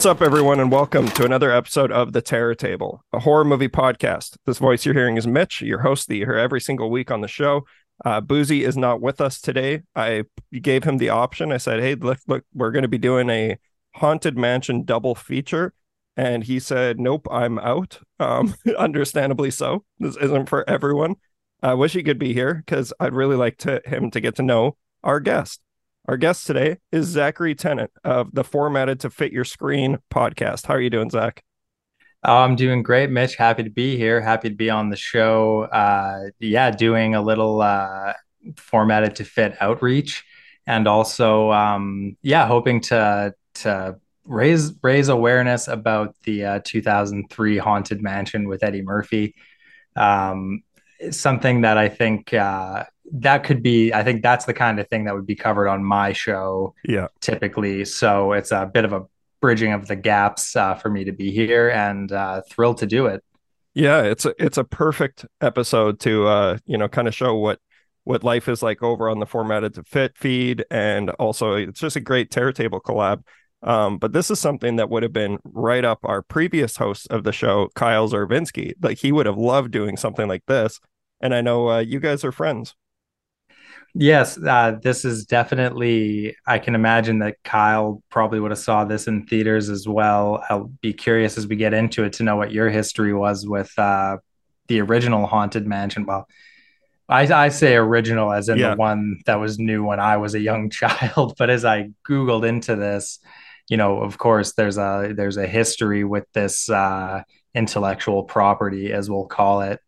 What's up, everyone, and welcome to another episode of The Terror Table, a horror movie podcast. This voice you're hearing is Mitch, your host that you hear every single week on the show. Uh, Boozy is not with us today. I gave him the option. I said, "Hey, look, look, we're going to be doing a haunted mansion double feature," and he said, "Nope, I'm out." Um, understandably so. This isn't for everyone. I wish he could be here because I'd really like to him to get to know our guest. Our guest today is Zachary Tennent of the Formatted to Fit Your Screen podcast. How are you doing, Zach? Oh, I'm doing great, Mitch. Happy to be here. Happy to be on the show. Uh, yeah, doing a little uh, formatted to fit outreach, and also, um, yeah, hoping to to raise raise awareness about the uh, 2003 Haunted Mansion with Eddie Murphy. Um, something that I think uh, that could be i think that's the kind of thing that would be covered on my show yeah typically so it's a bit of a bridging of the gaps uh, for me to be here and uh, thrilled to do it yeah it's a it's a perfect episode to uh you know kind of show what what life is like over on the formatted to fit feed and also it's just a great terror table collab um, but this is something that would have been right up our previous host of the show, Kyle Zervinsky. Like he would have loved doing something like this. And I know uh, you guys are friends. Yes, uh, this is definitely. I can imagine that Kyle probably would have saw this in theaters as well. I'll be curious as we get into it to know what your history was with uh, the original Haunted Mansion. Well, I, I say original as in yeah. the one that was new when I was a young child. But as I googled into this, you know, of course, there's a there's a history with this uh, intellectual property, as we'll call it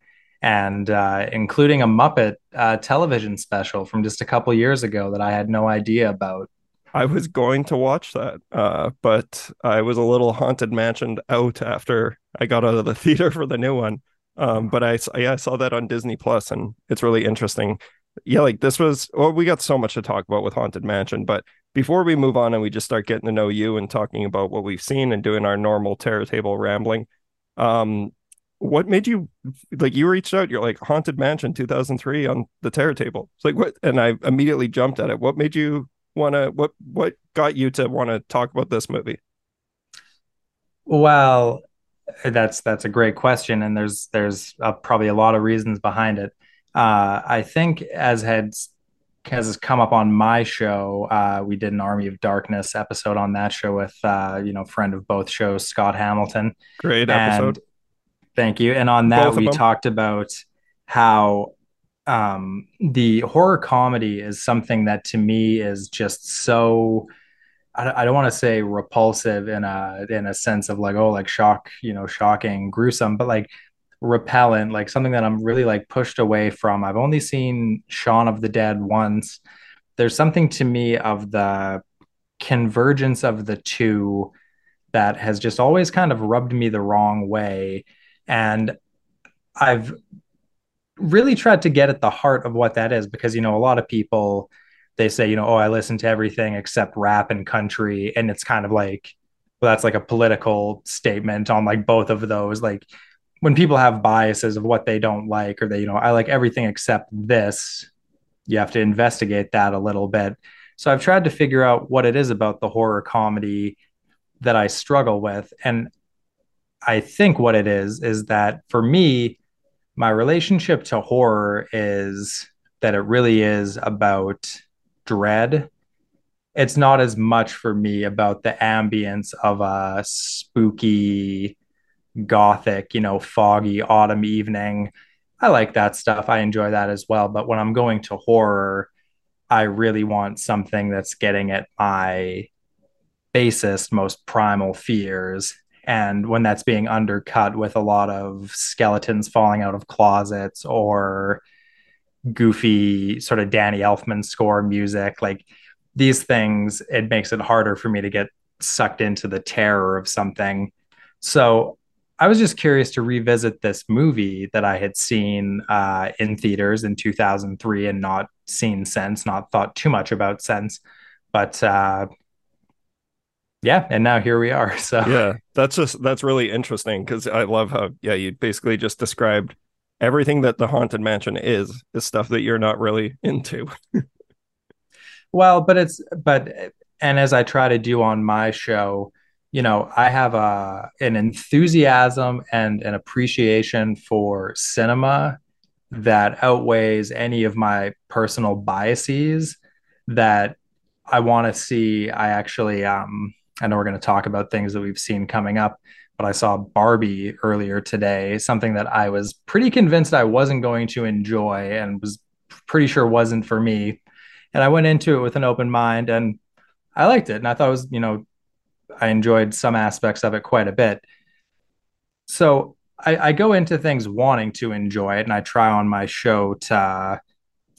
and uh, including a Muppet uh, television special from just a couple years ago that I had no idea about. I was going to watch that, uh, but I was a little haunted mansioned out after I got out of the theater for the new one. Um, but I yeah I saw that on Disney Plus, and it's really interesting. Yeah, like this was. Well, we got so much to talk about with Haunted Mansion, but before we move on and we just start getting to know you and talking about what we've seen and doing our normal terror table rambling, um, what made you like you reached out you're like haunted mansion 2003 on the terror table. It's like what and i immediately jumped at it. What made you want to what what got you to want to talk about this movie? Well that's that's a great question and there's there's uh, probably a lot of reasons behind it. Uh, i think as had has come up on my show uh, we did an army of darkness episode on that show with uh, you know friend of both shows scott hamilton. Great episode. and Thank you. And on that, we talked about how um, the horror comedy is something that to me is just so. I, don't want to say repulsive in a in a sense of like oh like shock you know shocking gruesome but like repellent like something that I'm really like pushed away from. I've only seen Shaun of the Dead once. There's something to me of the convergence of the two that has just always kind of rubbed me the wrong way and I've really tried to get at the heart of what that is because, you know, a lot of people, they say, you know, oh, I listen to everything except rap and country. And it's kind of like, well, that's like a political statement on like both of those. Like when people have biases of what they don't like, or they, you know, I like everything except this, you have to investigate that a little bit. So I've tried to figure out what it is about the horror comedy that I struggle with. And I think what it is is that for me, my relationship to horror is that it really is about dread. It's not as much for me about the ambience of a spooky, gothic, you know, foggy autumn evening. I like that stuff. I enjoy that as well. But when I'm going to horror, I really want something that's getting at my basest, most primal fears and when that's being undercut with a lot of skeletons falling out of closets or goofy sort of Danny Elfman score music, like these things, it makes it harder for me to get sucked into the terror of something. So I was just curious to revisit this movie that I had seen uh, in theaters in 2003 and not seen since, not thought too much about since. But uh, yeah and now here we are so yeah that's just that's really interesting because i love how yeah you basically just described everything that the haunted mansion is is stuff that you're not really into well but it's but and as i try to do on my show you know, I have a an enthusiasm and an appreciation for cinema that outweighs any of my personal biases that I want to see. I actually um I know we're going to talk about things that we've seen coming up, but I saw Barbie earlier today, something that I was pretty convinced I wasn't going to enjoy and was pretty sure wasn't for me. And I went into it with an open mind and I liked it. And I thought it was, you know, I enjoyed some aspects of it quite a bit. So I, I go into things wanting to enjoy it, and I try on my show to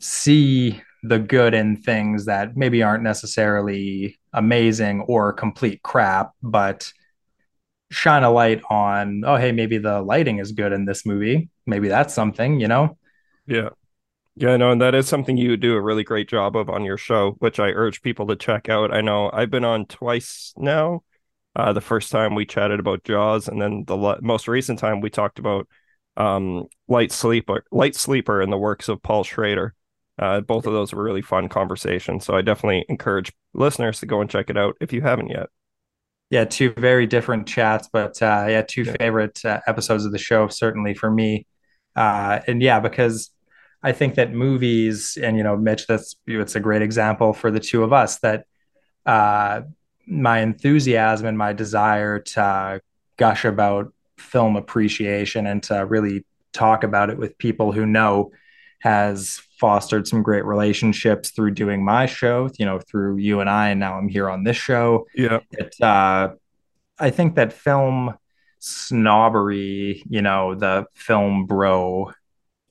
see the good in things that maybe aren't necessarily amazing or complete crap, but shine a light on, oh, hey, maybe the lighting is good in this movie. Maybe that's something, you know? Yeah. Yeah, no, and that is something you do a really great job of on your show, which I urge people to check out. I know I've been on twice now. Uh, the first time we chatted about Jaws, and then the le- most recent time we talked about um, Light Sleeper, Light Sleeper, and the works of Paul Schrader. Uh, both of those were really fun conversations. So I definitely encourage listeners to go and check it out if you haven't yet. Yeah, two very different chats, but uh, yeah, two yeah. favorite uh, episodes of the show certainly for me. Uh, and yeah, because I think that movies, and you know, Mitch, that's it's a great example for the two of us that uh, my enthusiasm and my desire to gush about film appreciation and to really talk about it with people who know has fostered some great relationships through doing my show, you know, through you and I, and now I'm here on this show. Yeah. It, uh, I think that film snobbery, you know, the film bro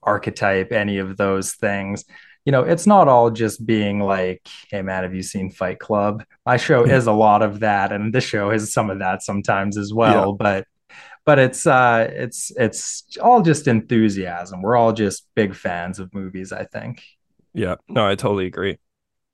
archetype, any of those things. You know, it's not all just being like, hey man, have you seen Fight Club? My show is a lot of that, and this show is some of that sometimes as well. Yeah. But but it's uh it's it's all just enthusiasm. We're all just big fans of movies, I think. Yeah, no, I totally agree.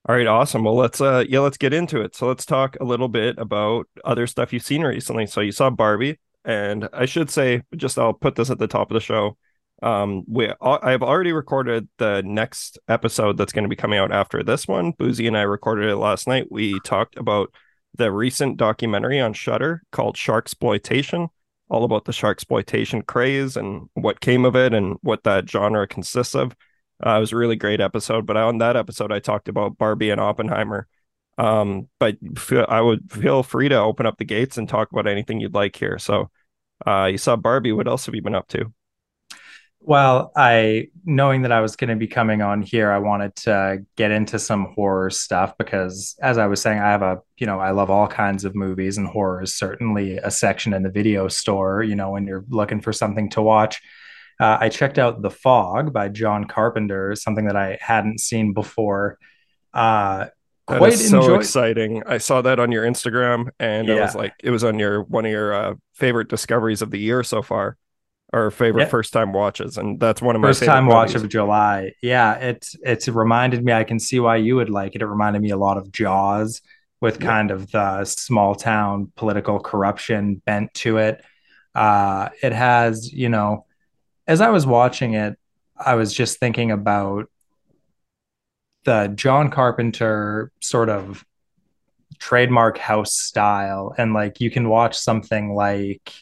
All right, awesome. Well, let's uh yeah, let's get into it. So let's talk a little bit about other stuff you've seen recently. So you saw Barbie, and I should say just I'll put this at the top of the show um we i've already recorded the next episode that's going to be coming out after this one boozy and i recorded it last night we talked about the recent documentary on Shudder called sharksploitation all about the shark exploitation craze and what came of it and what that genre consists of. Uh, it was a really great episode but on that episode i talked about barbie and oppenheimer. Um but feel, i would feel free to open up the gates and talk about anything you'd like here. So uh you saw barbie. What else have you been up to well, I knowing that I was going to be coming on here, I wanted to get into some horror stuff because as I was saying, I have a, you know, I love all kinds of movies and horror is certainly a section in the video store, you know, when you're looking for something to watch. Uh, I checked out The Fog by John Carpenter, something that I hadn't seen before. Uh, quite so exciting. I saw that on your Instagram and yeah. it was like, it was on your, one of your uh, favorite discoveries of the year so far our favorite yeah. first time watches and that's one of my first time watch of july yeah it's it's reminded me i can see why you would like it it reminded me a lot of jaws with yeah. kind of the small town political corruption bent to it uh it has you know as i was watching it i was just thinking about the john carpenter sort of trademark house style and like you can watch something like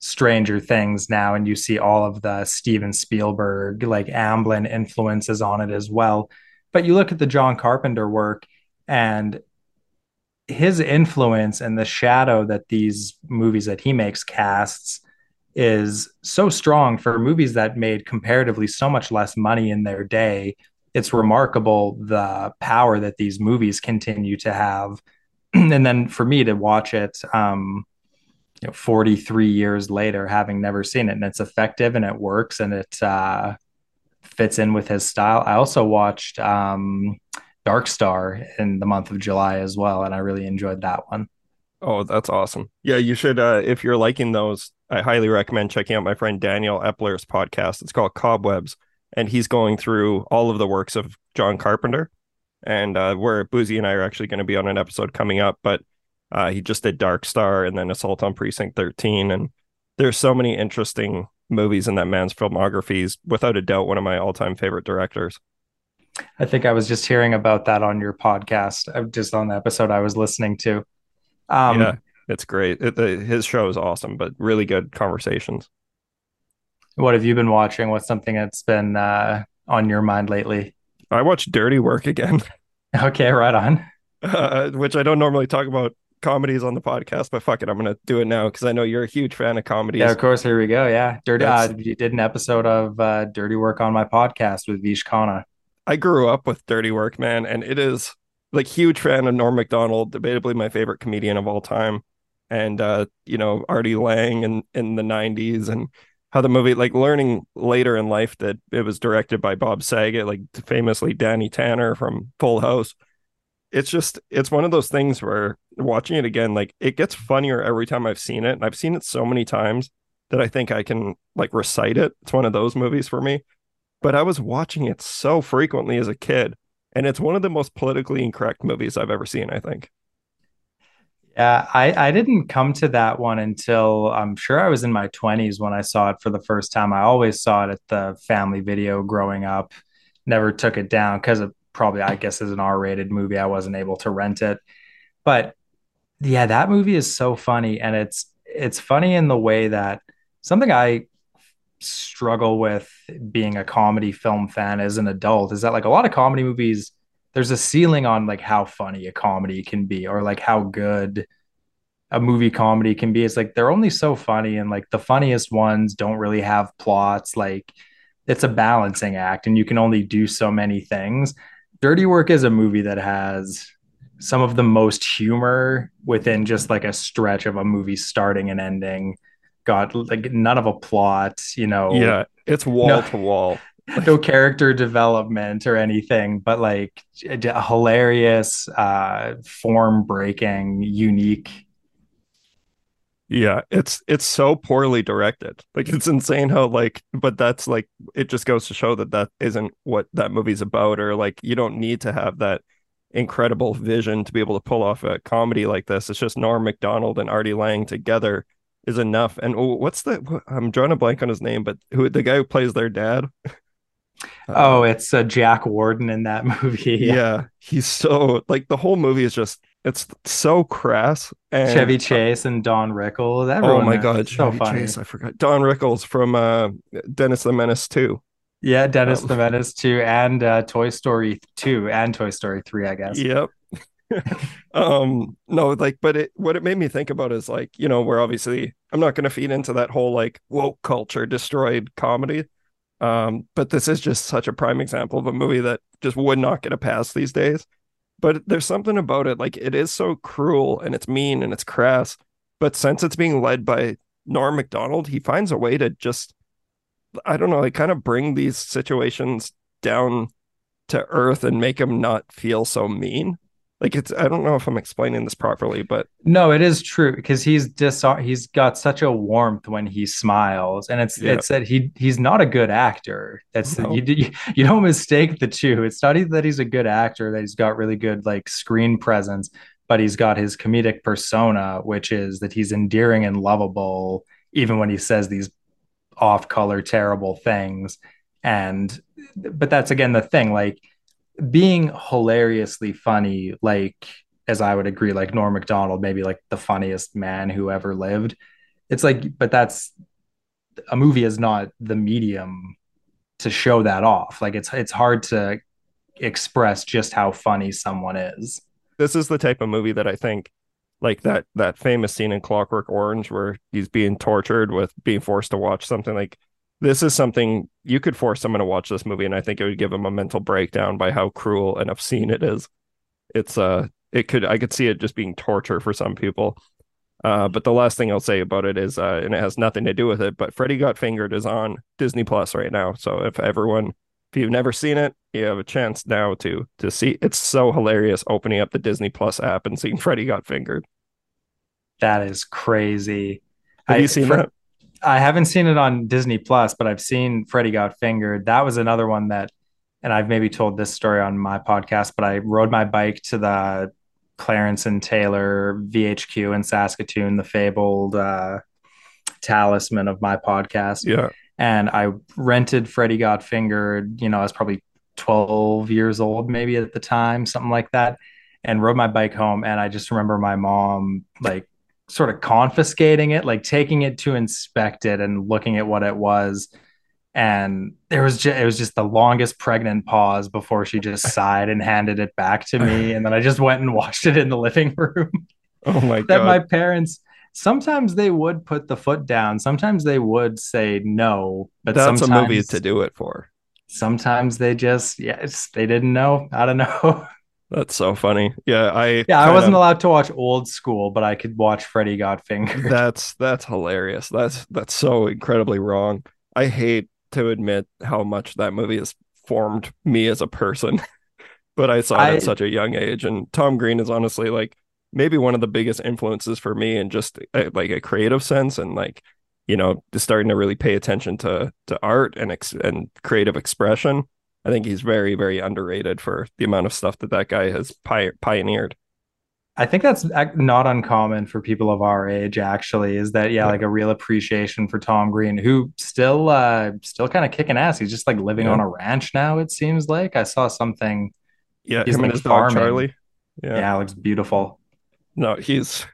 Stranger Things now, and you see all of the Steven Spielberg, like Amblin influences on it as well. But you look at the John Carpenter work and his influence and the shadow that these movies that he makes casts is so strong for movies that made comparatively so much less money in their day. It's remarkable the power that these movies continue to have. and then for me to watch it, um, you know 43 years later having never seen it. And it's effective and it works and it uh, fits in with his style. I also watched um, dark star in the month of july as well and i really enjoyed that one. Oh that's awesome. Yeah you should uh, if you're liking those i highly recommend checking out my friend daniel epler's podcast. It's called cobwebs and he's going through all of the works of john carpenter. And uh, where boozy and i are actually going to be on an episode coming up but uh, he just did Dark Star and then Assault on Precinct 13. And there's so many interesting movies in that man's filmography. He's without a doubt one of my all time favorite directors. I think I was just hearing about that on your podcast, uh, just on the episode I was listening to. Um, yeah, It's great. It, the, his show is awesome, but really good conversations. What have you been watching? What's something that's been uh, on your mind lately? I watched Dirty Work again. Okay, right on. Uh, which I don't normally talk about comedies on the podcast, but fuck it, I'm gonna do it now because I know you're a huge fan of comedies. Yeah, of course. Here we go. Yeah, Dirty. Uh, you did an episode of uh, Dirty Work on my podcast with Vish Khanna. I grew up with Dirty Work, man, and it is like huge fan of Norm Macdonald, debatably my favorite comedian of all time, and uh, you know Artie Lange in in the '90s and how the movie like learning later in life that it was directed by Bob Saget, like famously Danny Tanner from Full House. It's just it's one of those things where watching it again, like it gets funnier every time I've seen it. And I've seen it so many times that I think I can like recite it. It's one of those movies for me. But I was watching it so frequently as a kid, and it's one of the most politically incorrect movies I've ever seen, I think. Yeah, I, I didn't come to that one until I'm sure I was in my 20s when I saw it for the first time. I always saw it at the family video growing up, never took it down because it probably, I guess, is an R rated movie. I wasn't able to rent it. But yeah, that movie is so funny. And it's, it's funny in the way that something I struggle with being a comedy film fan as an adult is that like a lot of comedy movies there's a ceiling on like how funny a comedy can be or like how good a movie comedy can be. It's like they're only so funny and like the funniest ones don't really have plots. Like it's a balancing act and you can only do so many things. Dirty Work is a movie that has some of the most humor within just like a stretch of a movie starting and ending. Got like none of a plot, you know. Yeah, it's wall to wall no character development or anything, but like a hilarious, uh, form breaking, unique. Yeah, it's it's so poorly directed. Like it's insane how like, but that's like it just goes to show that that isn't what that movie's about, or like you don't need to have that incredible vision to be able to pull off a comedy like this. It's just Norm Macdonald and Artie Lange together is enough. And what's the? I'm drawing a blank on his name, but who the guy who plays their dad? oh, it's uh, Jack Warden in that movie. Yeah. yeah. he's so like the whole movie is just it's so crass. And, Chevy Chase and Don Rickles. Everyone oh my god, Chevy so Chase! I forgot Don Rickles from uh, Dennis the Menace two. Yeah, Dennis um, the Menace two, and uh, Toy Story two, and Toy Story three. I guess. Yep. um no like but it what it made me think about is like you know we're obviously i'm not going to feed into that whole like woke culture destroyed comedy um, but this is just such a prime example of a movie that just would not get a pass these days. But there's something about it, like it is so cruel and it's mean and it's crass. But since it's being led by Norm Macdonald, he finds a way to just, I don't know, like kind of bring these situations down to earth and make them not feel so mean like it's i don't know if i'm explaining this properly but no it is true because he's dis he's got such a warmth when he smiles and it's yeah. it's that he he's not a good actor that's no. you, you don't mistake the two it's not that he's a good actor that he's got really good like screen presence but he's got his comedic persona which is that he's endearing and lovable even when he says these off color terrible things and but that's again the thing like being hilariously funny, like as I would agree, like Norm Macdonald, maybe like the funniest man who ever lived. It's like, but that's a movie is not the medium to show that off. Like it's it's hard to express just how funny someone is. This is the type of movie that I think like that that famous scene in Clockwork Orange where he's being tortured with being forced to watch something like this is something you could force someone to watch this movie and i think it would give them a mental breakdown by how cruel and obscene it is. It's uh it could i could see it just being torture for some people. Uh but the last thing i'll say about it is uh and it has nothing to do with it but freddy got fingered is on disney plus right now. So if everyone if you've never seen it you have a chance now to to see it's so hilarious opening up the disney plus app and seeing freddy got fingered. That is crazy. Have I, you seen that I haven't seen it on Disney Plus, but I've seen Freddy Got Fingered. That was another one that, and I've maybe told this story on my podcast, but I rode my bike to the Clarence and Taylor VHQ in Saskatoon, the fabled uh, talisman of my podcast. Yeah. And I rented Freddy Got Fingered, you know, I was probably 12 years old, maybe at the time, something like that, and rode my bike home. And I just remember my mom like sort of confiscating it, like taking it to inspect it and looking at what it was. And there was just it was just the longest pregnant pause before she just sighed and handed it back to me. And then I just went and watched it in the living room. Oh my god. that my parents sometimes they would put the foot down, sometimes they would say no, but That's a movie to do it for. sometimes they just yes, they didn't know. I don't know. That's so funny. Yeah, I yeah, I wasn't of- allowed to watch old school, but I could watch Freddy Got Fingered. That's that's hilarious. That's that's so incredibly wrong. I hate to admit how much that movie has formed me as a person, but I saw it I- at such a young age. And Tom Green is honestly like maybe one of the biggest influences for me in just uh, like a creative sense and like you know just starting to really pay attention to to art and ex- and creative expression. I think he's very very underrated for the amount of stuff that that guy has pi- pioneered. I think that's not uncommon for people of our age, actually, is that yeah, Yeah. like a real appreciation for Tom Green, who still uh still kind of kicking ass. He's just like living Yeah. on a ranch now, it seems like. I saw something. Yeah, He's, him like, and his farming. dog Charlie. Yeah, it looks beautiful. No, he's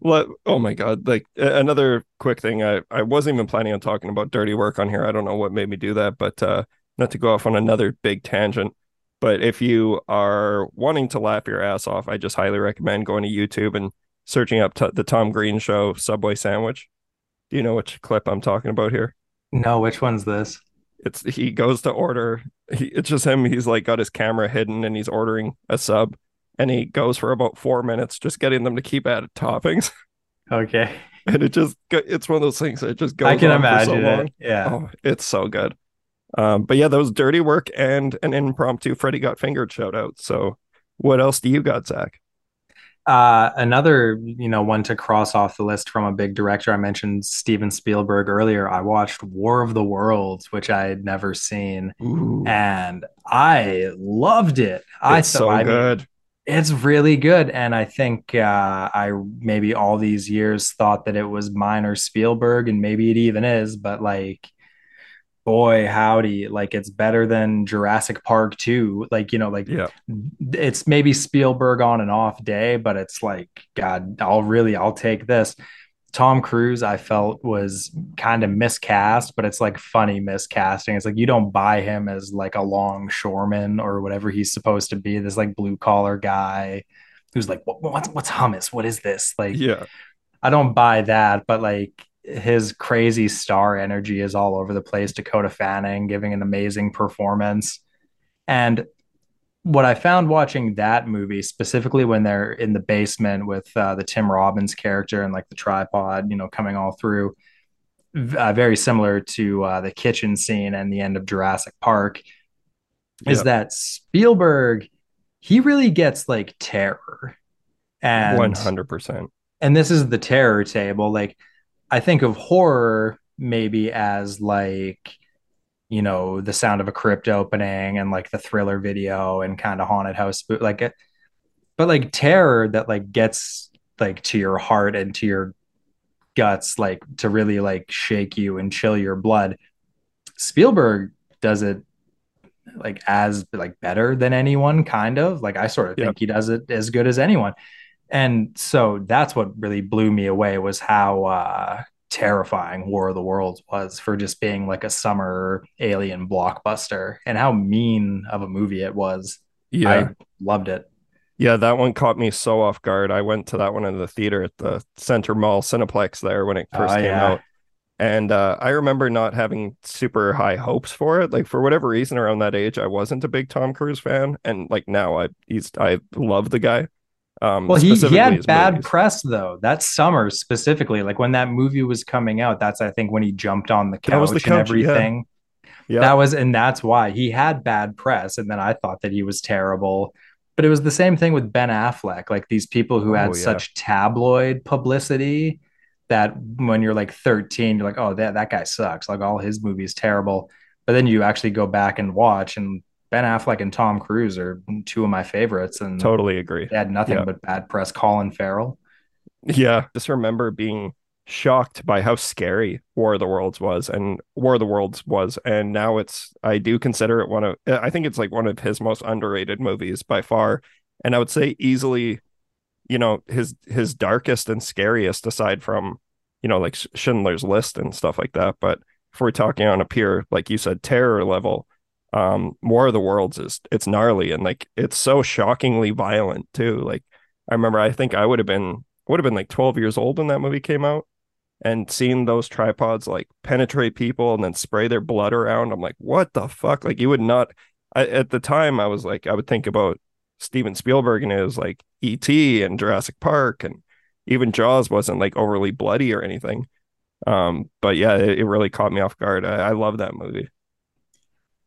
let oh my god. Like another quick thing. I I wasn't even planning on talking about dirty work on here. I don't know what made me do that, but uh not to go off on another big tangent. But if you are wanting to laugh your ass off, I just highly recommend going to YouTube and searching up t- the Tom Green show Subway sandwich. Do you know which clip I'm talking about here? No, which one's this? It's he goes to order. He, it's just him. He's like got his camera hidden and he's ordering a sub, and he goes for about four minutes just getting them to keep adding toppings. Okay. and it just it's one of those things that just goes I can so imagine long. it. Yeah. Oh, it's so good. Um, but yeah, was dirty work and an impromptu Freddy got fingered shout out. So what else do you got, Zach? Uh, another, you know, one to cross off the list from a big director. I mentioned Steven Spielberg earlier. I watched War of the Worlds, which I had never seen, Ooh, and I loved it. I it's thought, so I mean, good. It's really good. And I think uh, I maybe all these years thought that it was minor Spielberg, and maybe it even is, but like, boy, howdy, like it's better than Jurassic Park 2. Like, you know, like yeah, it's maybe Spielberg on an off day, but it's like, God, I'll really, I'll take this. Tom Cruise, I felt was kind of miscast, but it's like funny miscasting. It's like you don't buy him as like a longshoreman or whatever he's supposed to be. This like blue collar guy who's like, what, what's what's hummus? What is this? Like, yeah, I don't buy that, but like his crazy star energy is all over the place. Dakota Fanning giving an amazing performance. And what I found watching that movie, specifically when they're in the basement with uh, the Tim Robbins character and like the tripod, you know, coming all through, uh, very similar to uh, the kitchen scene and the end of Jurassic Park, is that Spielberg, he really gets like terror. And one hundred percent. and this is the terror table like i think of horror maybe as like you know the sound of a crypt opening and like the thriller video and kind of haunted house spook like but like terror that like gets like to your heart and to your guts like to really like shake you and chill your blood. Spielberg does it like as like better than anyone kind of. Like i sort of think he does it as good as anyone and so that's what really blew me away was how uh terrifying war of the worlds was for just being like a summer alien blockbuster and how mean of a movie it was Yeah, i loved it yeah, that one caught me so off guard. I went to that one in the theater at the Center Mall Cineplex there when it first Oh, came yeah. out. And uh, I remember not having super high hopes for it. Like for whatever reason, around that age, I wasn't a big Tom Cruise fan, and like now, I he's I love the guy. Um, well he, he had bad movies. press though. That summer specifically like when that movie was coming out that's i think when he jumped on the couch, That was the couch, and yeah. everything. Yeah, that was and that's why. He had bad press and then i thought that he was terrible. But it was the same thing with ben affleck like these people who Oh, had yeah. such tabloid publicity that when you're like 13 you're like oh that, that guy sucks. Like all his movies terrible. But then you actually go back and watch and ben affleck and tom cruise are two of my favorites and totally agree. they had nothing Yeah. but bad press colin farrell Yeah, just remember being shocked by how scary War of the Worlds was and War of the Worlds was and now it's I do consider it one of I think it's like one of his most underrated movies by far and I would say easily you know, his his darkest and scariest aside from, you know, like Schindler's List and stuff like that. But if we're talking on a pure, like you said, terror level, um, War of the Worlds is it's gnarly and like it's so shockingly violent too. Like I remember, I think I would have been would have been like 12 years old when that movie came out, and seeing those tripods like penetrate people and then spray their blood around, I'm like, what the fuck? Like you would not. I, at the time, I was like, I would think about Steven Spielberg and his like E.T. and Jurassic Park, and even Jaws wasn't like overly bloody or anything. Um, but yeah, it, it really caught me off guard. I, I love that movie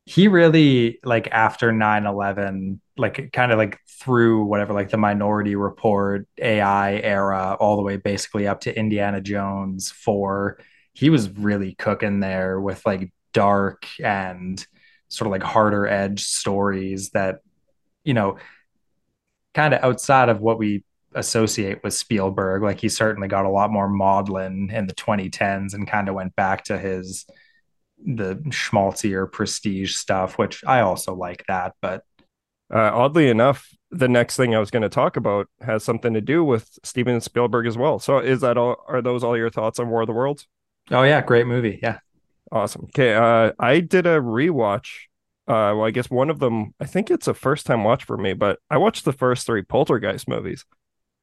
he really like after 9-11 like kind of like through whatever like the minority report ai era all the way basically up to indiana jones 4 he was really cooking there with like dark and sort of like harder edge stories that you know kind of outside of what we associate with Spielberg like he certainly got a lot more maudlin in the 2010s and kind of went back to his the schmaltzier prestige stuff, which I also like that. But uh, oddly enough, the next thing I was going to talk about has something to do with Steven Spielberg as well. So is that all? Are those all your thoughts on War of the Worlds? Oh yeah, great movie. Yeah, awesome. Okay, uh, I did a rewatch. Uh, well, I guess one of them. I think it's a first time watch for me, but I watched the first three Poltergeist movies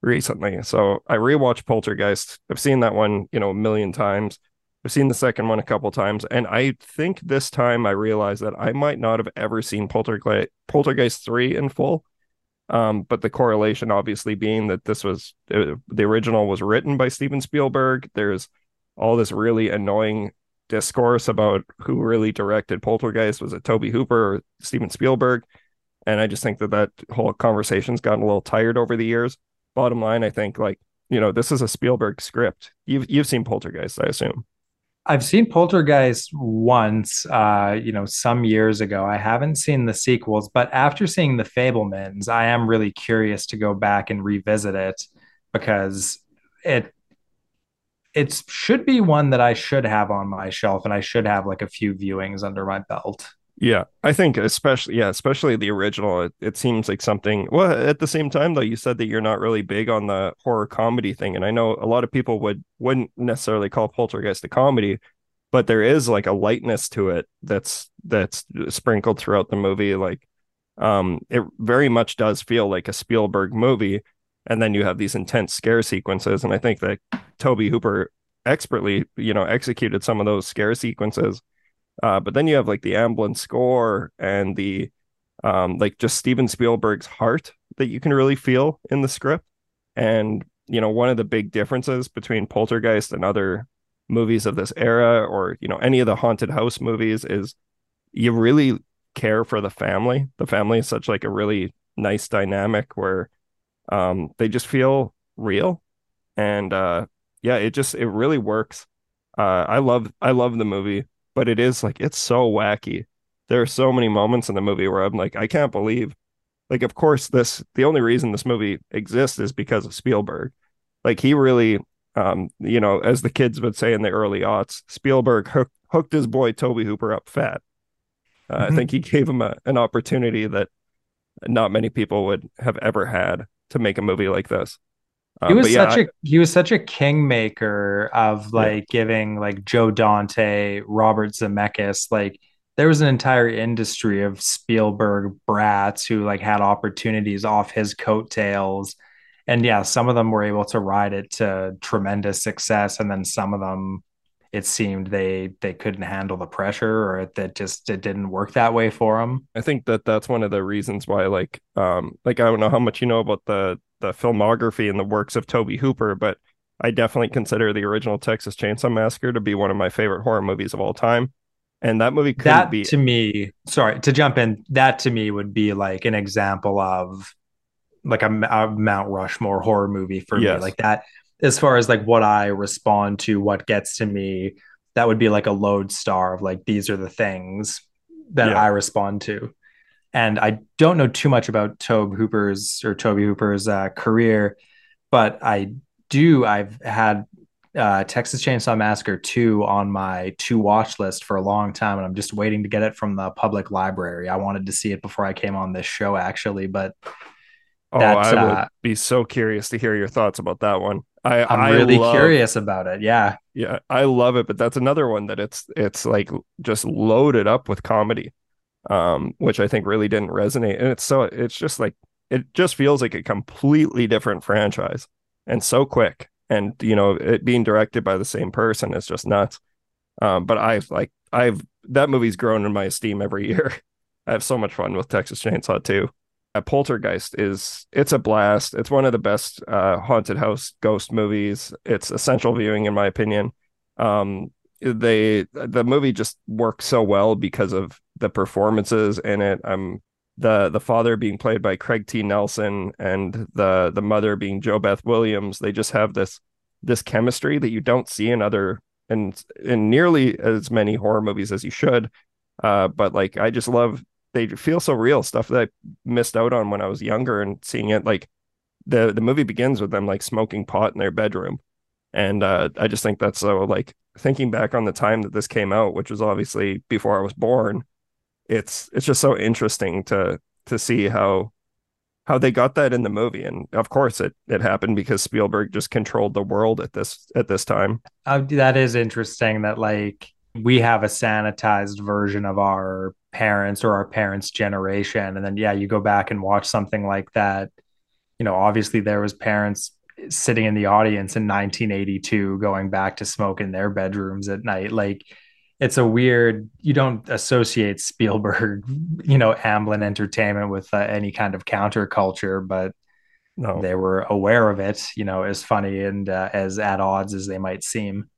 recently. So I rewatched Poltergeist. I've seen that one, you know, a million times. I've seen the second one a couple times, and I think this time I realized that I might not have ever seen Poltergeist Poltergeist three in full. Um, but the correlation obviously being that this was uh, the original was written by Steven Spielberg. There's all this really annoying discourse about who really directed Poltergeist. Was it Tobe Hooper or Steven Spielberg? And I just think that that whole conversation's gotten a little tired over the years. Bottom line, I think like you know this is a Spielberg script. You've you've seen Poltergeist, I assume. I've seen Poltergeist once, uh, you know, some years ago. I haven't seen the sequels, but after seeing The Fabelmans, I am really curious to go back and revisit it because it it should be one that I should have on my shelf and I should have like a few viewings under my belt. Yeah, I think especially yeah, especially the original. It, it seems like something. Well, at the same time though, you said that you're not really big on the horror comedy thing, and I know a lot of people would wouldn't necessarily call Poltergeist a comedy, but there is like a lightness to it that's that's sprinkled throughout the movie. Like, um, it very much does feel like a Spielberg movie, and then you have these intense scare sequences, and I think that Tobe Hooper expertly, you know, executed some of those scare sequences uh, but then you have like the Amblin score and the um, like just Steven Spielberg's heart that you can really feel in the script. And you know, one of the big differences between Poltergeist and other movies of this era, or you know, any of the haunted house movies, is you really care for the family. The family is such like a really nice dynamic where um, they just feel real, and uh, yeah, it just it really works. Uh, I love I love the movie but it is like it's so wacky. There are so many moments in the movie where I'm like, I can't believe. Like, of course, this the only reason this movie exists is because of Spielberg. Like, he really, um, you know, as the kids would say in the early aughts, Spielberg hooked, hooked his boy Tobe Hooper up fat. Uh, mm-hmm. I think he gave him a, an opportunity that not many people would have ever had to make a movie like this. Um, he was yeah, such I, a he was such a kingmaker of like yeah. giving like Joe Dante, Robert Zemeckis, like there was an entire industry of Spielberg brats who like had opportunities off his coattails. And yeah, some of them were able to ride it to tremendous success, and then some of them, it seemed they they couldn't handle the pressure, or that just it didn't work that way for them. I think that that's one of the reasons why, like, um, like I don't know how much you know about the the filmography and the works of Tobe Hooper, but I definitely consider the original Texas Chainsaw Massacre to be one of my favorite horror movies of all time. And that movie could that be to me. Sorry to jump in. That to me would be like an example of like a, a Mount Rushmore horror movie for yes. me. Like that, as far as like what I respond to, what gets to me, that would be like a lodestar of like these are the things that yeah. I respond to. And I don't know too much about Tobe Hooper's or Toby Hooper's uh, career, but I do. I've had uh, Texas Chainsaw Massacre 2 on my to watch list for a long time, and I'm just waiting to get it from the public library. I wanted to see it before I came on this show, actually, but Oh, I would uh, be so curious to hear your thoughts about that one. I, I'm I really love, curious about it. Yeah. Yeah, I love it, but that's another one that it's it's like just loaded up with comedy. Um, which I think really didn't resonate. And it's so it's just like it just feels like a completely different franchise and so quick. And you know, it being directed by the same person is just nuts. Um, but I've like I've that movie's grown in my esteem every year. I have so much fun with Texas Chainsaw 2. Poltergeist is it's a blast. It's one of the best uh, haunted house ghost movies. It's essential viewing in my opinion. Um, they the movie just works so well because of the performances in it. I'm the the father being played by Craig T. Nelson and the the mother being JoBeth Williams. They just have this this chemistry that you don't see in other in in nearly as many horror movies as you should. Uh, but like I just love they feel so real stuff that I missed out on when I was younger and seeing it like the the movie begins with them like smoking pot in their bedroom. And uh, I just think that's so like thinking back on the time that this came out which was obviously before I was born it's it's just so interesting to to see how how they got that in the movie. And of course it it happened because Spielberg just controlled the world at this at this time. Uh, that is interesting that like we have a sanitized version of our parents or our parents generation. And then yeah you go back and watch something like that. You know obviously there was parents sitting in the audience in 1982 going back to smoke in their bedrooms at night. Like it's a weird you don't associate spielberg you know amblin entertainment with uh, any kind of counterculture but no. they were aware of it you know as funny and uh, as at odds as they might seem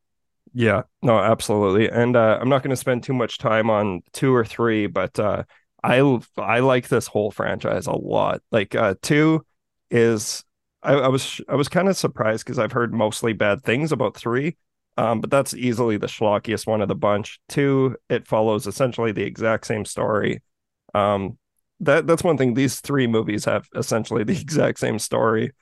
yeah, no, absolutely. And uh, I'm not going to spend too much time on two or three, but uh, I I like this whole franchise a lot. Like uh, two is I, I was I was kind of surprised because I've heard mostly bad things about three, um, but that's easily the schlockiest one of the bunch. Two, it follows essentially the exact same story. Um, that that's one thing. These three movies have essentially the exact same story,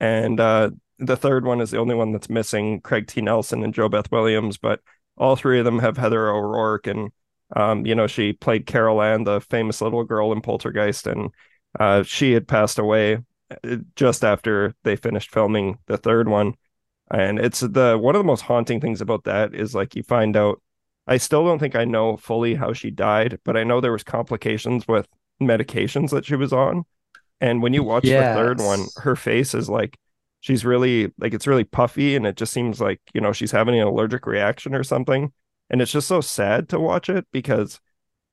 and uh, the third one is the only one that's missing Craig T. Nelson and JoBeth Williams, but all three of them have Heather O'Rourke, and um, you know she played Carol Anne, the famous little girl in Poltergeist, and uh, she had passed away uh, just after they finished filming the third one. And it's the one of the most haunting things about that is like you find out. I still don't think I know fully how she died, but I know there was complications with medications that she was on. And when you watch yes. the third one, her face is like she's really like it's really puffy and it just seems like you know she's having an allergic reaction or something. And it's just so sad to watch it because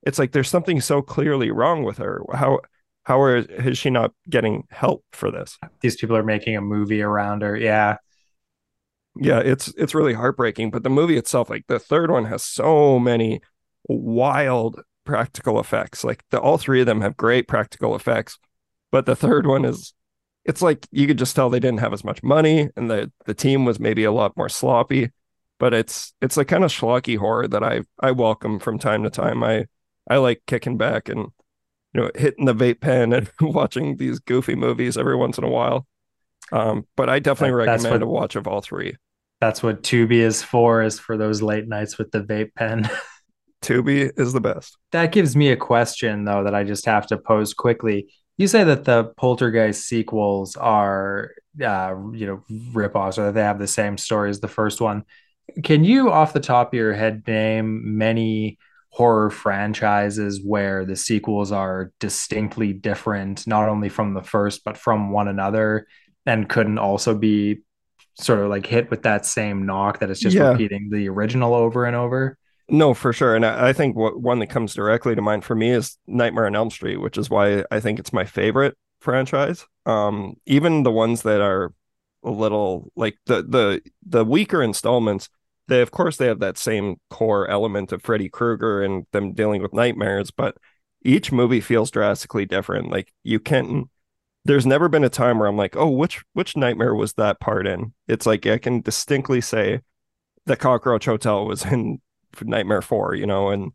it's like there's something so clearly wrong with her. How how are, is she not getting help for this? These people are making a movie around her yeah. Yeah it's it's really heartbreaking but the movie itself like the third one has so many wild practical effects. Like the all three of them have great practical effects but the third one is it's like you could just tell they didn't have as much money and the the team was maybe a lot more sloppy but it's it's a kind of schlocky horror that i i welcome from time to time. I i like kicking back and you know hitting the vape pen and watching these goofy movies every once in a while. Um but i definitely that, recommend what, a watch of all three. That's what tubi is for is for those late nights with the vape pen. Tubi is the best. That gives me a question though that i just have to pose quickly you say that the Poltergeist sequels are, uh, you know, ripoffs or that they have the same story as the first one. Can you, off the top of your head, name many horror franchises where the sequels are distinctly different, not only from the first, but from one another, and couldn't also be sort of like hit with that same knock that it's just yeah. repeating the original over and over? No, for sure. And I, I think what one that comes directly to mind for me is Nightmare on Elm Street, which is why I think it's my favorite franchise. Um, even the ones that are a little like the the the weaker installments, they of course they have that same core element of Freddy Krueger and them dealing with nightmares, but each movie feels drastically different. Like you can't there's never been a time where I'm like, oh, which which nightmare was that part in? It's like I can distinctly say the Cockroach Hotel was in Nightmare 4, you know, and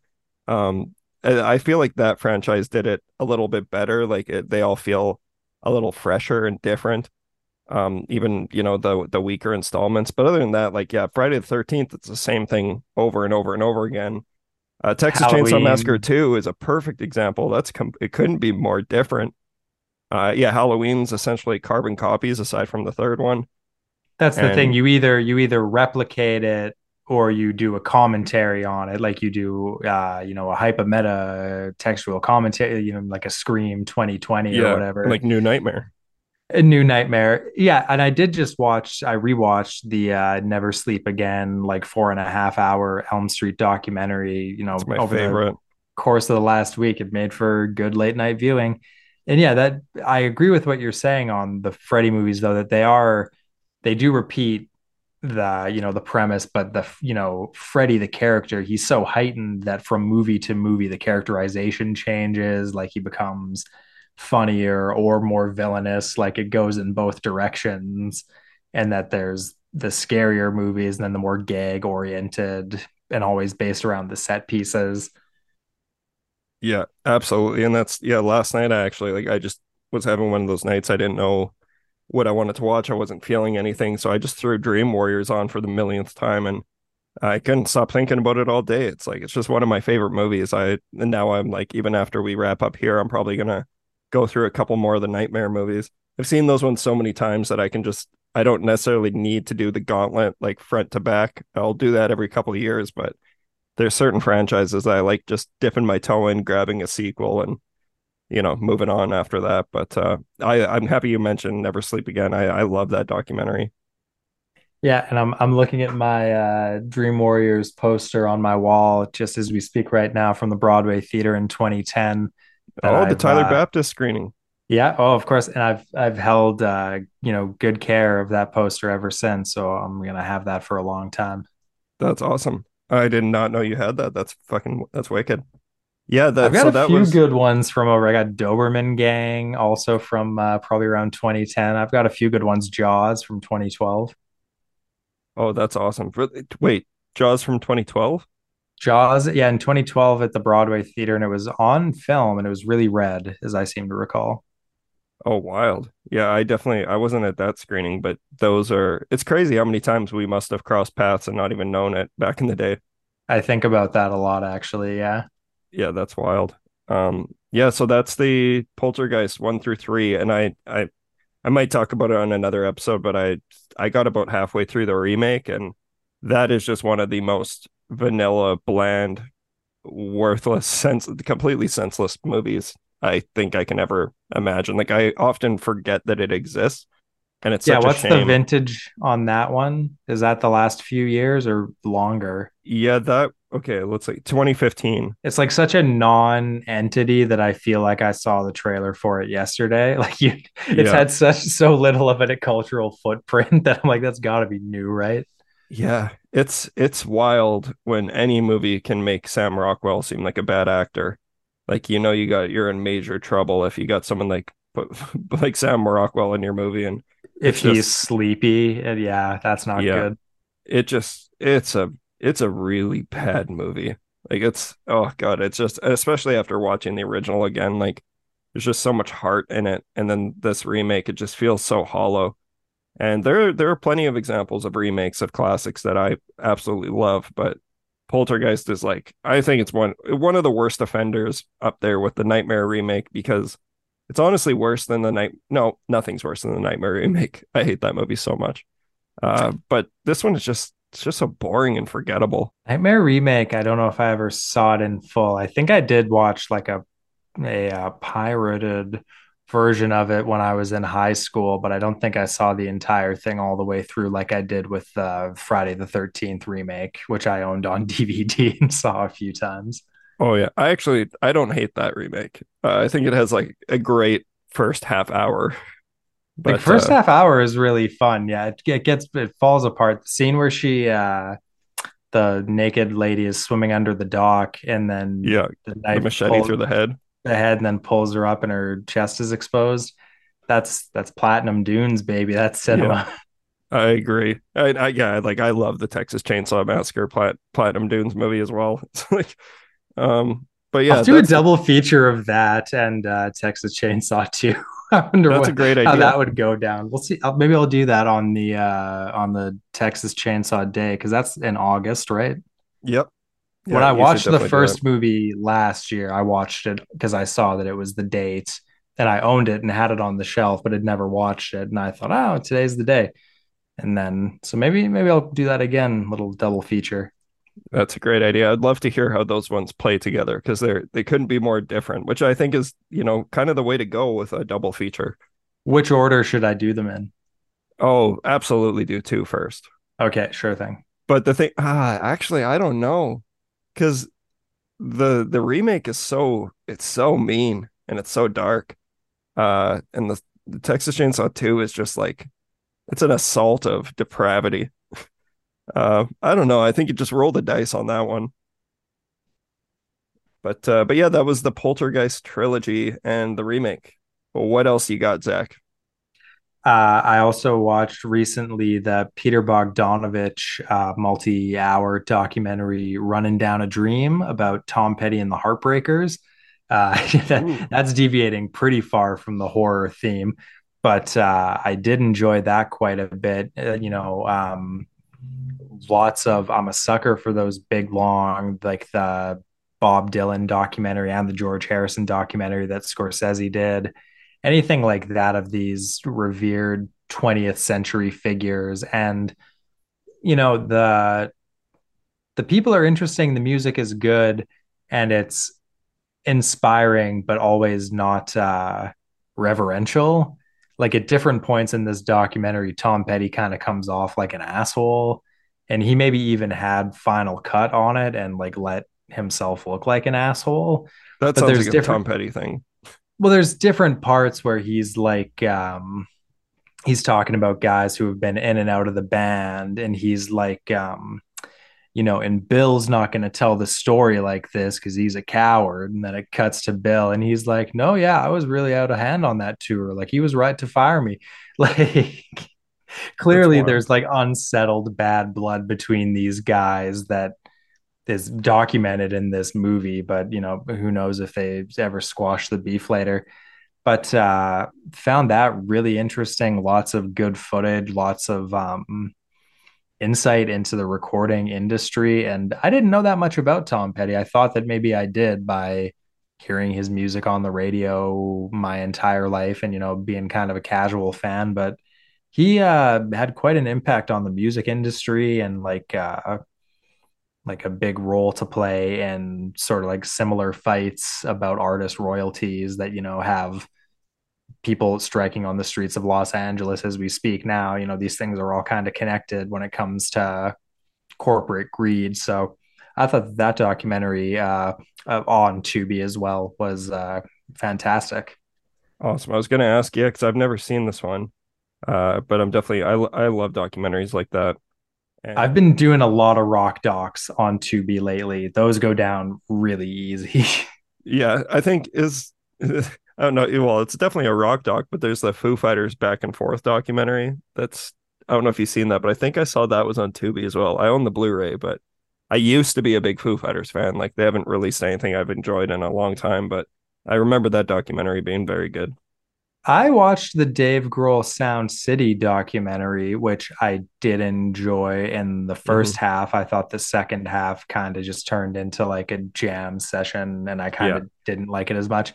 um I feel like that franchise did it a little bit better. Like it, they all feel a little fresher and different. Um, even you know the the weaker installments, but other than that, like yeah, Friday the Thirteenth, it's the same thing over and over and over again. Uh, Texas Halloween. Chainsaw Massacre Two is a perfect example. That's com- it couldn't be more different. Uh, yeah, Halloween's essentially carbon copies aside from the third one. That's the and, thing. You either you either replicate it or you do a commentary on it, like you do, uh, you know, a hypermeta textual commentary, you know, like a Scream 2020 yeah, or whatever, like New Nightmare. A New Nightmare, yeah. And I did just watch. I rewatched the uh, Never Sleep Again, like four and a half hour Elm Street documentary. You know, over favorite. the course of the last week, it made for good late night viewing. And yeah, that I agree with what you're saying on the Freddy movies, though that they are they do repeat the you know the premise but the you know freddy the character he's so heightened that from movie to movie the characterization changes like he becomes funnier or more villainous like it goes in both directions and that there's the scarier movies and then the more gag oriented and always based around the set pieces. Yeah absolutely and that's yeah last night i actually like i just was having one of those nights i didn't know what I wanted to watch. I wasn't feeling anything, so I just threw Dream Warriors on for the millionth time, and I couldn't stop thinking about it all day. It's like it's just one of my favorite movies. I and now I'm like, even after we wrap up here, I'm probably gonna go through a couple more of the Nightmare movies. I've seen those ones so many times that I can just I don't necessarily need to do the gauntlet like front to back. I'll do that every couple of years, but there's certain franchises that I like just dipping my toe in, grabbing a sequel, and you know, moving on after that. But uh, I, I'm happy you mentioned Never Sleep Again. I, I love that documentary. Yeah, and I'm I'm looking at my uh, Dream Warriors poster on my wall just as we speak right now from the Broadway Theater in 2010. Oh, I've, the Tyler uh, Baptist screening. Yeah. Oh, of course. And I've I've held uh, you know good care of that poster ever since. So I'm gonna have that for a long time. That's awesome. I did not know you had that. That's fucking that's wicked. Yeah, that, I've got so a few was... good ones from over. I got Doberman Gang, also from uh, probably around 2010. I've got a few good ones. Jaws from 2012. Oh, that's awesome! Wait, Jaws from 2012? Jaws, yeah, in 2012 at the Broadway Theater, and it was on film, and it was really red, as I seem to recall. Oh, wild! Yeah, I definitely I wasn't at that screening, but those are. It's crazy how many times we must have crossed paths and not even known it back in the day. I think about that a lot, actually. Yeah yeah, that's wild. Um, yeah, so that's the Poltergeist one through three, and I, I, I might talk about it on another episode, but I, I got about halfway through the remake, and that is just one of the most vanilla, bland, worthless, sense, completely senseless movies I think I can ever imagine. Like I often forget that it exists, and it's yeah. what's the vintage on that one? Is that the last few years or longer? Yeah, that okay. Let's say 2015. It's like such a non-entity that I feel like I saw the trailer for it yesterday. Like you, it's yeah. had such so little of a cultural footprint that I'm like, that's got to be new, right? Yeah, it's it's wild when any movie can make Sam Rockwell seem like a bad actor. Like you know, you got you're in major trouble if you got someone like put like Sam Rockwell in your movie and if he's just, sleepy, yeah, that's not yeah, good. It just it's a it's a really bad movie. Like it's oh god, it's just especially after watching the original again, like there's just so much heart in it, and then this remake, it just feels so hollow. And there there are plenty of examples of remakes of classics that I absolutely love, but Poltergeist is like I think it's one one of the worst offenders up there with the Nightmare remake because it's honestly worse than the night. No, nothing's worse than the Nightmare remake. I hate that movie so much. Uh, but this one is just it's just so boring and forgettable. Nightmare remake. I don't know if I ever saw it in full. I think I did watch like a a, uh, pirated version of it when I was in high school, but I don't think I saw the entire thing all the way through like I did with uh, Friday the 13th remake, which I owned on DVD and saw a few times. Oh yeah, I actually I don't hate that remake. Uh, I think it has like a great first half hour. But, the first uh, half hour is really fun. Yeah, it, it, gets it falls apart. The scene where she uh the naked lady is swimming under the dock and then yeah, the, the machete through the head. The head and then pulls her up and her chest is exposed. That's that's platinum dunes, baby. That's cinema. Yeah. I agree. I, I, yeah, like I love the Texas Chainsaw Massacre Plat, Platinum Dunes movie as well. It's like um, but yeah, I'll do a double feature of that and uh, Texas Chainsaw too. I wonder that's what, a great idea. How that would go down. We'll see. I'll, maybe I'll do that on the uh, on the Texas Chainsaw Day because that's in August, right? Yep. Yeah, when I watched the first movie last year, I watched it because I saw that it was the date, and I owned it and had it on the shelf, but had never watched it. And I thought, oh, today's the day. And then, so maybe, maybe I'll do that again, little double feature. That's a great idea. I'd love to hear how those ones play together because they're they couldn't be more different, which I think is, you know, kind of the way to go with a double feature. Which order should I do them in? Oh, absolutely do two first. Okay, sure thing. But the thing ah, actually I don't know. Cause the the remake is so it's so mean and it's so dark. Uh and the, the Texas Chainsaw 2 is just like it's an assault of depravity. Uh, I don't know. I think you just roll the dice on that one. But uh, but yeah, that was the Poltergeist trilogy and the remake. Well, what else you got, Zach? Uh, I also watched recently the Peter Bogdanovich uh, multi-hour documentary "Running Down a Dream" about Tom Petty and the Heartbreakers. Uh, that, that's deviating pretty far from the horror theme, but uh, I did enjoy that quite a bit. Uh, you know, um, lots of I'm a sucker for those big long like the Bob Dylan documentary and the George Harrison documentary that Scorsese did. Anything like that of these revered 20th century figures. And you know the the people are interesting the music is good and it's inspiring but always not uh reverential. Like at different points in this documentary tom petty kind of comes off like an asshole and he maybe even had final cut on it and like let himself look like an asshole. That sounds like a Tom Petty thing. Well, there's different parts where he's like um he's talking about guys who have been in and out of the band and he's like um you know, and Bill's not going to tell the story like this because he's a coward. And then it cuts to Bill, and he's like, "No, yeah, I was really out of hand on that tour. Like he was right to fire me. Like clearly there's like unsettled bad blood between these guys that is documented in this movie but you know who knows if they ever squash the beef later. But uh found that really interesting. Lots of good footage lots of um insight into the recording industry and i didn't know that much about tom petty. I thought that maybe i did by hearing his music on the radio my entire life and you know being kind of a casual fan but he uh, had quite an impact on the music industry and like uh, like a big role to play in sort of like similar fights about artist royalties that you know have people striking on the streets of Los Angeles as we speak now. You know these things are all kind of connected when it comes to corporate greed. So I thought that documentary uh, on Tubi as well was uh, fantastic. Awesome. I was going to ask you because I've never seen this one. Uh, but I'm definitely I I love documentaries like that. And... I've been doing a lot of rock docs on Tubi lately. Those go down really easy. yeah, I think is I don't know. Well, it's definitely a rock doc, but there's the Foo Fighters back and forth documentary. That's I don't know if you've seen that, but I think I saw that was on Tubi as well. I own the Blu-ray, but I used to be a big Foo Fighters fan. Like they haven't released anything I've enjoyed in a long time, but I remember that documentary being very good. I watched the Dave Grohl Sound City documentary, which I did enjoy in the 1st mm-hmm. half. I thought the second half kind of just turned into like a jam session and I kind of yeah. didn't like it as much.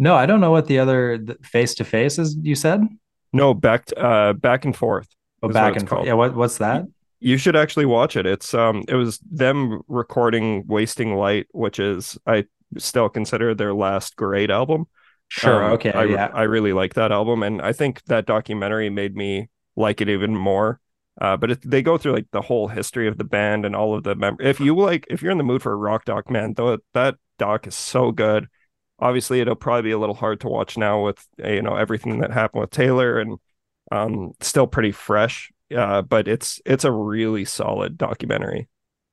No, I don't know what the other face to face is you said? No, back uh back and forth. Oh, back and forth. Yeah, what what's that? You should actually watch it. It's um it was them recording Wasting Light, which is I still consider their last great album. Sure. Um, okay. I, yeah. I really like that album, and I think that documentary made me like it even more. Uh, but it, they go through like the whole history of the band and all of the mem- If you like, if you're in the mood for a rock doc, man, though that doc is so good. Obviously, it'll probably be a little hard to watch now with you know everything that happened with Taylor and um, still pretty fresh. Uh, but it's it's a really solid documentary.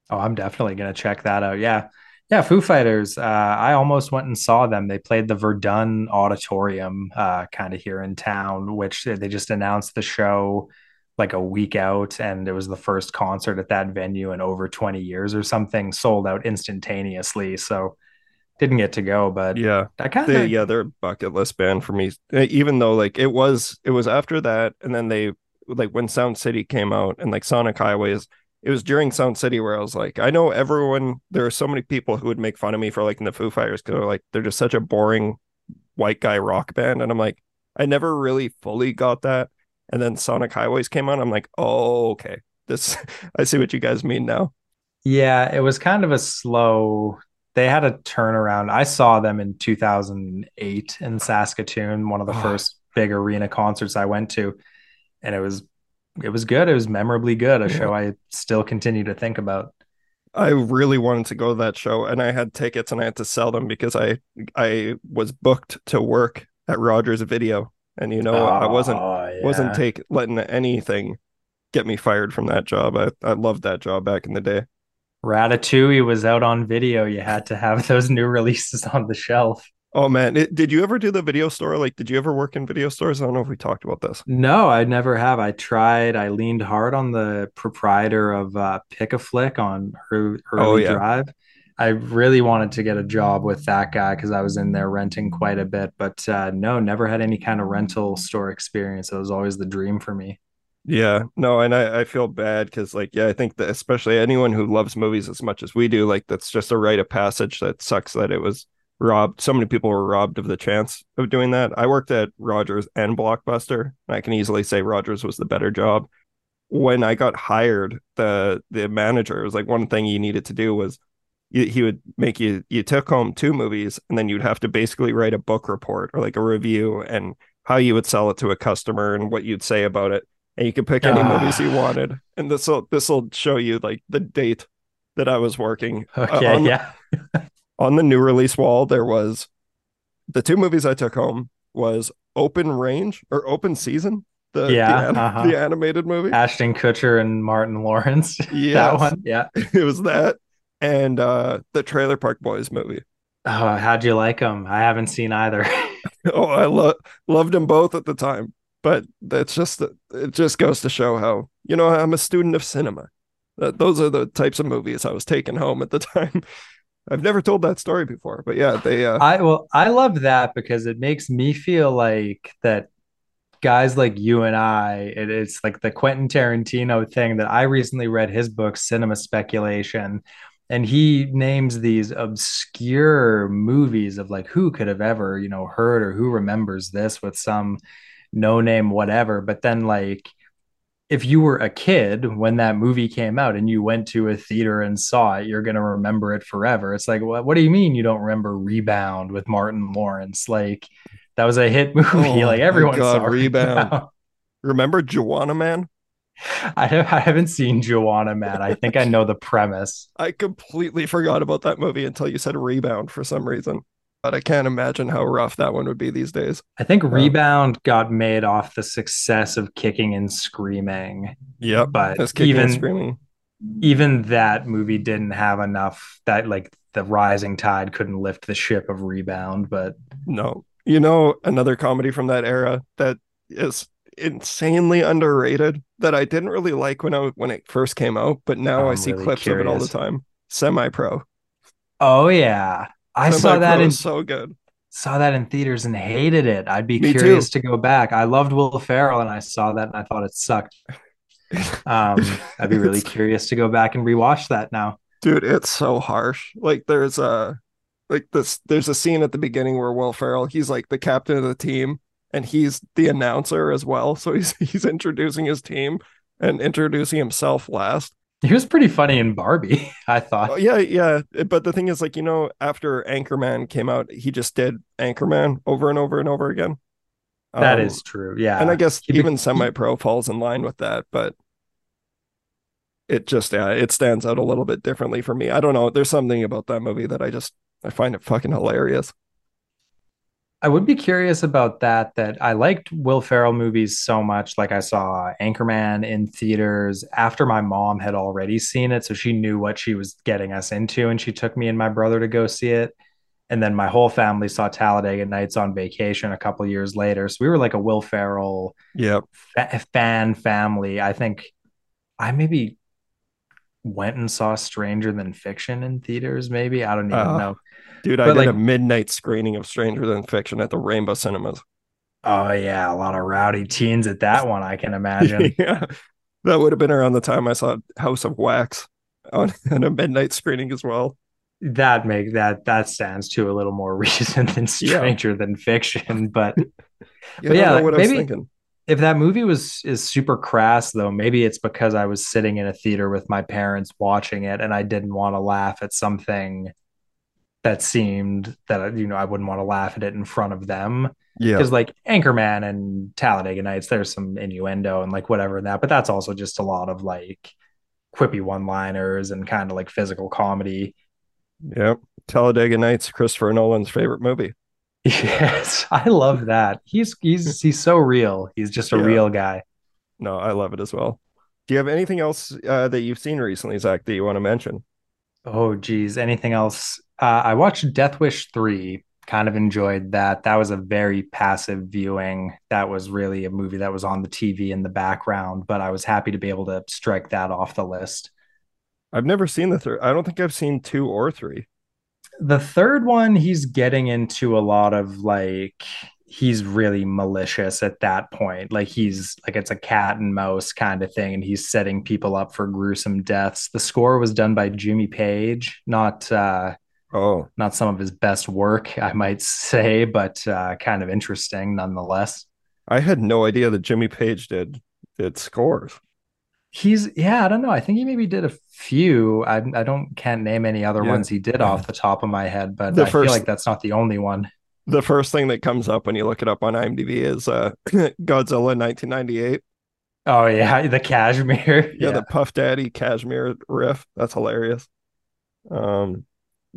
Oh, I'm definitely gonna check that out. Yeah, yeah, Foo Fighters. Uh, I almost went and saw them. They played the Verdun Auditorium, uh, kind of here in town, which they just announced the show like a week out, and it was the first concert at that venue in over 20 years or something. Sold out instantaneously, so didn't get to go. But yeah, I kind of yeah, they're a bucket list band for me. Even though like it was, it was after that, and then they like when Sound City came out, and like Sonic Highways it was during Sound City where I was like, I know everyone. There are so many people who would make fun of me for liking the Foo Fighters because they're like they're just such a boring white guy rock band. And I'm like, I never really fully got that. And then Sonic Highways came on. I'm like, oh, okay. This I see what you guys mean now. Yeah, it was kind of a slow. They had a turnaround. I saw them in 2008 in Saskatoon, one of the oh. first big arena concerts I went to, and it was it was good. It was memorably good. A yeah. show I still continue to think about. I really wanted to go to that show, and I had tickets, and I had to sell them because I I was booked to work at Rogers Video, and you know oh, I wasn't ah, yeah. wasn't take letting anything get me fired from that job. I I loved that job back in the day. Ratatouille was out on video. You had to have those new releases on the shelf. Oh man, it, did you ever do the video store? Like, did you ever work in video stores? I don't know if we talked about this. No, I never have. I tried. I leaned hard on the proprietor of uh, Pick a Flick on her Early oh, yeah. Drive. I really wanted to get a job with that guy because I was in there renting quite a bit, but uh, no, never had any kind of rental store experience. It was always the dream for me. Yeah, no, and I, I feel bad because, like, yeah, I think that especially anyone who loves movies as much as we do, like, that's just a rite of passage that sucks that it was robbed. So many people were robbed of the chance of doing that. I worked at Rogers and Blockbuster. And I can easily say Rogers was the better job. When I got hired, the the manager was like one thing you needed to do was you, he would make you you took home two movies and then you'd have to basically write a book report or like a review and how you would sell it to a customer and what you'd say about it and you could pick any uh, movies you wanted and this will this will show you like the date that I was working uh, okay uh, on, yeah on the new release wall there was the two movies I took home was Open Range or Open Season the yeah the, uh-huh. the animated movie Ashton Kutcher and Martin Lawrence yeah that one yeah it was that and uh the Trailer Park Boys movie. Oh, how'd you like them? I haven't seen either. oh, I love loved them both at the time, but that's just it. Just goes to show how you know I'm a student of cinema. That those are the types of movies I was taking home at the time. I've never told that story before, but yeah, they. Uh... I well, I love that because it makes me feel like that guys like you and I, it, it's like the Quentin Tarantino thing that I recently read his book, Cinema Speculation, and he names these obscure movies of like who could have ever you know heard or who remembers this with some no name whatever but then like if you were a kid when that movie came out and you went to a theater and saw it you're going to remember it forever it's like what, what do you mean you don't remember rebound with martin lawrence like that was a hit movie oh, like everyone God, saw rebound. rebound remember joanna man I, I haven't seen Joanna Man. I think I know the premise. I completely forgot about that movie until you said Rebound for some reason. But I can't imagine how rough that one would be these days. I think Rebound got made off the success of Kicking and Screaming. Yep. But even screaming. even that movie didn't have enough that like the rising tide couldn't lift the ship of Rebound. But no, you know another comedy from that era that is insanely underrated that I didn't really like when I when it first came out, but now oh, I'm I see really clips curious. of it all the time. Semi Pro. Oh yeah, I Semi-Pro saw that in so good. Saw that in theaters and hated it. I'd be Me curious too. to go back. I loved Will Ferrell and I saw that and I thought it sucked. um, I'd be really curious to go back and rewatch that now. Dude, it's so harsh. Like there's a like this there's a scene at the beginning where Will Ferrell, he's like the captain of the team and he's the announcer as well. So he's he's introducing his team and introducing himself last. He was pretty funny in Barbie, I thought. Oh, yeah, yeah. But the thing is, like, you know, after Anchorman came out, he just did Anchorman over and over and over again. That um, is true. Yeah. And I guess he even semi pro falls in line with that, but it just yeah, it stands out a little bit differently for me. I don't know. There's something about that movie that I just I find it fucking hilarious. I would be curious about that. That I liked Will Ferrell movies so much. Like I saw Anchorman in theaters after my mom had already seen it, so she knew what she was getting us into, and she took me and my brother to go see it. And then my whole family saw Talladega Nights on vacation a couple years later. So we were like a Will Ferrell yep. fa- fan family. I think I maybe went and saw Stranger Than Fiction in theaters. Maybe I don't even uh, know. Dude, I but did like, a midnight screening of Stranger Than Fiction at the Rainbow Cinemas. Oh yeah, a lot of rowdy teens at that one, I can imagine. yeah. That would have been around the time I saw House of Wax on, on a midnight screening as well. that make that that stands to a little more reason than stranger yeah. than fiction but yeah, but yeah maybe if that movie was is super crass though maybe it's because i was sitting in a theater with my parents watching it and i didn't want to laugh at something that seemed that you know i wouldn't want to laugh at it in front of them yeah because like anchorman and talladega nights there's some innuendo and like whatever in that but that's also just a lot of like quippy one liners and kind of like physical comedy Yep. Talladega Nights, Christopher Nolan's favorite movie. Yes, I love that. He's he's he's so real. He's just a yeah. real guy. No, I love it as well. Do you have anything else uh, that you've seen recently, Zach, that you want to mention? Oh, geez, anything else? Uh, I watched Death Wish three. Kind of enjoyed that. That was a very passive viewing. That was really a movie that was on the TV in the background, but I was happy to be able to strike that off the list. I've never seen the third. I don't think I've seen two or three. The third one, he's getting into a lot of like he's really malicious at that point. Like he's like it's a cat and mouse kind of thing, and he's setting people up for gruesome deaths. The score was done by Jimmy Page, not uh oh, not some of his best work, I might say, but uh kind of interesting nonetheless. I had no idea that Jimmy Page did did scores. He's yeah, I don't know. I think he maybe did a few. I I don't can't name any other yeah. ones he did off the top of my head, but the I first, feel like that's not the only one. The first thing that comes up when you look it up on IMDb is uh Godzilla 1998. Oh yeah, the Kashmir. Yeah, yeah, the Puff Daddy Kashmir riff. That's hilarious. Um,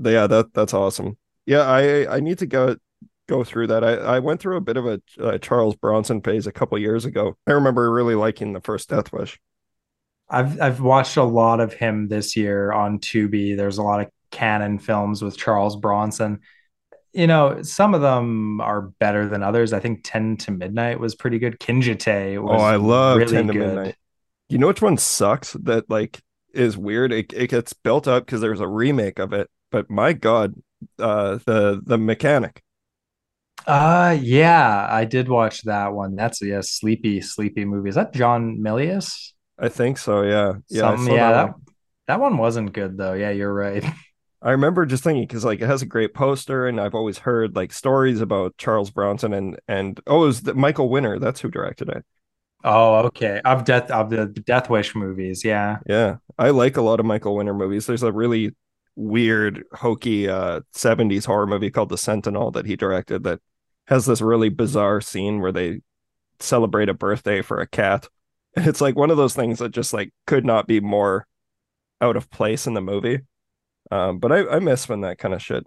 yeah, that that's awesome. Yeah, I I need to go go through that. I I went through a bit of a, a Charles Bronson phase a couple years ago. I remember really liking the first Death Wish. I've I've watched a lot of him this year on Tubi. There's a lot of Cannon films with Charles Bronson. You know, some of them are better than others. I think 10 to Midnight was pretty good. Kinjite oh, was Oh, I love really 10 to good. Midnight. You know which one sucks that like is weird? It, it gets built up because there's a remake of it, but my god, uh the the mechanic. Uh yeah, I did watch that one. That's a yeah, sleepy, sleepy movie. Is that John Milius? I think so. Yeah. Yeah. yeah. That, that, one. that one wasn't good though. Yeah, you're right. I remember just thinking because like it has a great poster, and I've always heard like stories about Charles Bronson and and oh, it was the, Michael Winner. That's who directed it. Oh, okay. Of death of the Death Wish movies, yeah. Yeah. I like a lot of Michael Winner movies. There's a really weird, hokey uh 70s horror movie called The Sentinel that he directed that has this really bizarre scene where they celebrate a birthday for a cat it's like one of those things that just like could not be more out of place in the movie. Um, but I, I miss when that kind of shit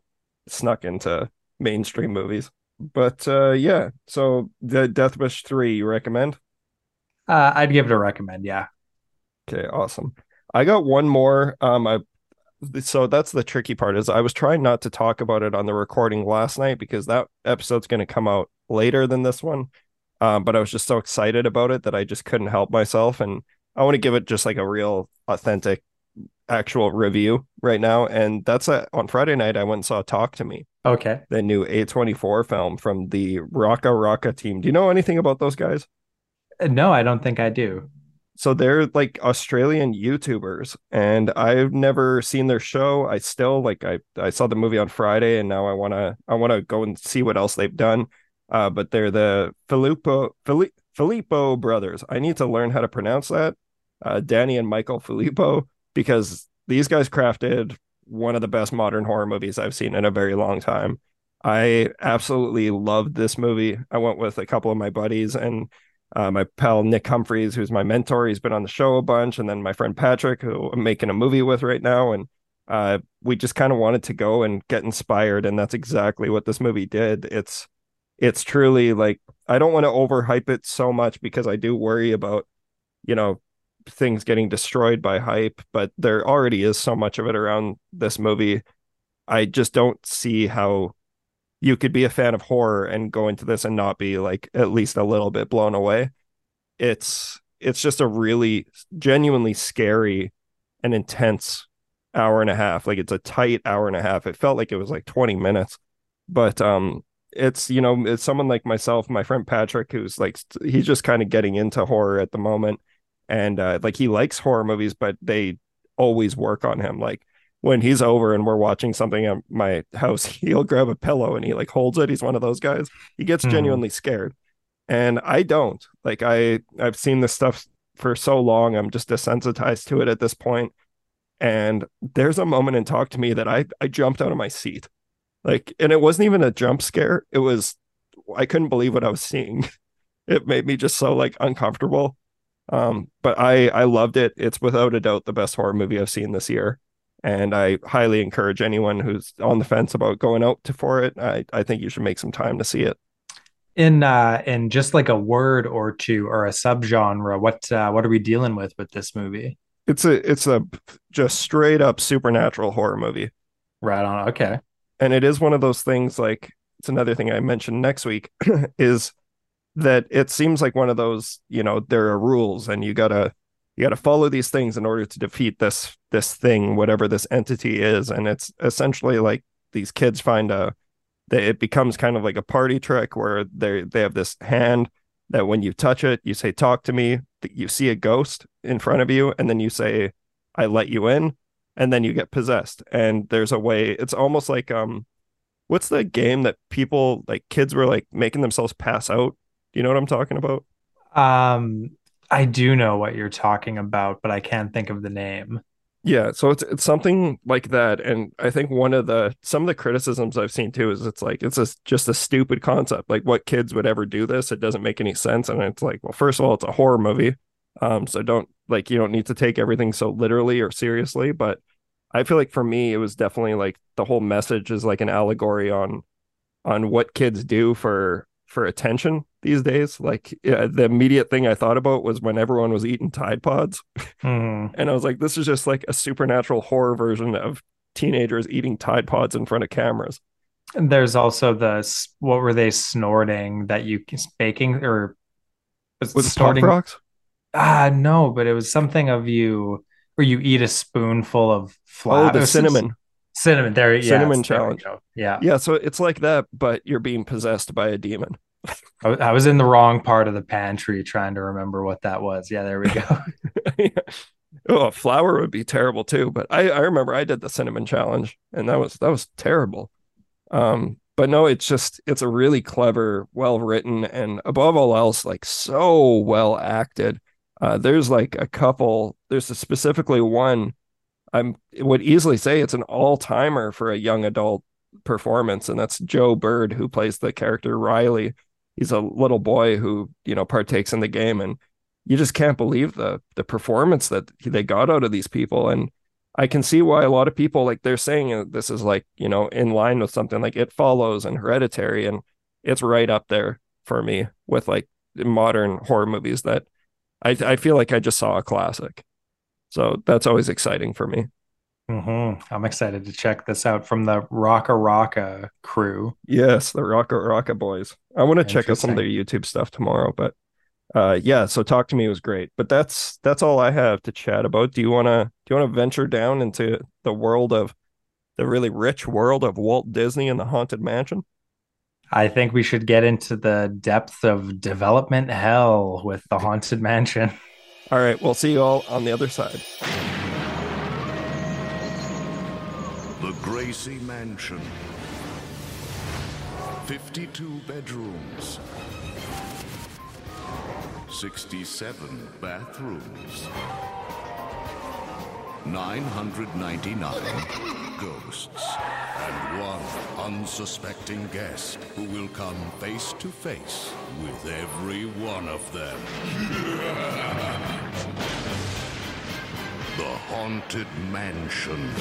snuck into mainstream movies. But uh, yeah, so the Death Wish three, you recommend? Uh, I'd give it a recommend. Yeah. Okay, awesome. I got one more. Um, I so that's the tricky part is I was trying not to talk about it on the recording last night because that episode's going to come out later than this one. Um, but I was just so excited about it that I just couldn't help myself. And I want to give it just like a real authentic actual review right now. And that's a, on Friday night, I went and saw Talk to Me. Okay. The new A24 film from the RackaRacka team. Do you know anything about those guys? Uh, no, I don't think I do. So they're like Australian YouTubers, and I've never seen their show. I still like I I saw the movie on Friday, and now I wanna I wanna go and see what else they've done uh, but they're the Philippou Fili- Philippou brothers. I need to learn how to pronounce that. Uh, Danny and Michael Philippou, because these guys crafted one of the best modern horror movies I've seen in a very long time. I absolutely loved this movie. I went with a couple of my buddies and uh, my pal Nick Humphreys, who's my mentor. He's been on the show a bunch, and then my friend Patrick, who I'm making a movie with right now. And uh, we just kind of wanted to go and get inspired, and that's exactly what this movie did. It's it's truly like I don't want to overhype it so much because I do worry about, you know, things getting destroyed by hype, but there already is so much of it around this movie. I just don't see how you could be a fan of horror and go into this and not be like at least a little bit blown away. It's it's just a really genuinely scary and intense hour and a half. Like it's a tight hour and a half. It felt like it was like 20 minutes. But um it's you know it's someone like myself my friend patrick who's like he's just kind of getting into horror at the moment and uh, like he likes horror movies but they always work on him like when he's over and we're watching something at my house, he'll grab a pillow and he like holds it. He's one of those guys. He gets mm-hmm. genuinely scared. And I don't. Like I I've seen this stuff for so long. I'm just desensitized to it at this point. And there's a moment in Talk to Me that I I jumped out of my seat. Like and it wasn't even a jump scare. It was I couldn't believe what I was seeing. It made me just so like uncomfortable. Um, but I I loved it. It's without a doubt the best horror movie I've seen this year and I highly encourage anyone who's on the fence about going out to for it. I, I think you should make some time to see it. In uh, in just like a word or two or a subgenre, what uh, what are we dealing with with this movie? It's a it's a just straight up supernatural horror movie. Right on. Okay. And it is one of those things like it's another thing I mentioned next week is that it seems like one of those, you know, there are rules and you gotta you got to follow these things in order to defeat this this thing whatever this entity is and it's essentially like these kids find a they, it becomes kind of like a party trick where they they have this hand that when you touch it you say talk to me. You see a ghost in front of you and then you say i let you in and then you get possessed. And there's a way it's almost like um what's the game that people like kids were like making themselves pass out? Do you know what i'm talking about? Um I do know what you're talking about, but I can't think of the name. Yeah, so it's it's something like that, and I think one of the some of the criticisms I've seen too is it's like it's a, just a stupid concept. Like, what kids would ever do this? It doesn't make any sense, and it's like, well, first of all, it's a horror movie, um, so don't like you don't need to take everything so literally or seriously. But I feel like for me, it was definitely like the whole message is like an allegory on on what kids do for for attention these days. Like yeah, the immediate thing I thought about was when everyone was eating Tide Pods. Mm. and I was like, this is just like a supernatural horror version of teenagers eating Tide Pods in front of cameras. And there's also the what were they snorting that you baking or was, was snorting rocks? Ah, no, but it was something of you where you eat a spoonful of flour. Oh, the cinnamon. Cinnamon, there, yeah, cinnamon challenge. Yeah, yeah. So it's like that, but you're being possessed by a demon. I, was in the wrong part of the pantry trying to remember what that was. Yeah, there we go. yeah. Oh, flour would be terrible too. But I, I remember I did the cinnamon challenge, and that was that was terrible. Um, but no, it's just it's a really clever, well written, and above all else, like so well acted. Uh, there's like a couple. There's a specifically one I would easily say it's an all timer for a young adult performance, and that's Joe Bird who plays the character Riley. He's a little boy who you know partakes in the game, and you just can't believe the the performance that they got out of these people. And I can see why a lot of people like they're saying uh, this is like you know in line with something like It Follows and Hereditary, and it's right up there for me with like modern horror movies that I I feel like I just saw a classic. So that's always exciting for me. Mm-hmm. I'm excited to check this out from the RackaRacka crew. Yes, the RackaRacka boys. I want to check out some of their YouTube stuff tomorrow, but uh, yeah. So talk to me was great, but that's that's all I have to chat about. Do you want to do you want to venture down into the world of the really rich world of Walt Disney and the Haunted Mansion? I think we should get into the depth of development hell with the Haunted Mansion. All right, we'll see you all on the other side. The Gracey Mansion. 52 bedrooms. 67 bathrooms. 999 ghosts. And one unsuspecting guest who will come face to face with every one of them. the Haunted Mansion.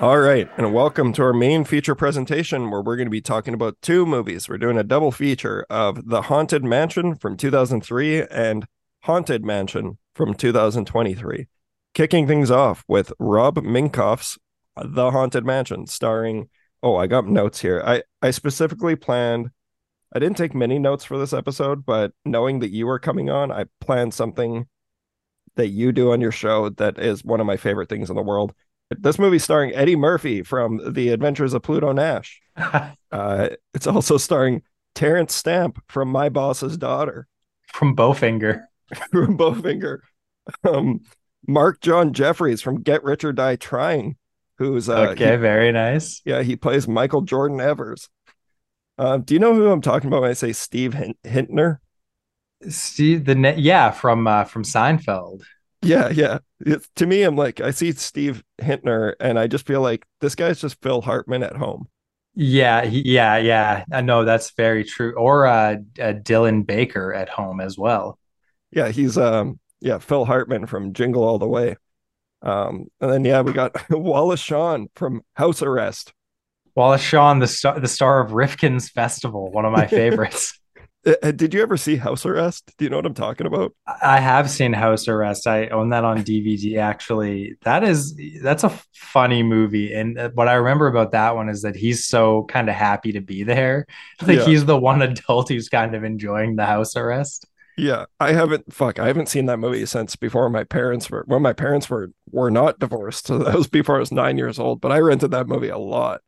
All right, and welcome to our main feature presentation where we're going to be talking about two movies. We're doing a double feature of The Haunted Mansion from 2003 and Haunted Mansion from 2023. Kicking things off with Rob Minkoff's The Haunted Mansion, starring. Oh, I got notes here. I, I specifically planned. I didn't take many notes for this episode, but knowing that you were coming on, I planned something that you do on your show that is one of my favorite things in the world. This movie starring Eddie Murphy from The Adventures of Pluto Nash. uh, it's also starring Terence Stamp from My Boss's Daughter. From Bowfinger. from Bowfinger. Um, Marc John Jefferies from Get Rich or Die Trying, who's uh, okay, he, very nice. Yeah, he plays Michael Jordan Evers. Uh, do you know who I'm talking about when I say Steve Hytner? Steve, the yeah from uh, from Seinfeld. Yeah, yeah. It's, to me, I'm like, I see Steve Hytner, and I just feel like this guy's just Phil Hartman at home. Yeah, yeah, yeah. I know that's very true. Or uh, uh, Dylan Baker at home as well. Yeah, he's um, yeah, Phil Hartman from Jingle All the Way. Um, and then yeah, we got Wallace Shawn from House Arrest. Wallace Shawn, the star, the star of Rifkin's Festival, one of my favorites. Uh, uh, did you ever see House Arrest? Do you know what I'm talking about? I have seen House Arrest. I own that on DVD. Actually, that is that's a funny movie. And uh, what I remember about that one is that he's so kind of happy to be there. Like yeah. he's the one adult who's kind of enjoying the house arrest. Yeah, I haven't. Fuck, I haven't seen that movie since before my parents were. When my parents were were not divorced, so that was before I was nine years old. But I rented that movie a lot.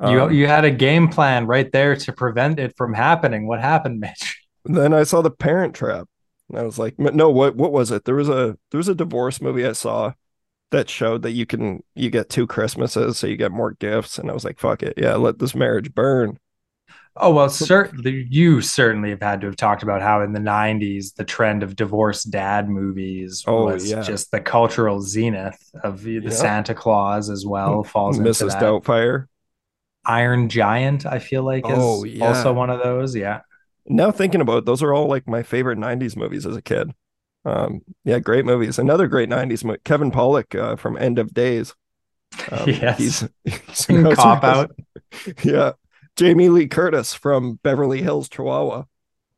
You um, you had a game plan right there to prevent it from happening. What happened, Mitch? Then I saw the Parent Trap. And I was like, no, what what was it? There was a there was a divorce movie I saw that showed that you can you get two Christmases, so you get more gifts. And I was like, fuck it, yeah, let this marriage burn. Oh well, certainly you certainly have had to have talked about how in the '90s the trend of divorced dad movies oh, was yeah. just the cultural zenith of the yeah. Santa Claus as well falls Mrs. into that. Doubtfire. Iron Giant, I feel like is oh, yeah. also one of those. Yeah. Now thinking about it, those are all like my favorite '90s movies as a kid. Um, yeah, great movies. Another great '90s movie, Kevin Pollak uh, from End of Days. Um, yes, he's, he's cop out. yeah, Jamie Lee Curtis from Beverly Hills, Chihuahua.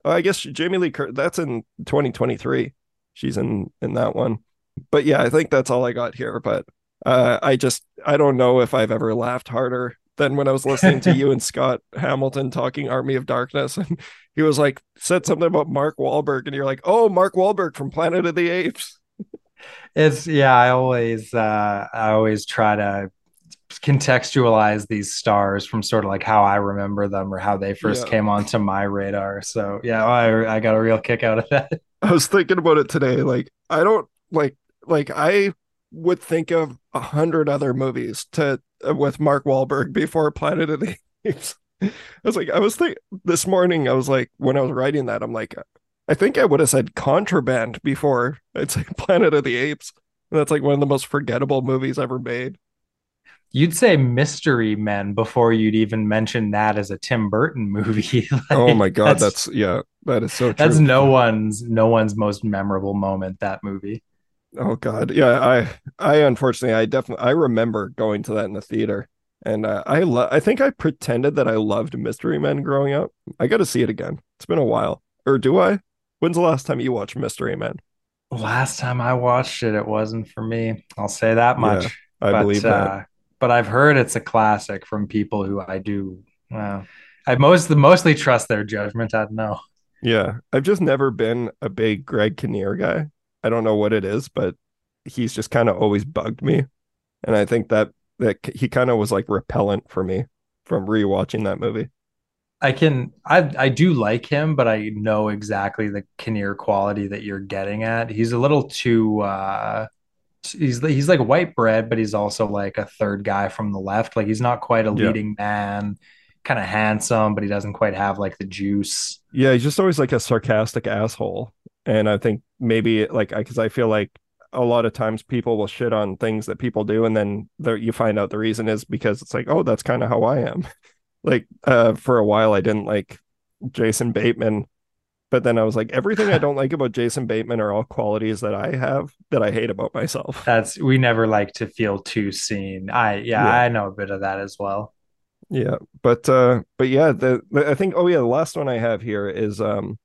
Oh, I guess Jamie Lee Curtis. That's in 2023. She's in in that one. But yeah, I think that's all I got here. But uh, I just I don't know if I've ever laughed harder than when I was listening to you and Scott Hamilton talking Army of Darkness, and he was like said something about Mark Wahlberg, and you're like, oh, Mark Wahlberg from Planet of the Apes. It's yeah, I always uh, I always try to contextualize these stars from sort of like how I remember them or how they first yeah. came onto my radar. So yeah, I I got a real kick out of that. I was thinking about it today. Like I don't like like I would think of a hundred other movies to with Mark Wahlberg before Planet of the Apes. I was like, I was thinking this morning, I was like, when I was writing that, I'm like, I think I would have said Contraband before I'd say Planet of the Apes. And that's like one of the most forgettable movies ever made. You'd say Mystery Men before you'd even mention that as a Tim Burton movie. like, oh my god, that's, that's, yeah, that is so true. That's no one's no one's most memorable moment that movie. Oh God, yeah. I I unfortunately I definitely I remember going to that in the theater, and uh, I lo- I think I pretended that I loved Mystery Men growing up. I got to see it again. It's been a while, or do I? When's the last time you watched Mystery Men? Last time I watched it, it wasn't for me. I'll say that much. Yeah, I but, believe that. Uh, but I've heard it's a classic from people who I do. Uh, I most mostly trust their judgment. I don't know. Yeah, I've just never been a big Greg Kinnear guy. I don't know what it is, but he's just kind of always bugged me. And I think that that he kind of was like repellent for me from rewatching that movie. I can I I do like him, but I know exactly the Kinnear quality that you're getting at. He's a little too uh he's he's like white bread, but he's also like a third guy from the left. Like he's not quite a leading yeah. man, kind of handsome, but he doesn't quite have like the juice. Yeah, he's just always like a sarcastic asshole and i think maybe like because I, feel like a lot of times people will shit on things that people do and then you find out the reason is because it's like oh that's kind of how i am like uh for a while i didn't like jason bateman but then i was like everything i don't like about jason bateman are all qualities that i have that i hate about myself that's we never like to feel too seen i yeah, yeah. i know a bit of that as well yeah but uh but yeah the, the i think oh yeah the last one i have here is um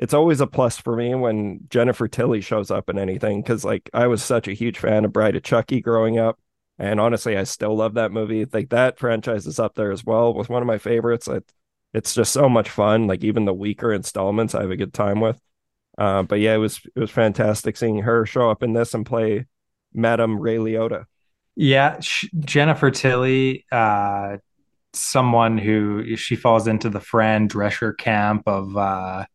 it's always a plus for me when Jennifer Tilly shows up in anything because like I was such a huge fan of Bride of Chucky growing up. And honestly, I still love that movie. Like that franchise is up there as well. with one of my favorites. It, it's just so much fun. Like even the weaker installments, I have a good time with. Uh, but yeah, it was it was fantastic seeing her show up in this and play Madame Ray Liotta. Yeah, Jennifer Tilly, uh, someone who she falls into the Fran Drescher camp of uh,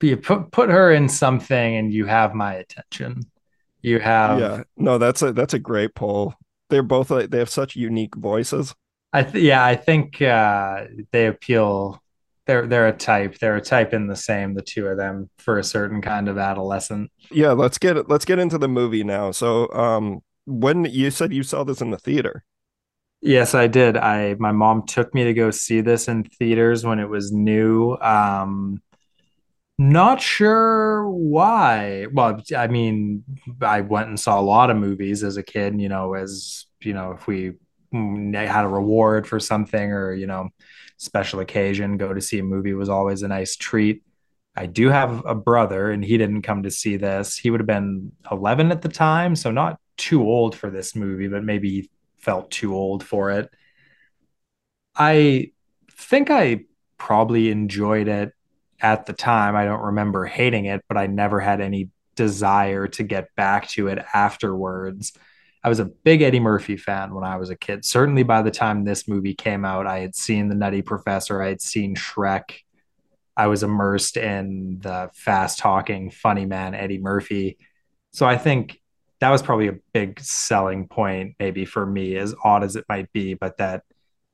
you put put her in something and you have my attention You have yeah. No, that's a that's a great poll. They're both like they have such unique voices. I th- yeah, I think uh, they appeal. They're they're a type. They're a type in the same. The two of them for a certain kind of adolescent. Yeah, let's get let's get into the movie now. So, um, when you said you saw this in the theater, Yes, I did. I my mom took me to go see this in theaters when it was new. Um, not sure why. Well, I mean, I went and saw a lot of movies as a kid, you know, as you know, if we mm, had a reward for something or, you know, special occasion, go to see a movie was always a nice treat. I do have a brother and he didn't come to see this. He would have been 11 at the time, so not too old for this movie, but maybe he felt too old for it. I think I probably enjoyed it at the time. I don't remember hating it, but I never had any desire to get back to it afterwards. I was a big Eddie Murphy fan when I was a kid. Certainly by the time this movie came out, I had seen The Nutty Professor, I had seen Shrek. I was immersed in the fast talking, funny man, Eddie Murphy. So I think that was probably a big selling point, maybe for me, as odd as it might be, but that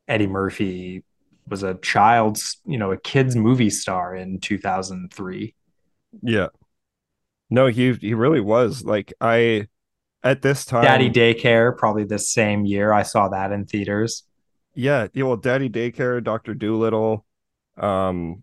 Eddie Murphy was a child's, you know, a kid's movie star in 2003. Yeah. No, he he really was. Like I at this time Daddy Daycare probably the same year I saw that in theaters. Yeah, yeah, well Daddy Daycare, Dr. Dolittle, um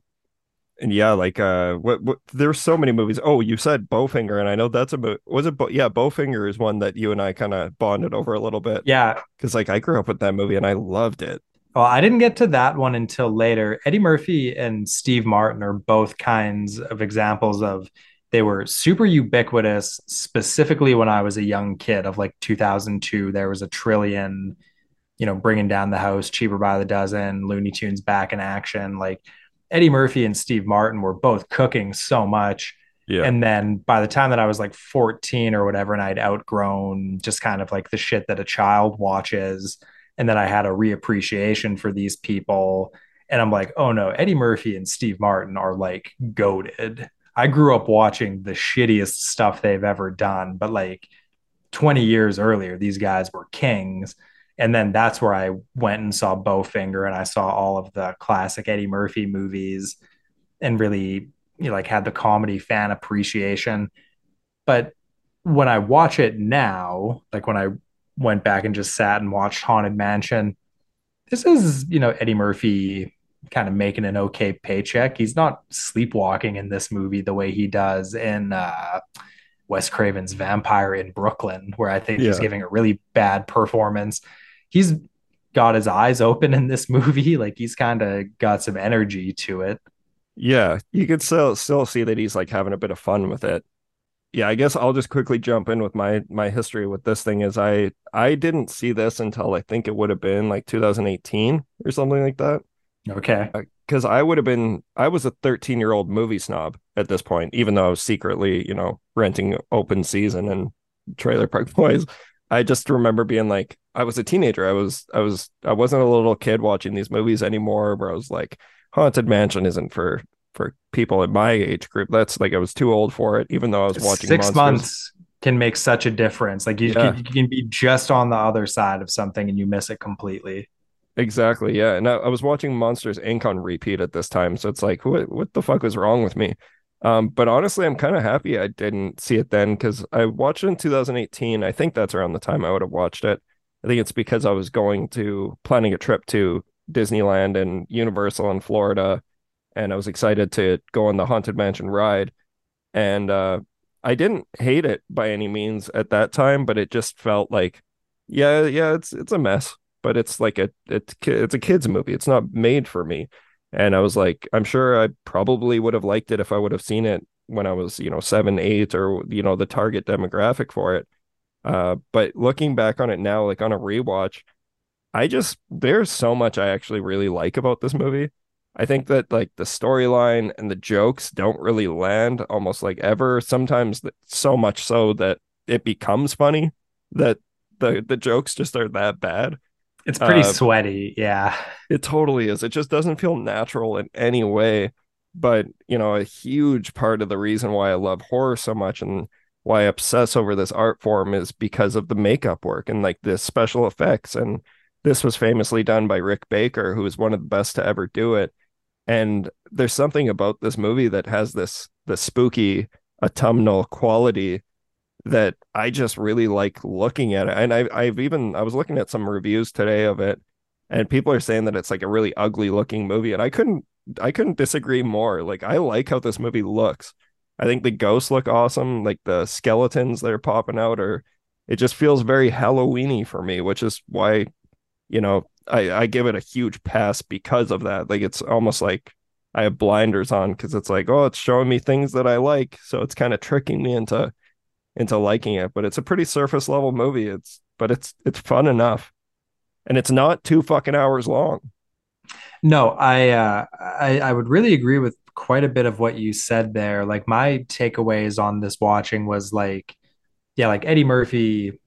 and yeah, like uh what, what there's so many movies. Oh, you said Bowfinger and I know that's a movie. Was it Bo- yeah, Bowfinger is one that you and I kind of bonded over a little bit. Yeah. Cuz like I grew up with that movie and I loved it. Well, I didn't get to that one until later. Eddie Murphy and Steve Martin are both kinds of examples of they were super ubiquitous, specifically when I was a young kid of like 2002. There was a trillion, you know, bringing down the house, cheaper by the dozen, Looney Tunes back in action. Like Eddie Murphy and Steve Martin were both cooking so much. Yeah. And then by the time that I was like 14 or whatever, and I'd outgrown just kind of like the shit that a child watches and then I had a reappreciation for these people. And I'm like, oh no, Eddie Murphy and Steve Martin are like goaded. I grew up watching the shittiest stuff they've ever done, but like 20 years earlier, these guys were kings. And then that's where I went and saw Bowfinger and I saw all of the classic Eddie Murphy movies and really you know, like had the comedy fan appreciation. But when I watch it now, like when I went back and just sat and watched Haunted Mansion. This is, you know, Eddie Murphy kind of making an okay paycheck. He's not sleepwalking in this movie the way he does in uh, Wes Craven's Vampire in Brooklyn, where I think yeah. he's giving a really bad performance. He's got his eyes open in this movie. Like he's kind of got some energy to it. Yeah, you could still still see that he's like having a bit of fun with it yeah, I guess I'll just quickly jump in with my my history with this thing is I I didn't see this until I think it would have been like 2018 or something like that. Okay. Because uh, I would have been I was a 13 year old movie snob at this point, even though I was secretly you know renting open season and Trailer Park Boys. I just remember being like I was a teenager. I was I was I wasn't a little kid watching these movies anymore. Where I was like, Haunted Mansion isn't for for people in my age group. That's like I was too old for it, even though I was watching. Six Monsters. months can make such a difference. Like you, yeah. can, you can be just on the other side of something and you miss it completely. Exactly. Yeah. And I, I, was watching Monsters Inc. on repeat at this time. So it's like, what, what the fuck was wrong with me? Um, but honestly, I'm kind of happy I didn't see it then because I watched it in 2018. I think that's around the time I would have watched it. I think it's because I was going to planning a trip to Disneyland and Universal in Florida and I was excited to go on the Haunted Mansion ride. And uh, I didn't hate it by any means at that time, but it just felt like, yeah, yeah, it's it's a mess, but it's like a it's it's a kids movie. It's not made for me. And I was like, I'm sure I probably would have liked it if I would have seen it when I was, you know, seven, eight, or you know, the target demographic for it. Uh, but looking back on it now, like on a rewatch, I just there's so much I actually really like about this movie. I think that like the storyline and the jokes don't really land almost like ever. Sometimes so much so that it becomes funny that the the jokes just are that bad. It's pretty uh, sweaty, yeah. It totally is. It just doesn't feel natural in any way. But you know, a huge part of the reason why I love horror so much and why I obsess over this art form is because of the makeup work and like the special effects. And this was famously done by Rick Baker, who is one of the best to ever do it. And there's something about this movie that has this the spooky autumnal quality that I just really like looking at it. And I, I've even I was looking at some reviews today of it, and people are saying that it's like a really ugly looking movie, and I couldn't I couldn't disagree more. Like I like how this movie looks. I think the ghosts look awesome. Like the skeletons that are popping out or it just feels very Halloweeny for me, which is why, you know, I, I give it a huge pass because of that. Like it's almost like I have blinders on because it's like, oh, it's showing me things that I like. So it's kind of tricking me into into liking it. But it's a pretty surface level movie. It's but it's it's fun enough. And it's not two fucking hours long. No, I uh I, I would really agree with quite a bit of what you said there. Like my takeaways on this watching was like, yeah, like Eddie Murphy,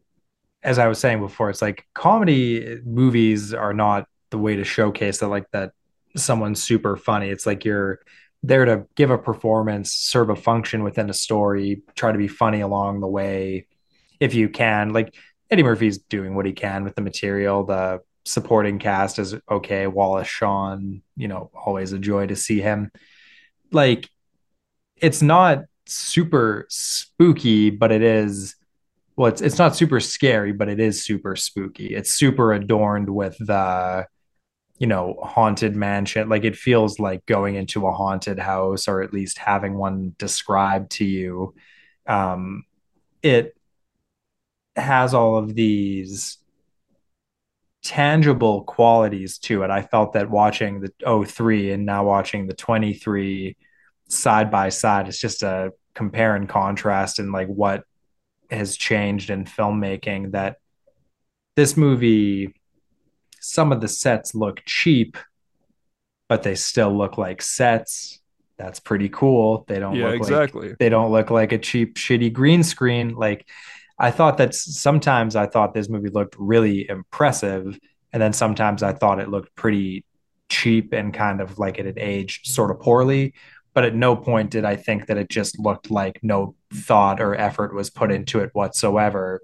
as I was saying before, it's like comedy movies are not the way to showcase that, like that someone's super funny. It's like you're there to give a performance, serve a function within a story, try to be funny along the way if you can. Like Eddie Murphy's doing what he can with the material. The supporting cast is okay. Wallace Shawn, you know, always a joy to see him like it's not super spooky, but it is well, it's it's not super scary, but it is super spooky. It's super adorned with the you know haunted mansion like it feels like going into a haunted house or at least having one described to you um it has all of these tangible qualities to it. I felt that watching the 03 and now watching the 23 side by side, it's just a compare and contrast and like what has changed in filmmaking that this movie some of the sets look cheap but they still look like sets that's pretty cool they don't yeah, look exactly like, they don't look like a cheap shitty green screen like I thought that sometimes I thought this movie looked really impressive, and then sometimes I thought it looked pretty cheap and kind of like it had aged sort of poorly. But at no point did I think that it just looked like no thought or effort was put into it whatsoever.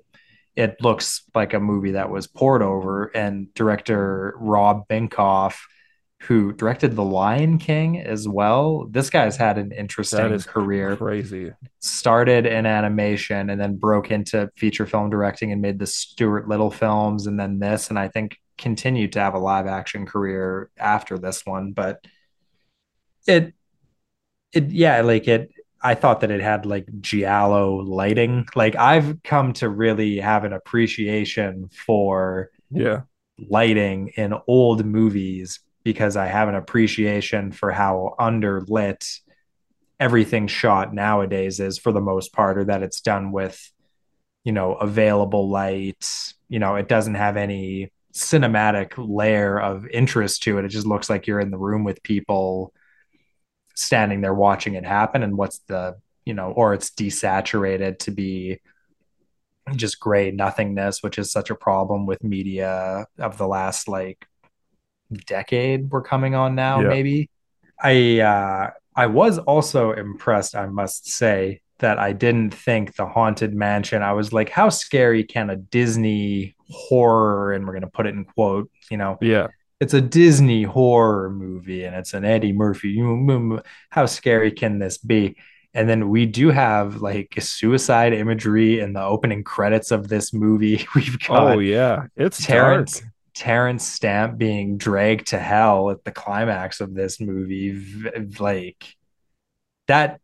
It looks like a movie that was poured over, and director Rob Minkoff who directed The Lion King as well. This guy's had an interesting career. Crazy. Started in animation and then broke into feature film directing and made the Stuart Little films and then this. And I think continued to have a live action career after this one. But it, it, yeah, like it, I thought that it had like giallo lighting. Like I've come to really have an appreciation for yeah lighting in old movies because I have an appreciation for how underlit everything shot nowadays is for the most part, or that it's done with, you know, available light. You know, it doesn't have any cinematic layer of interest to it. It just looks like you're in the room with people standing there watching it happen. And what's the, you know, or it's desaturated to be just gray nothingness, which is such a problem with media of the last like decade we're coming on now, yeah. maybe. I uh, I was also impressed, I must say, that I didn't think the Haunted Mansion. I was like, how scary can a Disney horror, and we're gonna put it in quote, you know, yeah, it's a Disney horror movie and it's an Eddie Murphy. How scary can this be? And then we do have like suicide imagery in the opening credits of this movie. We've oh, got oh yeah, it's Terence dark. Terence Stamp being dragged to hell at the climax of this movie, like that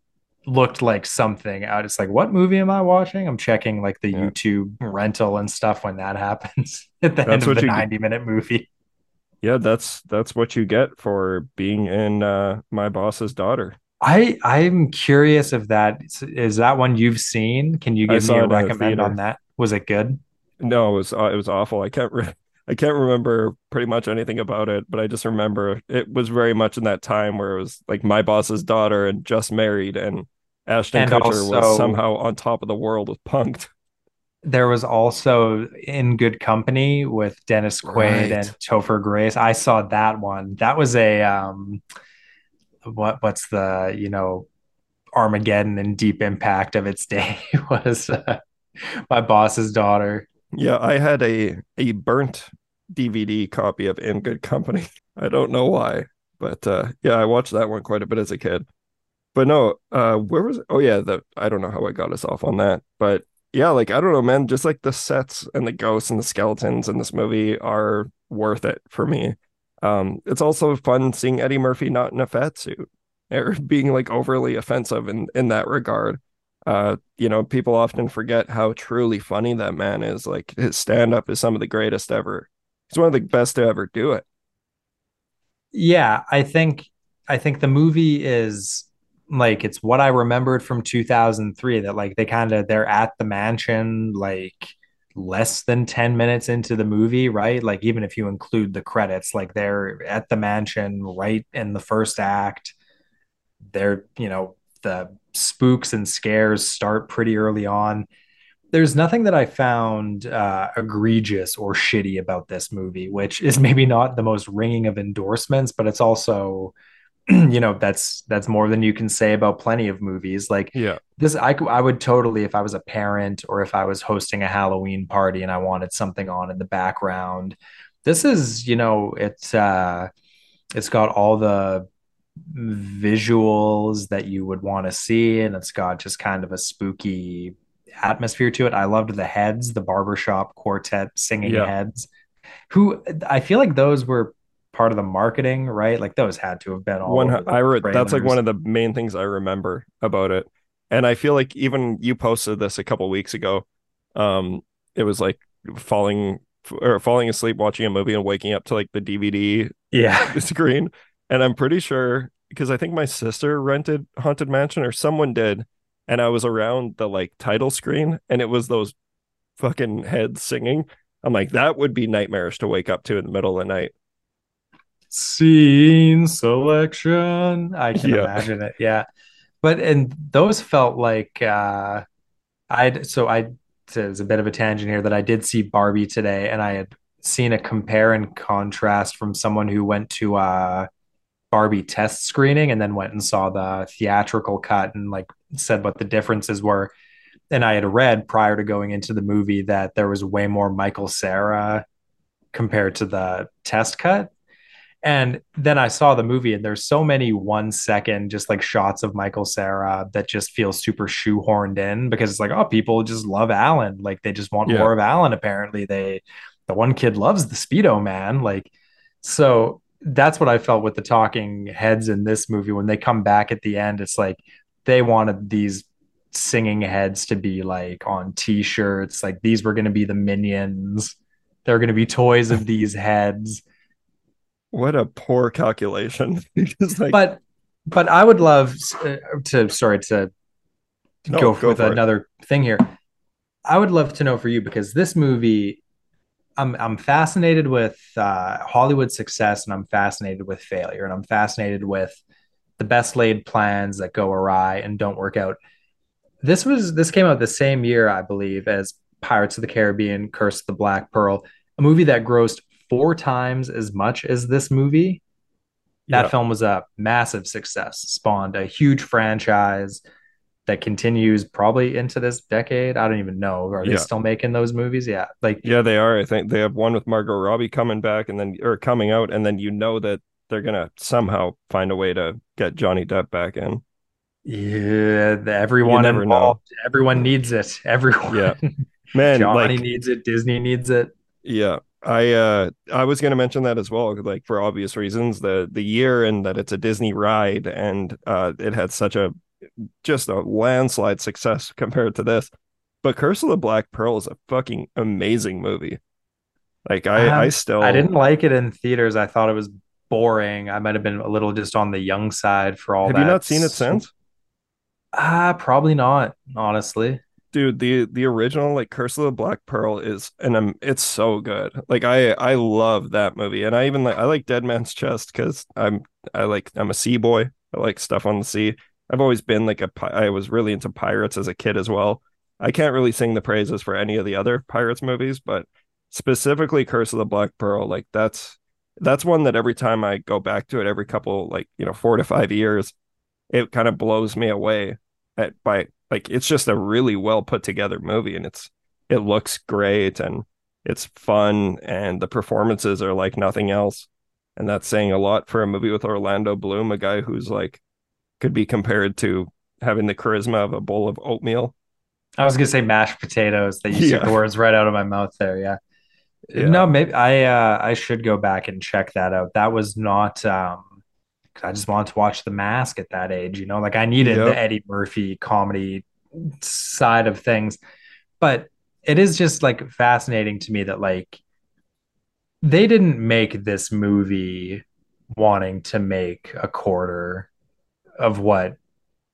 looked like something out. It's like, what movie am I watching? I'm checking like the yeah. YouTube rental and stuff when that happens at the that's end of the 90 get. minute movie. Yeah, that's that's what you get for being in uh, my boss's daughter. I I'm curious if that is that one you've seen. Can you give me a recommend on that? Was it good? No, it was uh, it was awful. I can't re- I can't remember pretty much anything about it, but I just remember it was very much in that time where it was like my boss's daughter and just married, and Ashton and Kutcher also, was somehow on top of the world with Punk'd. There was also In Good Company with Dennis Quaid right. and Topher Grace. I saw that one. That was a um, what what's the you know Armageddon and Deep Impact of its day was uh, my boss's daughter. Yeah, I had a a burnt DVD copy of In Good Company. I don't know why, but uh, yeah, I watched that one quite a bit as a kid. But no, uh, where was it? Oh yeah, the I don't know how I got us off on that, but yeah, like I don't know, man. Just like the sets and the ghosts and the skeletons in this movie are worth it for me. Um, it's also fun seeing Eddie Murphy not in a fat suit or being like overly offensive in in that regard. Uh, you know, people often forget how truly funny that man is. Like his stand up is some of the greatest ever. He's one of the best to ever do it. Yeah, I think I think the movie is like it's what I remembered from 2003 that like they kind of they're at the mansion like less than 10 minutes into the movie, right? Like even if you include the credits, like they're at the mansion right in the first act. They're, you know, the spooks and scares start pretty early on. There's nothing that I found uh, egregious or shitty about this movie, which is maybe not the most ringing of endorsements, but it's also you know that's that's more than you can say about plenty of movies. Like yeah. this i i would totally if i was a parent or if i was hosting a halloween party and i wanted something on in the background this is you know it's uh it's got all the visuals that you would want to see and it's got just kind of a spooky atmosphere to it. I loved the heads the barbershop quartet singing yeah. heads who i feel like those were part of the marketing, right? Like those had to have been all. One, I re- that's like one of the main things I remember about it, and I feel like even you posted this a couple weeks ago. Um, it was like falling or falling asleep watching a movie and waking up to like the DVD yeah screen, and I'm pretty sure because I think my sister rented Haunted Mansion or someone did, and I was around the like title screen, and it was those fucking heads singing. I'm like, that would be nightmarish to wake up to in the middle of the night scene selection. I can yeah. imagine it. Yeah. But and those felt like uh I'd so I it's a bit of a tangent here that I did see Barbie today and I had seen a compare and contrast from someone who went to a Barbie test screening and then went and saw the theatrical cut and like said what the differences were. And I had read prior to going into the movie that there was way more Michael Cera compared to the test cut. And then I saw the movie, and there's so many one second just like shots of Michael Cera that just feel super shoehorned in because it's like, oh, people just love Allan. Like they just want yeah. more of Allan. Apparently, they the one kid loves the Speedo man. Like, so that's what I felt with the talking heads in this movie. When they come back at the end, it's like they wanted these singing heads to be like on t-shirts. Like these were going to be the minions. They're going to be toys of these heads what a poor calculation. like, but but I would love uh, to sorry to no, go, go with another it. thing here. I would love to know for you because this movie, I'm I'm fascinated with uh, Hollywood success and I'm fascinated with failure and I'm fascinated with the best laid plans that go awry and don't work out. This was this came out the same year, I believe, as Pirates of the Caribbean: Curse of the Black Pearl, a movie that grossed four times as much as this movie. That yep. film was a massive success, spawned a huge franchise that continues probably into this decade. I don't even know. Are yeah. they still making those movies? Yeah. Like Yeah, they are. I think they have one with Margot Robbie coming back and then or coming out, and then you know that they're gonna somehow find a way to get Johnny Depp back in. Yeah, everyone involved. Know. Everyone needs it. Everyone. Yeah. Man, Johnny like, needs it. Disney needs it. Yeah. I uh I was going to mention that as well like for obvious reasons the the year and that it's a Disney ride and uh it had such a just a landslide success compared to this. But Curse of the Black Pearl is a fucking amazing movie. Like I um, I still I didn't like it in theaters. I thought it was boring. I might have been a little just on the young side for all have that. you not seen it since? Ah uh, probably not honestly dude the the original like curse of the black pearl is and um, it's so good. Like i i love that movie and i even like i like dead man's chest because i'm i like i'm a sea boy. I like stuff on the sea. I've always been like a i was really into pirates as a kid as well. I can't really sing the praises for any of the other pirates movies but specifically curse of the black pearl like that's that's one that every time i go back to it every couple like you know four to five years it kind of blows me away at by like it's just a really well put together movie and it's it looks great and it's fun and the performances are like nothing else and that's saying a lot for a movie with Orlando Bloom, a guy who's like could be compared to having the charisma of a bowl of oatmeal. I was gonna say mashed potatoes. That you yeah. took the words right out of my mouth there. Yeah. yeah. No, maybe I uh, I should go back and check that out. That was not. um I just wanted to watch The Mask at that age. You know, like I needed yep. the Eddie Murphy comedy side of things, but it is just like fascinating to me that like they didn't make this movie wanting to make a quarter of what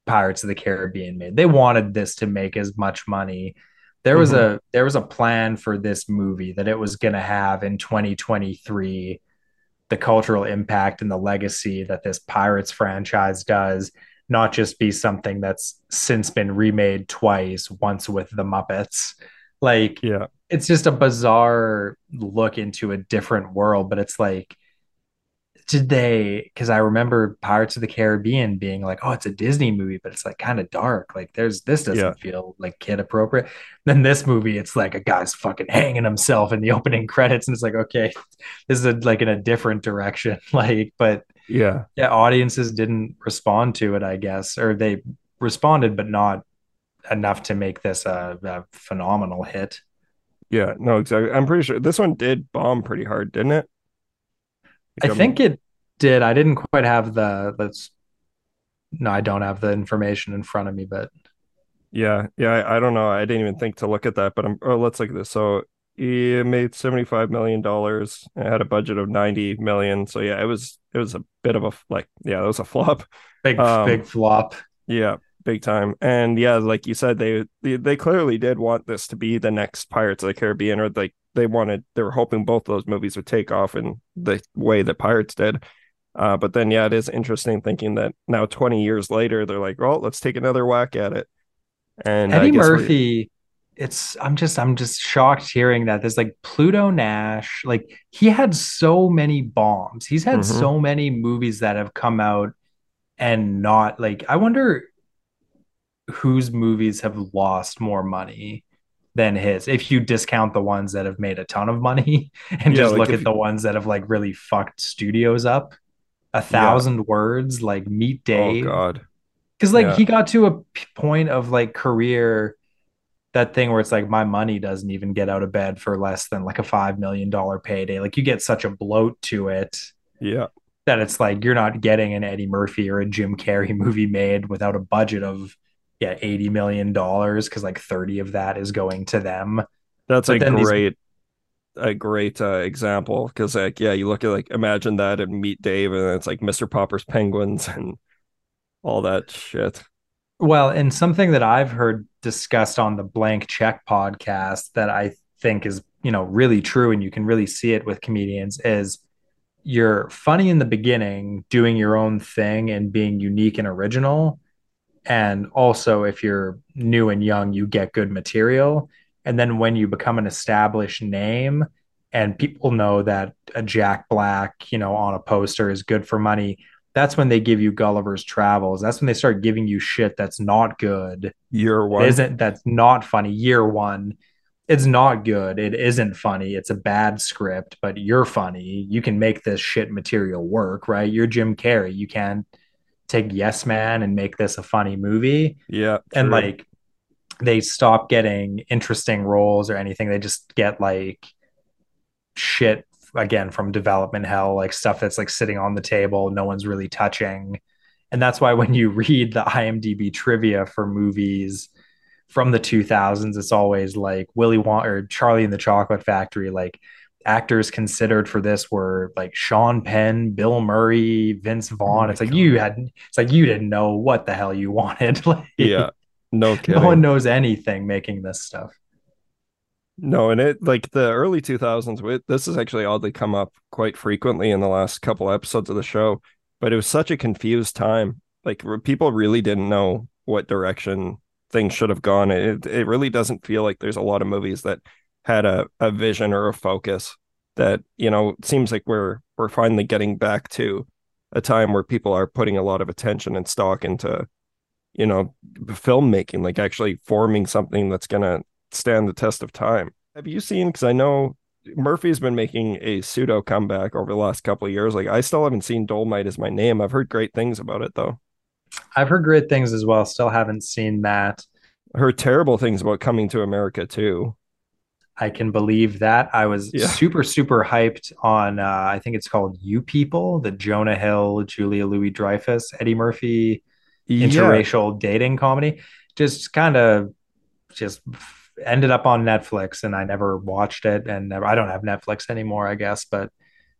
Pirates of the Caribbean made. They wanted this to make as much money. There was mm-hmm. a there was a plan for this movie that it was going to have in 2023 the cultural impact and the legacy that this Pirates franchise does not just be something that's since been remade twice, once with the Muppets. Like yeah it's just a bizarre look into a different world, but it's like, did they? Because I remember Pirates of the Caribbean being like, oh, it's a Disney movie, but it's like kind of dark. Like, there's this doesn't yeah. feel like kid appropriate. Then this movie, it's like a guy's fucking hanging himself in the opening credits, and it's like, okay, this is a, like in a different direction. Like, but yeah, yeah, audiences didn't respond to it, I guess, or they responded, but not enough to make this a, a phenomenal hit. Yeah, no, exactly. I'm pretty sure this one did bomb pretty hard, didn't it? I think it did. I didn't quite have the let's no, I don't have the information in front of me, but yeah, yeah, I, I don't know. I didn't even think to look at that, but I'm oh let's look at this. So he made 75 million dollars and had a budget of 90 million. So yeah, it was it was a bit of a like yeah, it was a flop. Big um, big flop. Yeah big time. And yeah, like you said, they, they they clearly did want this to be the next Pirates of the Caribbean, or like they wanted, they were hoping both those movies would take off in the way that Pirates did. Uh, but then, yeah, it is interesting thinking that now 20 years later, they're like, well, let's take another whack at it. And Eddie Murphy, it's I'm just I'm just shocked hearing that. There's like Pluto Nash, like he had so many bombs. He's had mm-hmm. so many movies that have come out and not like I wonder whose movies have lost more money than his if you discount the ones that have made a ton of money and yeah, just like look at you... the ones that have like really fucked studios up a thousand yeah. words like meet oh, dave oh god because like yeah. he got to a point of like career that thing where it's like my money doesn't even get out of bed for less than like a five million dollar payday like you get such a bloat to it yeah that it's like you're not getting an eddie murphy or a jim carrey movie made without a budget of yeah, 80 million dollars because like 30 of that is going to them. That's but a great these... a great uh, example because like yeah, you look at like imagine that and meet Dave and it's like Mr. Popper's Penguins and all that shit. Well, and something that I've heard discussed on the Blank Check podcast that I think is, you know, really true and you can really see it with comedians is you're funny in the beginning, doing your own thing and being unique and original and also if you're new and young you get good material. And then when you become an established name and people know that a jack black you know on a poster is good for money that's when they give you gulliver's travels. That's when they start giving you shit that's not good. Year one? isn't that's not funny. Year one it's not good. It isn't funny. It's a bad script but you're funny. You can make this shit material work right? You're jim carrey. You can't take Yes Man and make this a funny movie. Yeah. And like they stop getting interesting roles or anything. They just get like shit again from development hell, like stuff that's like sitting on the table, no one's really touching. And that's why when you read the IMDb trivia for movies from the 2000s, it's always like Willy Wonka or Charlie and the Chocolate Factory, like actors considered for this were like Sean Penn, Bill Murray, Vince oh Vaughn. Oh it's like God. you had it's like you didn't know what the hell you wanted. like, yeah. No kidding. No one knows anything making this stuff. No, and it like the early 2000s, this has actually oddly come up quite frequently in the last couple episodes of the show, but it was such a confused time. Like people really didn't know what direction things should have gone. It it really doesn't feel like there's a lot of movies that had a, a vision or a focus that you know seems like we're we're finally getting back to a time where people are putting a lot of attention and stock into you know filmmaking like actually forming something that's going to stand the test of time. Have you seen because i know murphy's been making a pseudo comeback over the last couple of years. Like i still haven't seen Dolemite is my name. I've heard great things about it though. I've heard great things as well. Still haven't seen that. I heard terrible things about coming to america too I can believe that. I was yeah. super, super hyped on, uh, I think it's called You People, the Jonah Hill, Julia Louis Dreyfus, Eddie Murphy interracial yeah. dating comedy. Just kind of just ended up on Netflix and I never watched it. And never, I don't have Netflix anymore, I guess. But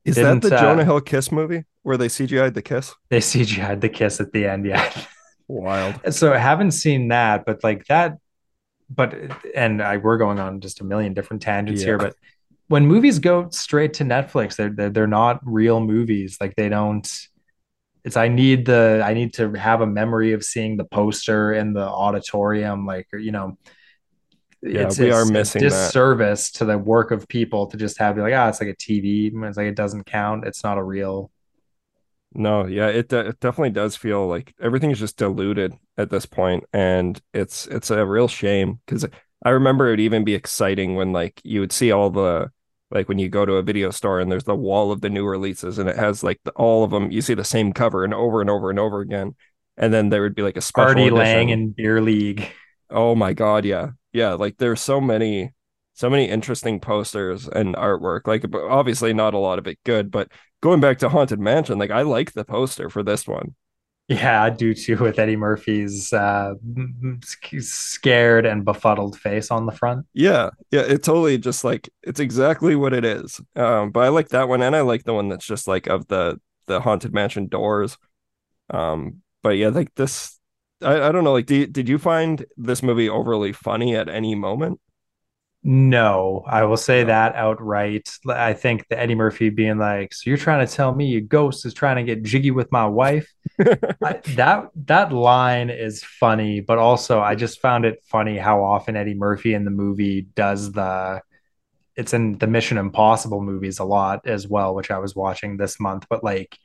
is that the uh, Jonah Hill kiss movie where they CGI'd the kiss? They CGI'd the kiss at the end. Yeah. Wild. So I haven't seen that, but like that but and I we're going on just a million different tangents yeah. here, but when movies go straight to Netflix, they're, they're they're not real movies. Like they don't. It's I need the I need to have a memory of seeing the poster in the auditorium, like you know. Yeah, it's, we it's are missing disservice that. to the work of people to just have like ah, oh, it's like a TV. It's like it doesn't count. It's not a real no, yeah, it, it definitely does feel like everything is just diluted at this point, and it's it's a real shame because I remember it'd even be exciting when like you would see all the like when you go to a video store and there's the wall of the new releases and it has like the, all of them. You see the same cover and over and over and over again, and then there would be like a special Artie Lange and Beer League. Oh my god, yeah, yeah. Like there's so many so many interesting posters and artwork. Like obviously not a lot of it good, but going back to Haunted Mansion, like I like the poster for this one. Yeah, I do too with Eddie Murphy's uh, scared and befuddled face on the front. Yeah, yeah, it totally just like it's exactly what it is. Um, but I like that one, and I like the one that's just like of the the Haunted Mansion doors. Um, but yeah, like this, I, I don't know. Like, did did you find this movie overly funny at any moment? No, I will say no. that outright. I think the Eddie Murphy being like, "So you're trying to tell me a ghost is trying to get jiggy with my wife?" I, that that line is funny, but also I just found it funny how often Eddie Murphy in the movie does the. It's in the Mission Impossible movies a lot as well, which I was watching this month. But like,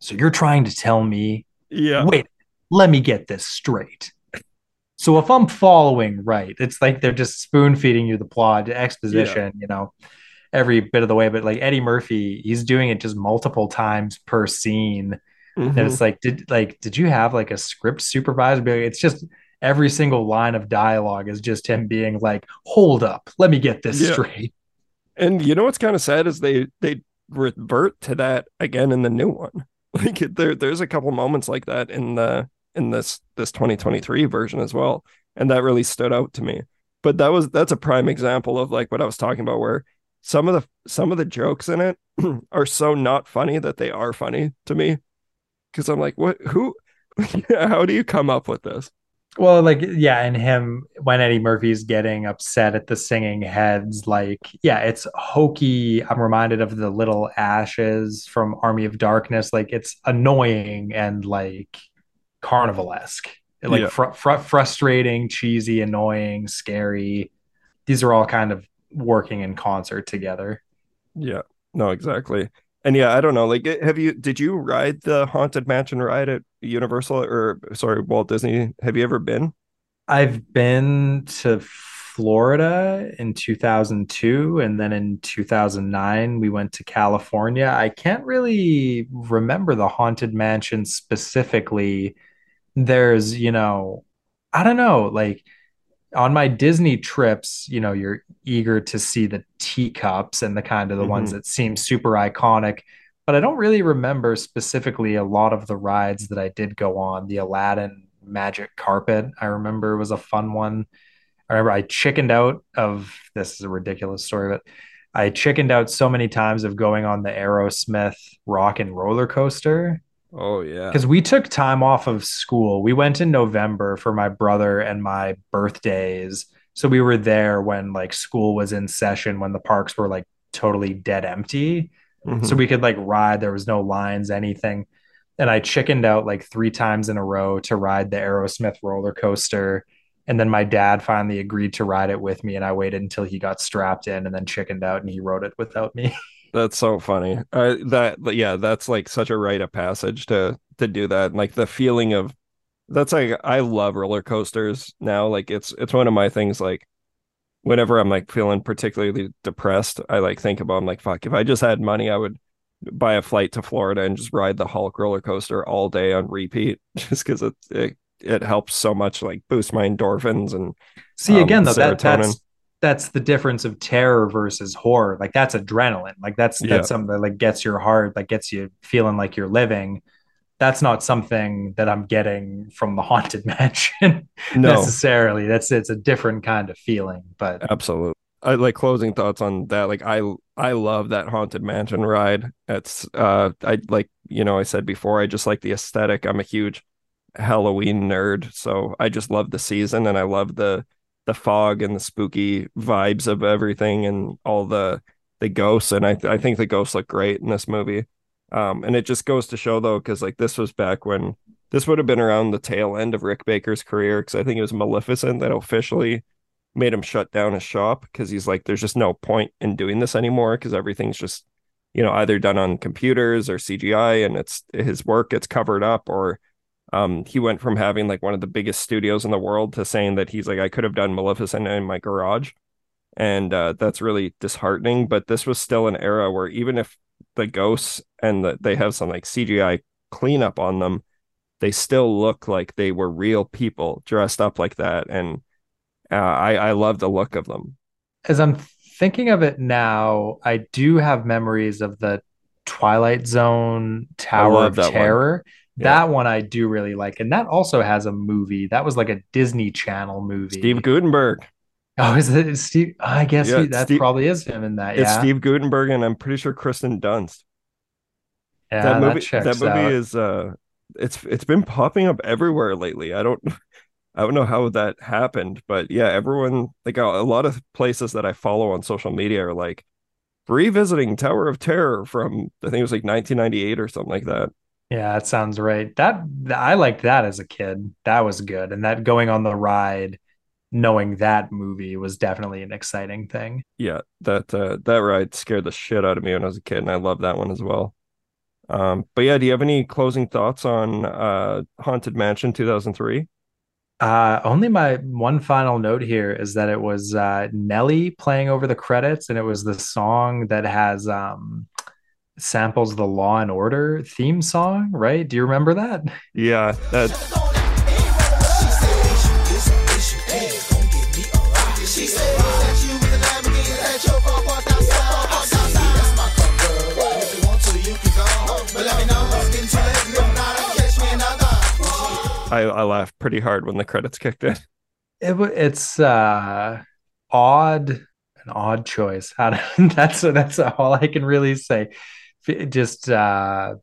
so you're trying to tell me? Yeah. Wait, let me get this straight so if I'm following right, it's like they're just spoon feeding you the plot, exposition, yeah. you know, every bit of the way. But like Eddie Murphy, he's doing it just multiple times per scene. Mm-hmm. And it's like, did like did you have like a script supervisor? It's just every single line of dialogue is just him being like, "Hold up, let me get this yeah. straight." And you know what's kind of sad is they they revert to that again in the new one. Like there there's a couple moments like that in the in this this 2023 version as well. And that really stood out to me. But that was that's a prime example of like what i was talking about where some of the some of the jokes in it are so not funny that they are funny to me. Because i'm like what who how do you come up with this? Well like yeah and him when eddie murphy's getting upset at the singing heads like yeah it's hokey. I'm reminded of the little ashes from army of darkness. Like it's annoying and like carnivalesque, like yeah. fr- fr- frustrating, cheesy, annoying, scary. These are all kind of working in concert together. Yeah, no, exactly. And yeah, I don't know. Like, have you? Did you ride the Haunted Mansion ride at Universal or sorry, Walt Disney? Have you ever been? I've been to Florida in 2002 and then in 2009 we went to California. I can't really remember the Haunted Mansion specifically there's you know i don't know like on my disney trips you know you're eager to see the teacups and the kind of the mm-hmm. ones that seem super iconic but i don't really remember specifically a lot of the rides that i did go on. The aladdin magic carpet i remember was a fun one. I remember i chickened out of this is a ridiculous story but i chickened out so many times of going on the aerosmith rock and roller coaster Oh yeah. Because we took time off of school. We went in November for my brother and my birthdays. So we were there when like school was in session when the parks were like totally dead empty. Mm-hmm. So we could like ride. There was no lines, anything. And I chickened out like three times in a row to ride the Aerosmith roller coaster. And then my dad finally agreed to ride it with me. And I waited until he got strapped in and then chickened out and he rode it without me. That's so funny. Uh, that yeah, that's like such a rite of passage to to do that. Like the feeling of that's like I love roller coasters now. Like it's it's one of my things. Like whenever I'm like feeling particularly depressed, I like think about I'm like fuck. If I just had money, I would buy a flight to Florida and just ride the Hulk roller coaster all day on repeat, just because it, it it helps so much like boost my endorphins and see again um, though that that's that's the difference of terror versus horror. Like that's adrenaline. Like that's that's yeah. something that like gets your heart, like gets you feeling like you're living. That's not something that I'm getting from the haunted mansion no. necessarily. That's it's a different kind of feeling. But absolutely. I like closing thoughts on that. Like I I love that haunted mansion ride. It's uh I like you know I said before I just like the aesthetic. I'm a huge Halloween nerd, so I just love the season and I love the the fog and the spooky vibes of everything and all the the ghosts and I I think the ghosts look great in this movie. Um, and it just goes to show though, because like this was back when this would have been around the tail end of Rick Baker's career, because I think it was Maleficent that officially made him shut down his shop because he's like, there's just no point in doing this anymore because everything's just, you know, either done on computers or CGI and it's his work gets covered up or um, he went from having like one of the biggest studios in the world to saying that he's like, I could have done Maleficent in my garage. And uh, that's really disheartening. But this was still an era where even if the ghosts and the, they have some like CGI cleanup on them, they still look like they were real people dressed up like that. And uh, I, I love the look of them. As I'm thinking of it now, I do have memories of the Twilight Zone Tower of Terror. One yeah. That one I do really like. And that also has a movie. That was like a Disney Channel movie. Steve Guttenberg. Oh, is it Steve? I guess yeah, he, that Steve, probably is him in that. It's yeah. Steve Guttenberg, and I'm pretty sure Kirsten Dunst. Yeah, that movie. That, that movie out. is uh, it's it's been popping up everywhere lately. I don't, I don't know how that happened, but yeah, everyone like a, a lot of places that I follow on social media are like revisiting Tower of Terror from I think it was like 1998 or something like that. Yeah, that sounds right. That I liked that as a kid. That was good. And that going on the ride, knowing that movie was definitely an exciting thing. Yeah, that uh, that ride scared the shit out of me when I was a kid, and I love that one as well. Um, but yeah, do you have any closing thoughts on uh, Haunted Mansion 2003? Uh, only my one final note here is that it was uh, Nelly playing over the credits, and it was the song that has um, samples the Law and Order theme song, right? Do you remember that? Yeah, that. I, I laughed pretty hard when the credits kicked in. It, it's uh, odd, an odd choice. That's that's all I can really say just uh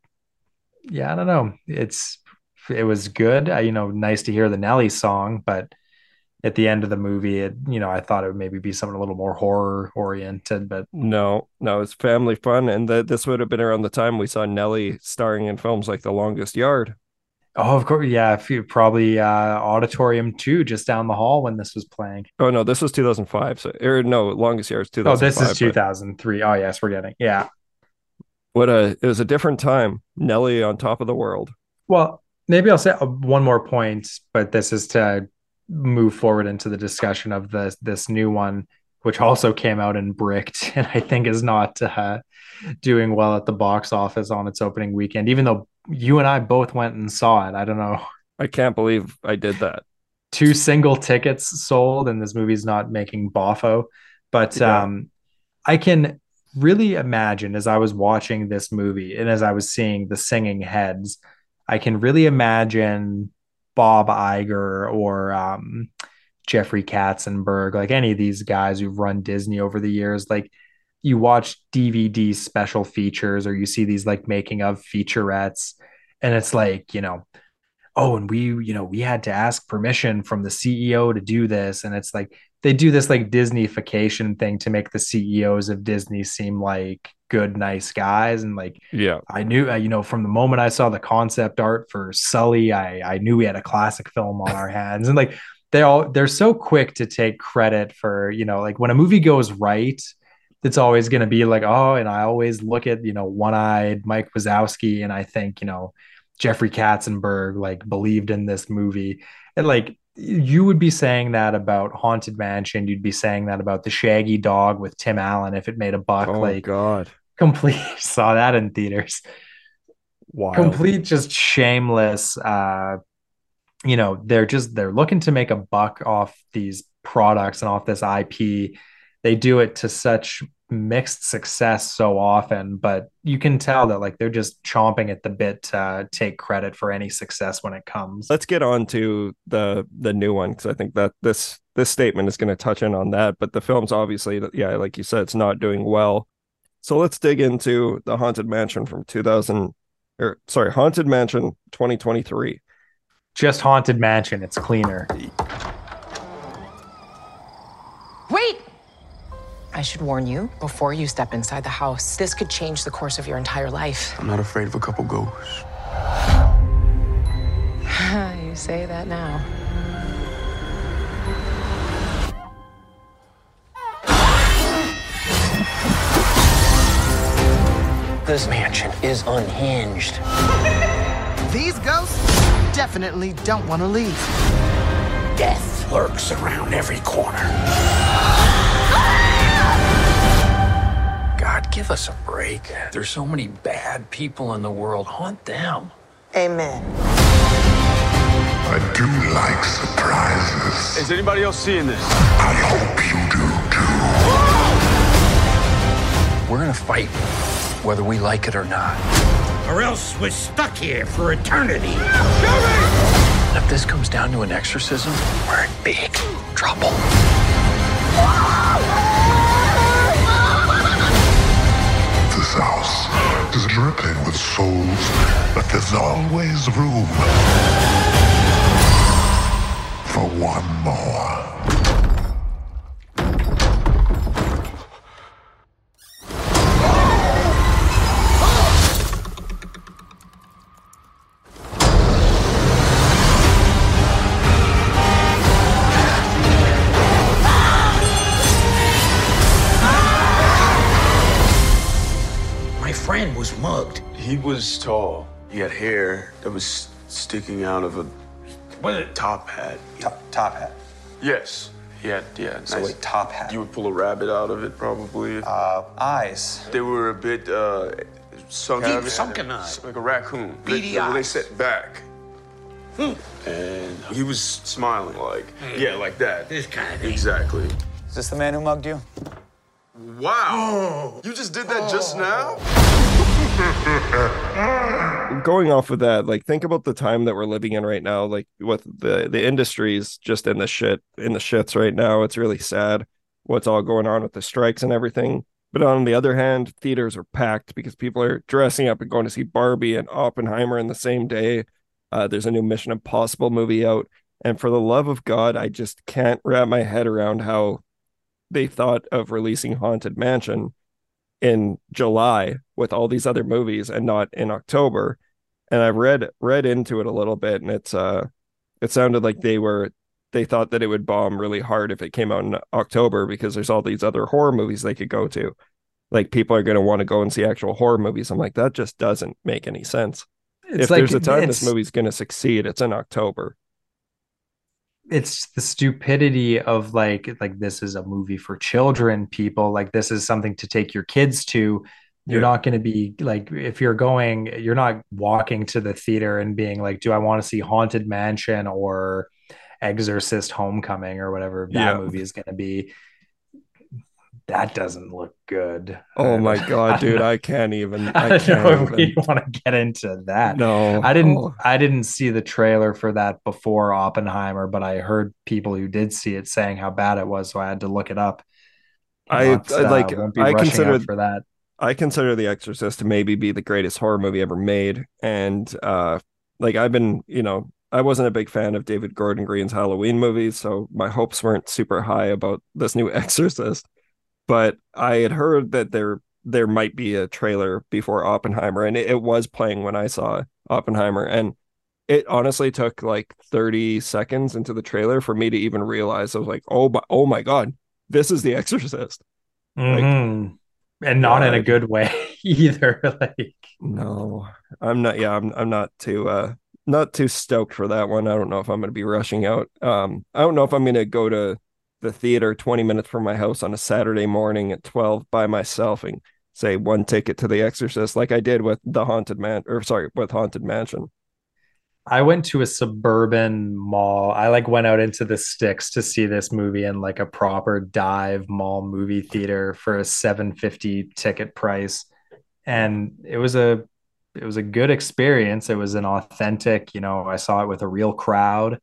yeah i don't know. It's it was good. I, you know nice to hear the nelly song but at the end of the movie it you know i thought it would maybe be something a little more horror oriented but no no it's family fun and the, this would have been around the time we saw nelly starring in films like the longest yard. Oh of course yeah probably uh auditorium 2 just down the hall when this was playing. Oh no this was 2005 so or no longest yard is 2005 oh this is 2003 but... oh yes we're getting yeah what a it was a different time. Nelly on top of the world. Well, maybe I'll say uh, one more point, but this is to move forward into the discussion of this this new one, which also came out and Bricked, and I think is not uh, doing well at the box office on its opening weekend. Even though you and I both went and saw it, I don't know. I can't believe I did that. Two single tickets sold, and this movie's not making boffo. But yeah. um, I can really imagine as I was watching this movie and as I was seeing the singing heads, I can really imagine Bob Iger or um, Jeffrey Katzenberg, like any of these guys who've run Disney over the years. Like you watch DVD special features or you see these like making of featurettes, and it's like, you know, oh, and we, you know, we had to ask permission from the CEO to do this. And it's like they do this like Disneyfication thing to make the CEOs of Disney seem like good, nice guys. And like, yeah, I knew, uh, you know, from the moment I saw the concept art for Sully, I I knew we had a classic film on our hands. And like, they all they're so quick to take credit for, you know, like when a movie goes right, it's always going to be like, oh, and I always look at, you know, one eyed Mike Wazowski and I think, you know, Jeffrey Katzenberg like believed in this movie. And like you would be saying that about Haunted Mansion. You'd be saying that about the Shaggy Dog with Tim Allen if it made a buck. Oh like God, complete saw that in theaters. Wild. Complete, just shameless. Uh, you know, they're just they're looking to make a buck off these products and off this IP they do it to such mixed success so often, but you can tell that like they're just chomping at the bit to take credit for any success when it comes. Let's get on to the the new one because I think that this this statement is going to touch in on that. But the film's obviously, yeah, like you said, it's not doing well. So let's dig into the Haunted Mansion from 2000, or sorry, Haunted Mansion 2023. Just Haunted Mansion. It's cleaner. Wait! I should warn you before you step inside the house. This could change the course of your entire life. I'm not afraid of a couple ghosts. you say that now. This mansion is unhinged. These ghosts definitely don't want to leave. Death lurks around every corner. Give us a break. There's so many bad people in the world. Haunt them. Amen. I do like surprises. Is anybody else seeing this? I hope you do too. We're gonna fight whether we like it or not. Or else we're stuck here for eternity. If this comes down to an exorcism, we're in big trouble. This is dripping with souls, but there's always room for one more. He was tall. He had hair that was sticking out of a what? top hat. Top, top hat. Yes. He had yeah. So nice. a top hat. You would pull a rabbit out of it, probably. Uh, eyes. They were a bit uh, sunk Deep sunken eye. Like a raccoon. Beady they, eyes. They set back. Hmm. And he was smiling like, yeah, like that. This kind of thing. Exactly. Is this the man who mugged you? Wow. You just did that just now? Going off of that, like think about the time that we're living in right now, like with the the industries just in the shit in the shits right now. It's really sad what's all going on with the strikes and everything. But on the other hand, theaters are packed because people are dressing up and going to see Barbie and Oppenheimer in the same day. Uh, there's a new Mission Impossible movie out. And for the love of God, I just can't wrap my head around how they thought of releasing Haunted Mansion in July with all these other movies and not in October. And I've read read into it a little bit and it's uh it sounded like they were they thought that it would bomb really hard if it came out in October because there's all these other horror movies they could go to. Like people are going to want to go and see actual horror movies. I'm like that just doesn't make any sense. It's if like, there's a time this movie's going to succeed, it's in October. It's the stupidity of like like this is a movie for children people like this is something to take your kids to you're Yeah. not going to be like if you're going you're not walking to the theater and being like do i want to see haunted mansion or exorcist homecoming or whatever that Yeah. movie is going to be that doesn't look good Oh my god, dude, know- I can't even. I I don't know can't if we want to get into that. No, I didn't Oh. I didn't see the trailer for that before Oppenheimer, but I heard people who did see it saying how bad it was, so I had to look it up. I- I like- I consider- for that. I consider The Exorcist to maybe be the greatest horror movie ever made. And uh like I've been, you know, I wasn't a big fan of David Gordon Green's Halloween movies, so my hopes weren't super high about this new Exorcist. But I had heard that there there might be a trailer before Oppenheimer, and it, it was playing when I saw Oppenheimer. And it honestly took like 30 seconds into the trailer for me to even realize I was like, oh my oh my god, this is the Exorcist. mm-hmm. like, and not in a good way either. like no, I'm not. Yeah, I'm. I'm not too. uh not too stoked for that one. I don't know if I'm going to be rushing out. Um, I don't know if I'm going to go to the theater 20 minutes from my house on a Saturday morning at 12 by myself and say one ticket to The Exorcist, like I did with the Haunted Man, or sorry, with Haunted Mansion. I went to a suburban mall. I like went out into the sticks to see this movie in like a proper dive mall movie theater for a 750 ticket price. And it was a it was a good experience. It was an authentic, you know, I saw it with a real crowd.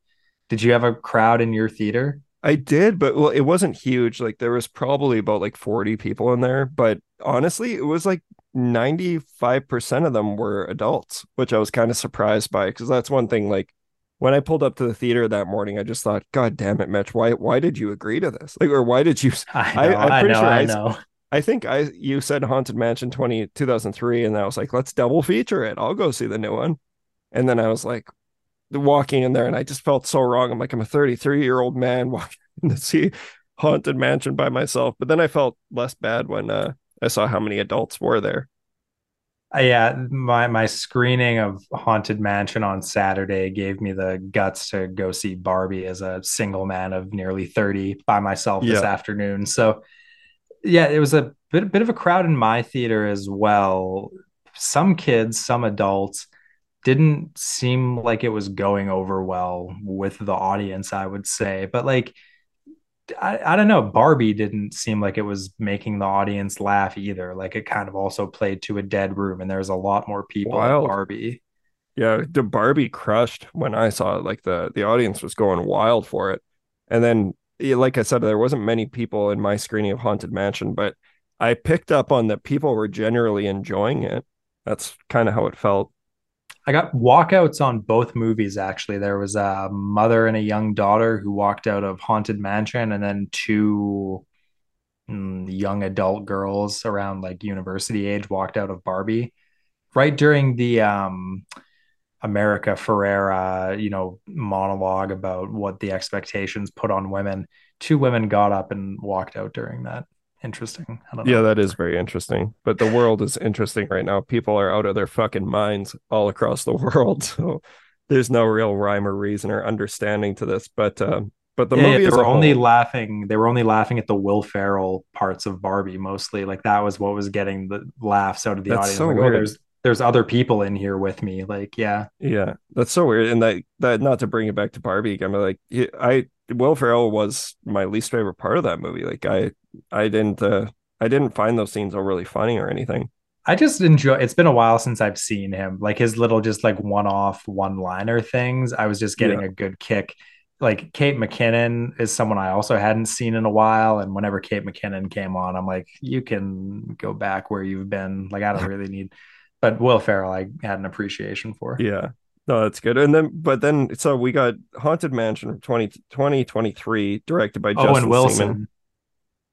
Did you have a crowd in your theater? I did, but well, it wasn't huge. Like there was probably about like 40 people in there, but honestly, it was like 95% of them were adults, which I was kind of surprised by because that's one thing like when I pulled up to the theater that morning, I just thought, God damn it, Mitch, why why did you agree to this? Like, or why did you I know, I, am pretty know, sure I, I know. I think I you said Haunted Mansion 20, 2003, and I was like, let's double feature it. I'll go see the new one. And then I was like, walking in there, and I just felt so wrong. I'm like, I'm a 33 year old man walking to see Haunted Mansion by myself. But then I felt less bad when uh, I saw how many adults were there. Uh, yeah, my my screening of Haunted Mansion on Saturday gave me the guts to go see Barbie as a single man of nearly 30 by myself this afternoon. So yeah, it was a bit bit of a crowd in my theater as well. Some kids, some adults didn't seem like it was going over well with the audience, I would say. But like I, I don't know, Barbie didn't seem like it was making the audience laugh either. Like it kind of also played to a dead room and there's a lot more people Wild. Barbie. Yeah, the Barbie crushed when I saw it. Like the the audience was going wild for it. And then like I said, there wasn't many people in my screening of Haunted Mansion, but I picked up on that people were generally enjoying it. That's kind of how it felt. I got walkouts on both movies actually. There was a mother and a young daughter who walked out of Haunted Mansion, and then two mm, young adult girls around like university age walked out of Barbie. Right during the um, America Ferrera, you know, monologue about what the expectations put on women. Two women got up and walked out during that. Interesting. Yeah, that is very interesting. But the world is interesting right now. People are out of their fucking minds all across the world. So there's no real rhyme or reason or understanding to this. But uh, but the yeah, movie yeah, they were only whole... laughing. They were only laughing at the Will Ferrell parts of Barbie mostly. Like that was what was getting the laughs out of the That's audience. So like, oh, there's there's other people in here with me. Like, yeah, yeah, that's so weird. And that that not to bring it back to Barbie, I'm like, I Will Ferrell was my least favorite part of that movie. Like, I I didn't uh, I didn't find those scenes overly funny or anything. I just enjoy. It's been a while since I've seen him. Like his little just like one off one liner things. I was just getting yeah. a good kick. Like Kate McKinnon is someone I also hadn't seen in a while, and whenever Kate McKinnon came on, I'm like, you can go back where you've been. Like I don't really need but Will Ferrell, I had an appreciation for. Yeah. No, that's good. And then, but then, so we got Haunted Mansion 20, 2023, directed by Owen Justin Wilson. Simien.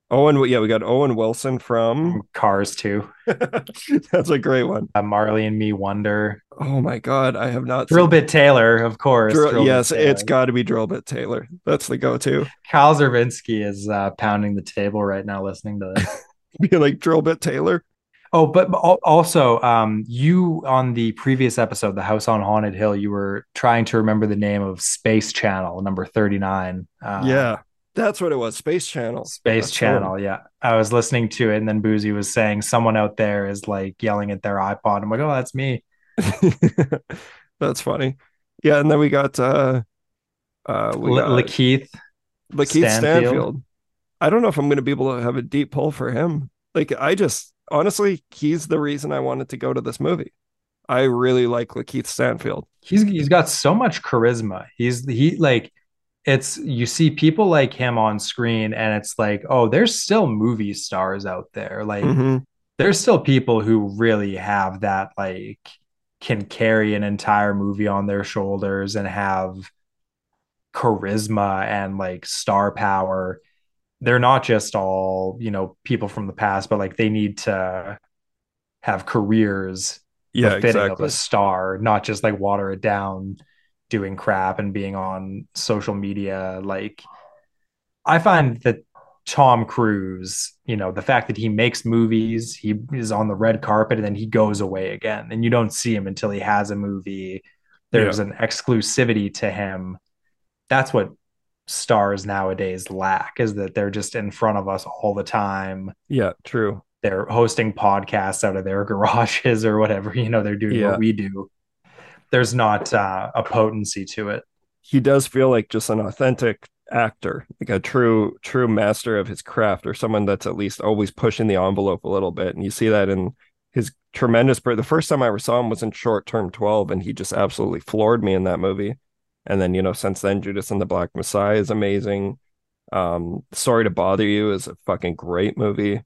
Owen, yeah, we got Owen Wilson from Cars 2. That's a great one. Uh, Marley and Me Wonder. Oh my God, I have not. Drillbit seen... Taylor, of course. Drill, yes, Taylor. it's got to be Drillbit Taylor. That's the go-to. Kyle Zervinsky is uh, pounding the table right now, listening to this. Be like Drillbit Taylor. Oh, but also, um, you on the previous episode, The House on Haunted Hill, you were trying to remember the name of Space Channel, number 39. Uh, yeah, that's what it was. Space Channel. Space that's Channel. Cool. Yeah. I was listening to it, and then Boozy was saying someone out there is like yelling at their iPod. I'm like, oh, that's me. that's funny. Yeah. And then we got, uh, uh, we got Lakeith. Lakeith Stanfield. Stanfield. I don't know if I'm going to be able to have a deep pull for him. Like, I just, honestly, he's the reason I wanted to go to this movie. I really like Lakeith Stanfield. He's he's got so much charisma. He's he like it's you see people like him on screen and it's like, oh, there's still movie stars out there. Like mm-hmm. there's still people who really have that like can carry an entire movie on their shoulders and have charisma and like star power they're not just all you know people from the past but like they need to have careers yeah exactly. of a star not just like water it down doing crap and being on social media like i find that Tom Cruise, you know, the fact that he makes movies, he is on the red carpet and then he goes away again. And you don't see him until he has a movie. There's yeah. an exclusivity to him. That's what stars nowadays lack is that they're just in front of us all the time. Yeah, true. They're hosting podcasts out of their garages or whatever, you know, they're doing yeah. what we do. There's not uh, a potency to it. He does feel like just an authentic actor, like a true true master of his craft, or someone that's at least always pushing the envelope a little bit. And you see that in his tremendous. The first time I ever saw him was in Short Term Twelve, and he just absolutely floored me in that movie. And then you know, since then, Judas and the Black Messiah is amazing. Um, Sorry to Bother You is a fucking great movie.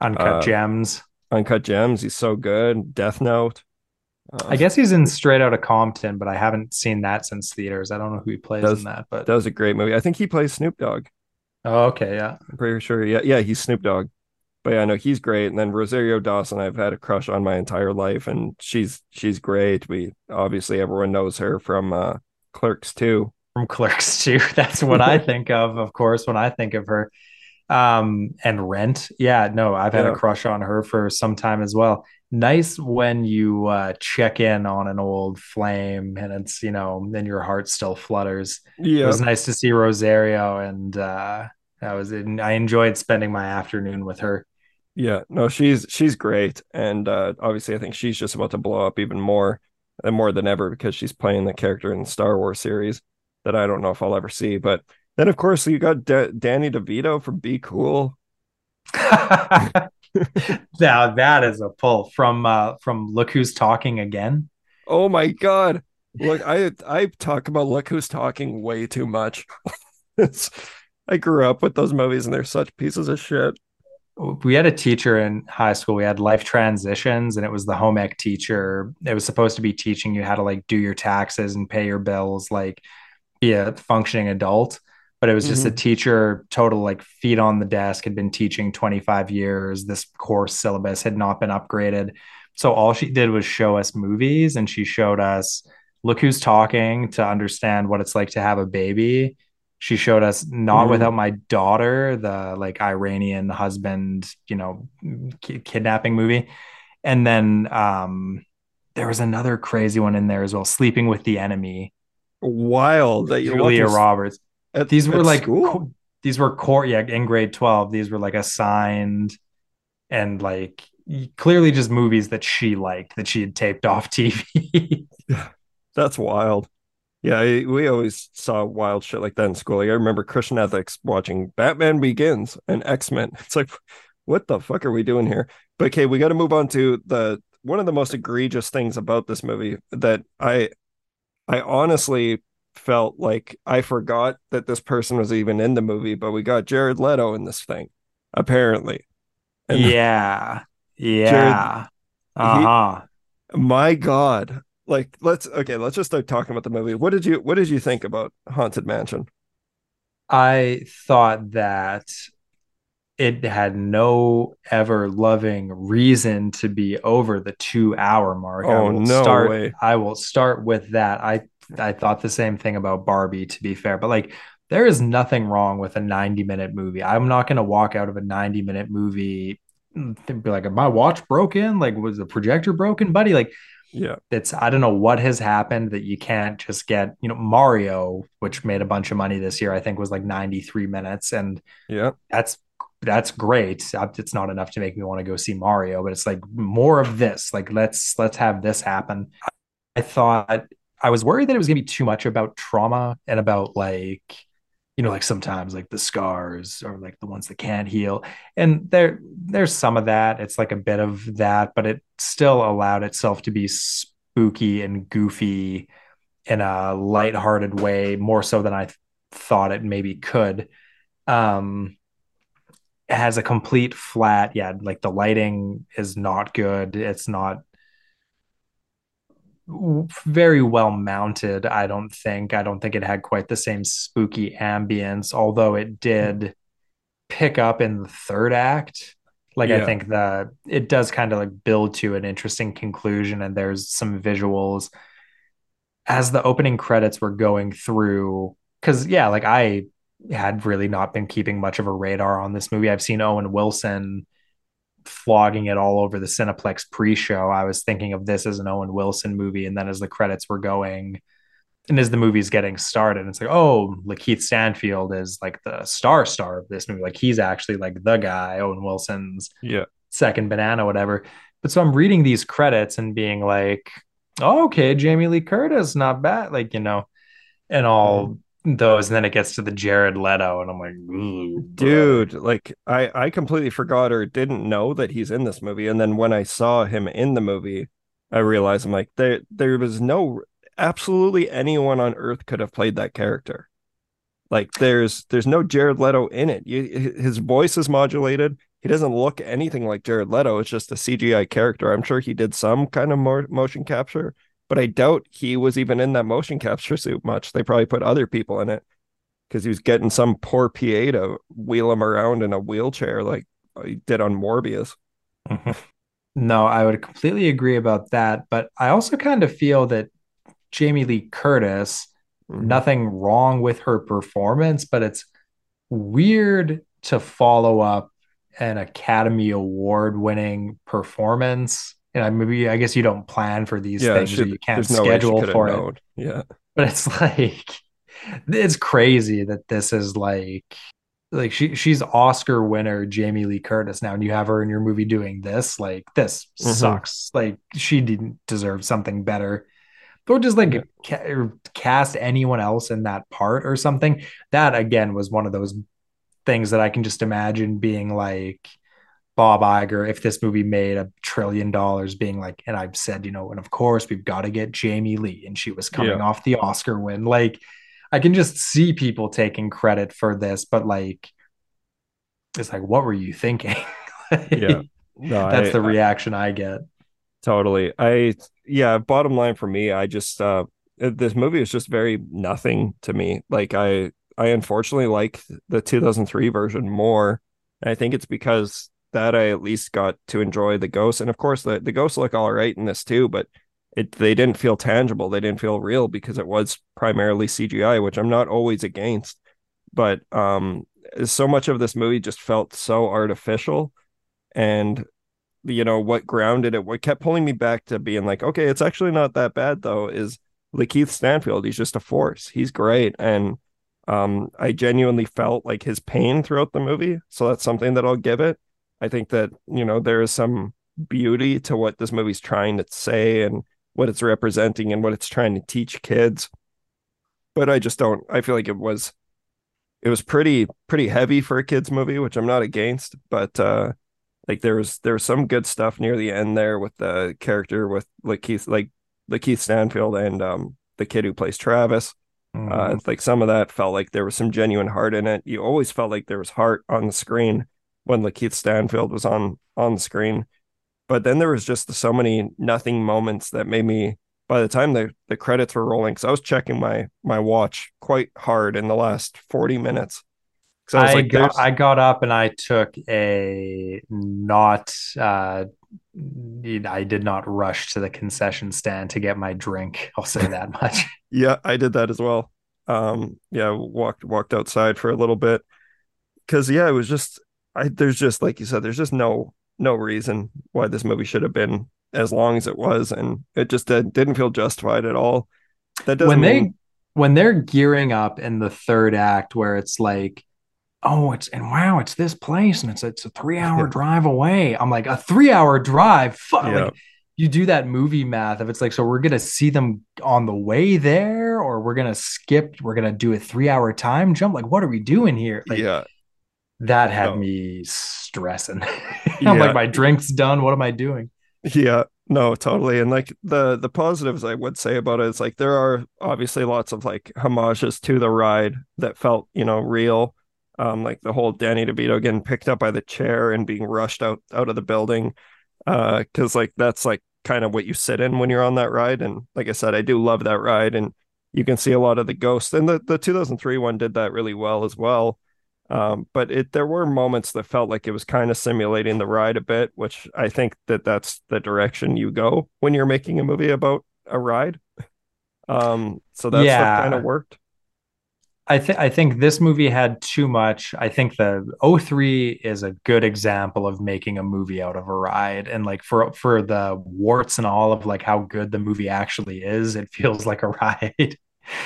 Uncut uh, Gems. Uncut Gems. He's so good. Death Note. Uh, I guess he's in Straight Outta Compton, but I haven't seen that since theaters. I don't know who he plays in that, but that was a great movie. I think he plays Snoop Dogg. Oh, okay, yeah. I'm pretty sure. Yeah, yeah, he's Snoop Dogg. But yeah, no, he's great. And then Rosario Dawson, I've had a crush on my entire life, and she's she's great. We obviously everyone knows her from uh, Clerks 2. From Clerks 2. That's what I think of, of course, when I think of her. Um, and Rent. Yeah, no, I've had yeah. a crush on her for some time as well nice when you uh, check in on an old flame and it's you know then your heart still flutters yeah it was nice to see rosario and uh that was i enjoyed spending my afternoon with her yeah no she's she's great and uh obviously i think she's just about to blow up even more and more than ever because she's playing the character in the star wars series that i don't know if i'll ever see but then of course you got D- danny devito from be cool now that is a pull from uh from Look Who's Talking Again. Oh my god. Look, I I talk about Look Who's Talking way too much. it's I grew up with those movies and they're such pieces of shit. We had a teacher in high school. We had life transitions, and it was the home ec teacher. It was supposed to be teaching you how to like do your taxes and pay your bills, like be a functioning adult but it was just mm-hmm. a teacher total like feet on the desk had been teaching 25 years this course syllabus had not been upgraded so all she did was show us movies and she showed us look who's talking to understand what it's like to have a baby she showed us not mm-hmm. without my daughter the like iranian husband you know ki- kidnapping movie. And then um there was another crazy one in there as well sleeping with the enemy. Wild that you Julia Roberts. at, these were like co- these were core yeah in grade 12 these were like assigned and like clearly just movies that she liked that she had taped off tv that's wild yeah we always saw wild shit like that in school like, i remember christian ethics watching batman begins and x-men it's like what the fuck are we doing here but okay we got to move on to the one of the most egregious things about this movie that i i honestly felt like I forgot that this person was even in the movie, but we got Jared Leto in this thing, apparently. And yeah. Yeah. uh-huh. He, my God. Like let's okay, let's just start talking about the movie. What did you what did you think about Haunted Mansion? I thought that it had no ever loving reason to be over the two hour mark. Oh no start, way! I will start with that. I I thought the same thing about Barbie, to be fair. But like, there is nothing wrong with a 90 minute movie. I'm not going to walk out of a 90 minute movie and be like, my watch broken? Like, was the projector broken, buddy? Like, yeah, it's I don't know what has happened that you can't just get, you know, Mario, which made a bunch of money this year, I think was like 93 minutes. And yeah, that's that's great. It's not enough to make me want to go see Mario, but it's like more of this. Like let's let's have this happen. I thought I was worried that it was going to be too much about trauma and about like, you know, like sometimes like the scars or like the ones that can't heal. And there, there's some of that. It's like a bit of that, but it still allowed itself to be spooky and goofy in a lighthearted way, more so than I th- thought it maybe could. Um, has a complete flat, yeah, like the lighting is not good. It's not very well mounted i don't think i don't think it had quite the same spooky ambience although it did hmm. pick up in the third act like yeah. i think the it does kind of like build to an interesting conclusion and there's some visuals as the opening credits were going through because yeah like i had really not been keeping much of a radar on this movie. I've seen Owen Wilson flogging it all over the Cineplex pre-show. I was thinking of this as an Owen Wilson movie, and then as the credits were going, and as the movie's getting started, it's like, oh, Lakeith Stanfield is like the star star of this movie. Like he's actually like the guy, Owen Wilson's yeah second banana, whatever. But so I'm reading these credits and being like, oh, okay, Jamie Lee Curtis, not bad. Like, you know, and all mm-hmm. Those. And then it gets to the Jared Leto, and I'm like, dude, like I, I completely forgot or didn't know that he's in this movie. And then when I saw him in the movie, I realized I'm like, there there was no absolutely anyone on earth could have played that character. Like there's there's no Jared Leto in it. You, his voice is modulated he doesn't look anything like Jared Leto. It's just a CGI character. I'm sure he did some kind of motion capture, but I doubt he was even in that motion capture suit much. They probably put other people in it because he was getting some poor PA to wheel him around in a wheelchair like he did on Morbius. no, I would completely agree about that. But I also kind of feel that Jamie Lee Curtis, mm-hmm. nothing wrong with her performance, but it's weird to follow up an Academy Award winning performance. And I maybe I guess you don't plan for these yeah, things, should, you can't schedule no for it. Yeah. But it's like it's crazy that this is like like she she's Oscar winner Jamie Lee Curtis now, and you have her in your movie doing this. Like this mm-hmm. sucks. Like she didn't deserve something better. Or just like yeah. ca- cast anyone else in that part or something. That again was one of those things that I can just imagine being like Bob Iger if this movie made a trillion dollars being like and I've said you know and of course we've got to get Jamie Lee and she was coming yeah. off the Oscar win. Like I can just see people taking credit for this but like it's like what were you thinking? Like, yeah. No, that's I, the reaction I, I get. Totally. I yeah bottom line for me I just uh this movie is just very nothing to me. Like I I unfortunately like the 2003 version more. And I think it's because that I at least got to enjoy the ghosts. And of course, the, the ghosts look all right in this too, but it they didn't feel tangible. They didn't feel real because it was primarily CGI, which I'm not always against. But um, so much of this movie just felt so artificial. And you know what grounded it, what kept pulling me back to being like, okay, it's actually not that bad though, is Lakeith Stanfield. He's just a force. He's great. And um, I genuinely felt like his pain throughout the movie. So that's something that I'll give it. I think that, you know, there is some beauty to what this movie's trying to say and what it's representing and what it's trying to teach kids. But I just don't I feel like it was it was pretty pretty heavy for a kids movie, which I'm not against, but uh like there was there was some good stuff near the end there with the character with like Keith like the Keith Stanfield and um the kid who plays Travis. Uh, mm-hmm. like some of that felt like there was some genuine heart in it. You always felt like there was heart on the screen when Lakeith Stanfield was on on screen. But then there was just so many nothing moments that made me. By the time the, the credits were rolling, because I was checking my my watch quite hard in the last forty minutes. I, I like, got I got up and I took a not uh, I did not rush to the concession stand to get my drink. I'll say that much. yeah, I did that as well. Um, yeah, walked walked outside for a little bit because yeah, it was just I. There's just like you said, there's just no no reason why this movie should have been as long as it was, and it just did, didn't feel justified at all. That doesn't when mean... they when they're gearing up in the third act, where it's like oh, it's and wow, it's this place, and it's it's a three hour drive away. I'm like a three hour drive. Fuck. Yeah. Like, you do that movie math if it's like so we're gonna see them on the way there or we're gonna skip we're gonna do a three hour time jump like what are we doing here like, yeah that had me stressing. I'm yeah. like my drink's done. What am i doing? Yeah. No totally. And like the the positives i would say about it is like there are obviously lots of like homages to the ride that felt you know real. Um, like the whole Danny DeVito getting picked up by the chair and being rushed out out of the building, because uh, like that's like kind of what you sit in when you're on that ride. And like I said, I do love that ride, and you can see a lot of the ghosts. And the the 2003 one did that really well as well. Um, but it there were moments that felt like it was kind of simulating the ride a bit, which I think that that's the direction you go when you're making a movie about a ride. Um, so that's yeah. kind of worked. I think I think this movie had too much. I think the 03 is a good example of making a movie out of a ride. And like for for the warts and all of like how good the movie actually is, it feels like a ride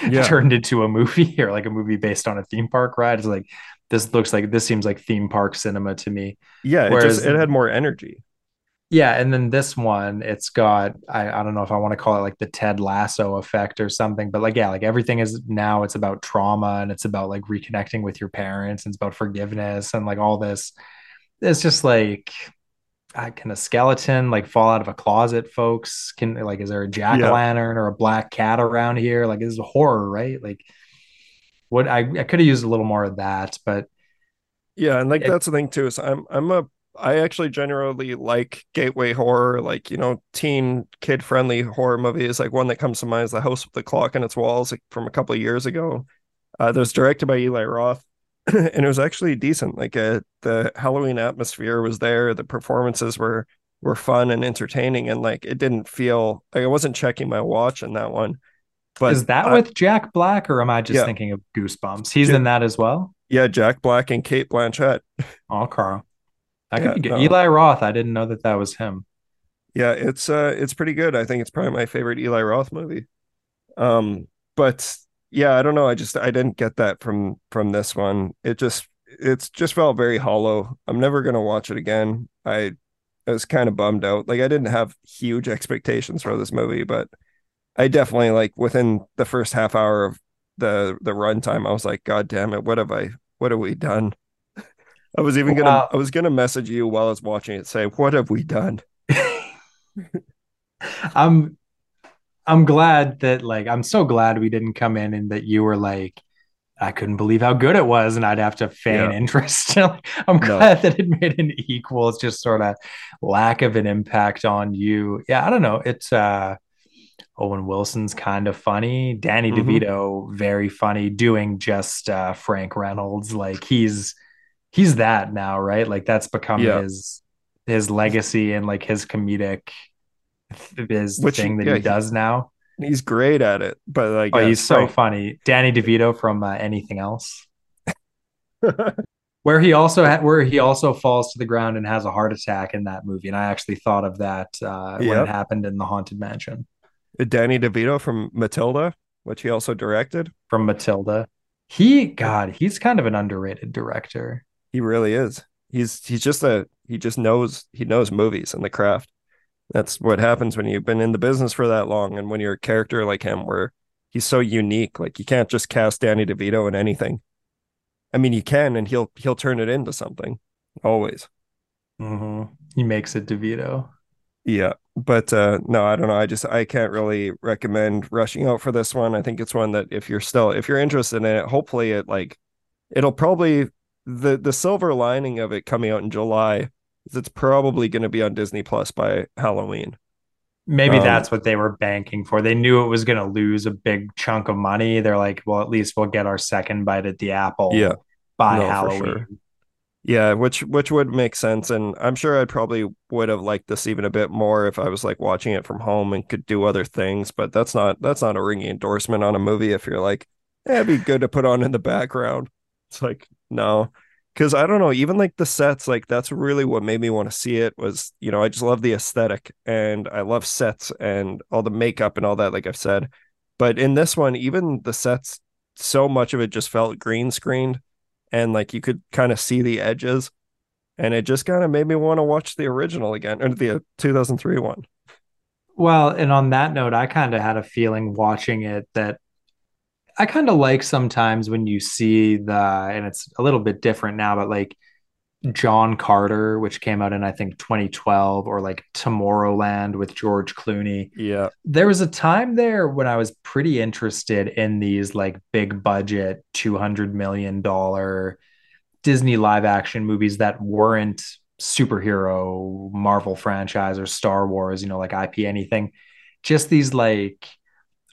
yeah. turned into a movie or like a movie based on a theme park ride. It's like this looks like this seems like theme park cinema to me. Yeah, Whereas, it just it had more energy. Yeah and then this one it's got I, I don't know if i want to call it like the ted lasso effect or something but like yeah like everything is now it's about trauma and it's about like reconnecting with your parents and it's about forgiveness and like all this. It's just like can a skeleton like fall out of a closet folks. Can like is there a jack-o'-lantern yeah. or a black cat around here? Like this is a horror right? Like what i, I could have used a little more of that but yeah and like it, that's the thing too is i'm i'm a I actually generally like gateway horror, like you know, teen kid friendly horror movies. Like one that comes to mind is The House with the Clock in its Walls, like from a couple of years ago. Uh, that was directed by Eli Roth, and it was actually decent. Like uh, the Halloween atmosphere was there, the performances were were fun and entertaining, and like it didn't feel like I wasn't checking my watch in that one. But is that uh, with Jack Black, or am I just yeah. thinking of Goosebumps? He's in that as well. Yeah, Jack Black and Cate Blanchett. Oh, Carl. I yeah, could no. Eli Roth. I didn't know that that was him. Yeah, it's uh, it's pretty good. I think it's probably my favorite Eli Roth movie. Um, but yeah, I don't know. I just I didn't get that from from this one. It just it's just felt very hollow. I'm never gonna watch it again. I I was kind of bummed out. Like I didn't have huge expectations for this movie, but I definitely like within the first half hour of the the runtime, I was like, God damn it, what have I what have we done? I was even gonna wow. I was gonna message you while I was watching it, say, "What have we done?" I'm I'm glad that like I'm so glad we didn't come in and that you were like I couldn't believe how good it was, and I'd have to feign yeah. interest. I'm glad no. that it made an equal. It's just sort of lack of an impact on you. Yeah, I don't know. It's uh Owen Wilson's kind of funny. Danny mm-hmm. DeVito, very funny, doing just uh Frank Reynolds. Like he's he's that now, right? Like that's become yeah. his his legacy and like his comedic his Which, thing that yeah, he does now. He's great at it, but like oh, he's so funny. Danny DeVito from uh, anything else. where he also ha- where he also falls to the ground and has a heart attack in that movie, and I actually thought of that uh, yep. when it happened in the haunted mansion. Danny DeVito from Matilda, which he also directed. From Matilda, he God, he's kind of an underrated director. He really is. He's he's just a he just knows he knows movies and the craft. That's what happens when you've been in the business for that long and when you're a character like him where he's so unique. Like you can't just cast Danny DeVito in anything. I mean, you can, and he'll he'll turn it into something. Always. Mm-hmm. He makes it DeVito. Yeah, but uh, no, I don't know. I just I can't really recommend rushing out for this one. I think it's one that if you're still if you're interested in it, hopefully it like it'll probably the the silver lining of it coming out in July is it's probably going to be on Disney Plus by Halloween. Maybe um, that's what they were banking for. They knew it was going to lose a big chunk of money. They're like, well, at least we'll get our second bite at the apple. Yeah, by no, Halloween. Yeah, which which would make sense, and I'm sure I probably would have liked this even a bit more if I was like watching it from home and could do other things. But that's not that's not a ringing endorsement on a movie. If you're like, eh, it'd be good to put on in the background. It's like no, because I don't know, even like the sets, like that's really what made me want to see it. Was you know I just love the aesthetic and I love sets and all the makeup and all that. Like I've said, but in this one, even the sets, so much of it just felt green screened, and like you could kind of see the edges, and it just kind of made me want to watch the original again or the uh, 2003 one. Well, and on that note, I kind of had a feeling watching it that I kind of like sometimes when you see the, and it's a little bit different now, but like John Carter, which came out in I think 2012, or like Tomorrowland with George Clooney. Yeah. There was a time there when I was pretty interested in these like big budget, $200 million Disney live action movies that weren't superhero Marvel franchise or Star Wars, you know, like IP anything. Just these like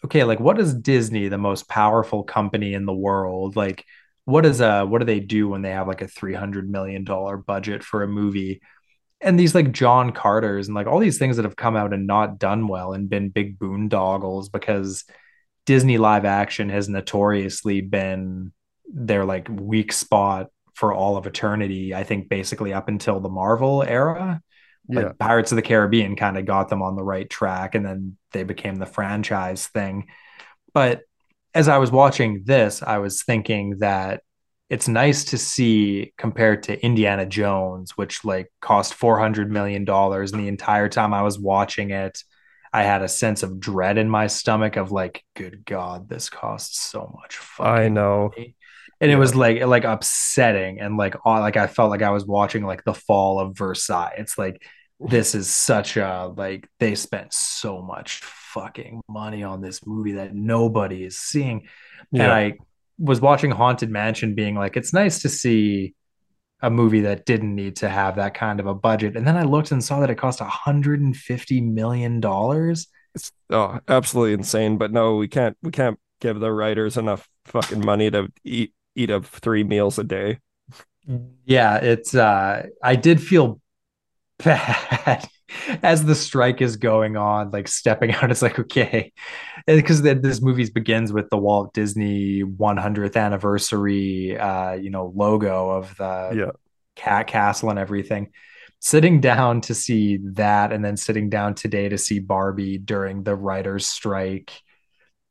okay, like what is Disney, the most powerful company in the world? Like, what is uh what do they do when they have like a three hundred million dollar budget for a movie? And these like John Carters and like all these things that have come out and not done well and been big boondoggles because Disney live action has notoriously been their like weak spot for all of eternity. I think basically up until the Marvel era. Yeah. Pirates of the Caribbean kind of got them on the right track and then they became the franchise thing. But as I was watching this, I was thinking that it's nice to see compared to Indiana Jones, which like cost four hundred million dollars, and the entire time I was watching it, I had a sense of dread in my stomach of like, good God, this costs so much. I know. Money. And yeah. it was like like upsetting and like all, like I felt like I was watching like the fall of Versailles. It's like this is such a like they spent so much fucking money on this movie that nobody is seeing. Yeah. And I was watching Haunted Mansion being like, it's nice to see a movie that didn't need to have that kind of a budget. And then I looked and saw that it cost $150 million. It's oh, absolutely insane. But no, we can't we can't give the writers enough fucking money to eat eat up three meals a day. Yeah, it's uh I did feel bad as the strike is going on, like stepping out, it's like, okay. Because this movie begins with the Walt Disney 100th anniversary, uh, you know, logo of the yeah. cat castle and everything. Sitting down to see that, and then sitting down today to see Barbie during the writer's strike,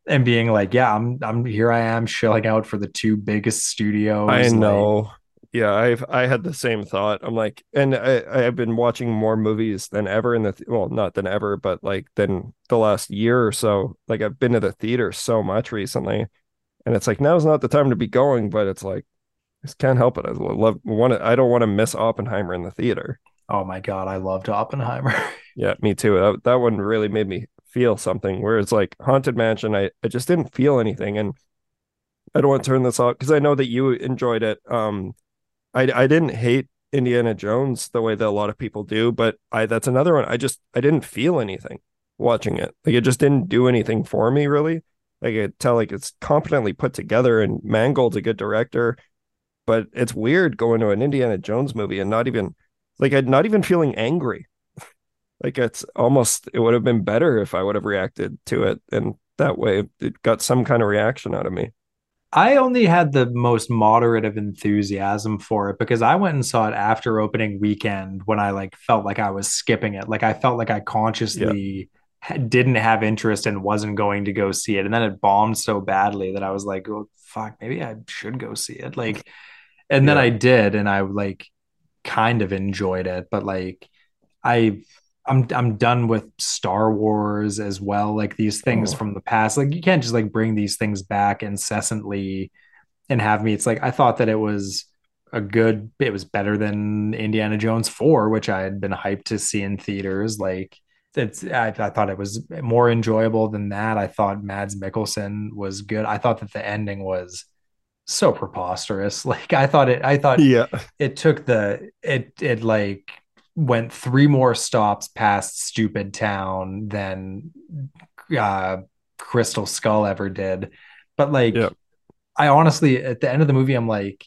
and being like, yeah, I'm, I'm here. I am shelling out for the two biggest studios. I know. Like, yeah i've i had the same thought. I'm like and i i've been watching more movies than ever in the th- well not than ever but like than the last year or so. Like i've been to the theater so much recently and it's like now's not the time to be going but it's like I just can't help it. I love want i don't want to miss oppenheimer in the theater. Oh my god i loved oppenheimer. Yeah me too. That, that one really made me feel something Whereas like haunted mansion i, I just didn't feel anything and i don't want to turn this off because i know that you enjoyed it um I I didn't hate Indiana Jones the way that a lot of people do, but I that's another one. I just I didn't feel anything watching it. Like it just didn't do anything for me really. Like I tell like it's competently put together and Mangold's a good director, but it's weird going to an Indiana Jones movie and not even like I'm not even feeling angry. like it's almost it would have been better if I would have reacted to it and that way it got some kind of reaction out of me. I only had the most moderate of enthusiasm for it because I went and saw it after opening weekend when I like felt like I was skipping it. Like I felt like I consciously yeah. didn't have interest and wasn't going to go see it. And then it bombed so badly that I was like, oh, fuck, maybe I should go see it. Like, and then. I did, and I like kind of enjoyed it, but like I I'm I'm done with Star Wars as well. Like these things oh. from the past. Like you can't just like bring these things back incessantly and have me. It's like I thought that it was a good it was better than Indiana Jones 4, which I had been hyped to see in theaters. Like it's I, I thought it was more enjoyable than that. I thought Mads Mikkelsen was good. I thought that the ending was so preposterous. Like I thought it I thought yeah it took the it it like went three more stops past Stupid Town than uh, Crystal Skull ever did. But like. I honestly, at the end of the movie, I'm like,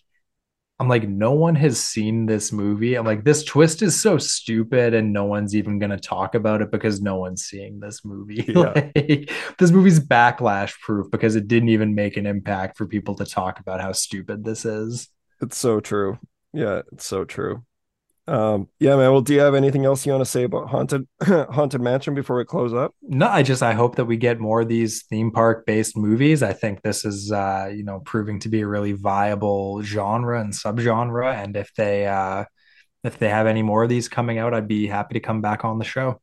I'm like, no one has seen this movie. I'm like, this twist is so stupid, and no one's even gonna talk about it because no one's seeing this movie. Yeah. like, this movie's backlash proof because it didn't even make an impact for people to talk about how stupid this is. It's so true. Yeah, it's so true. Um, yeah, man. Well, do you have anything else you want to say about haunted haunted mansion before we close up? No, I just I hope that we get more of these theme park based movies. I think this is uh, you know proving to be a really viable genre and subgenre. And if they uh, if they have any more of these coming out, I'd be happy to come back on the show.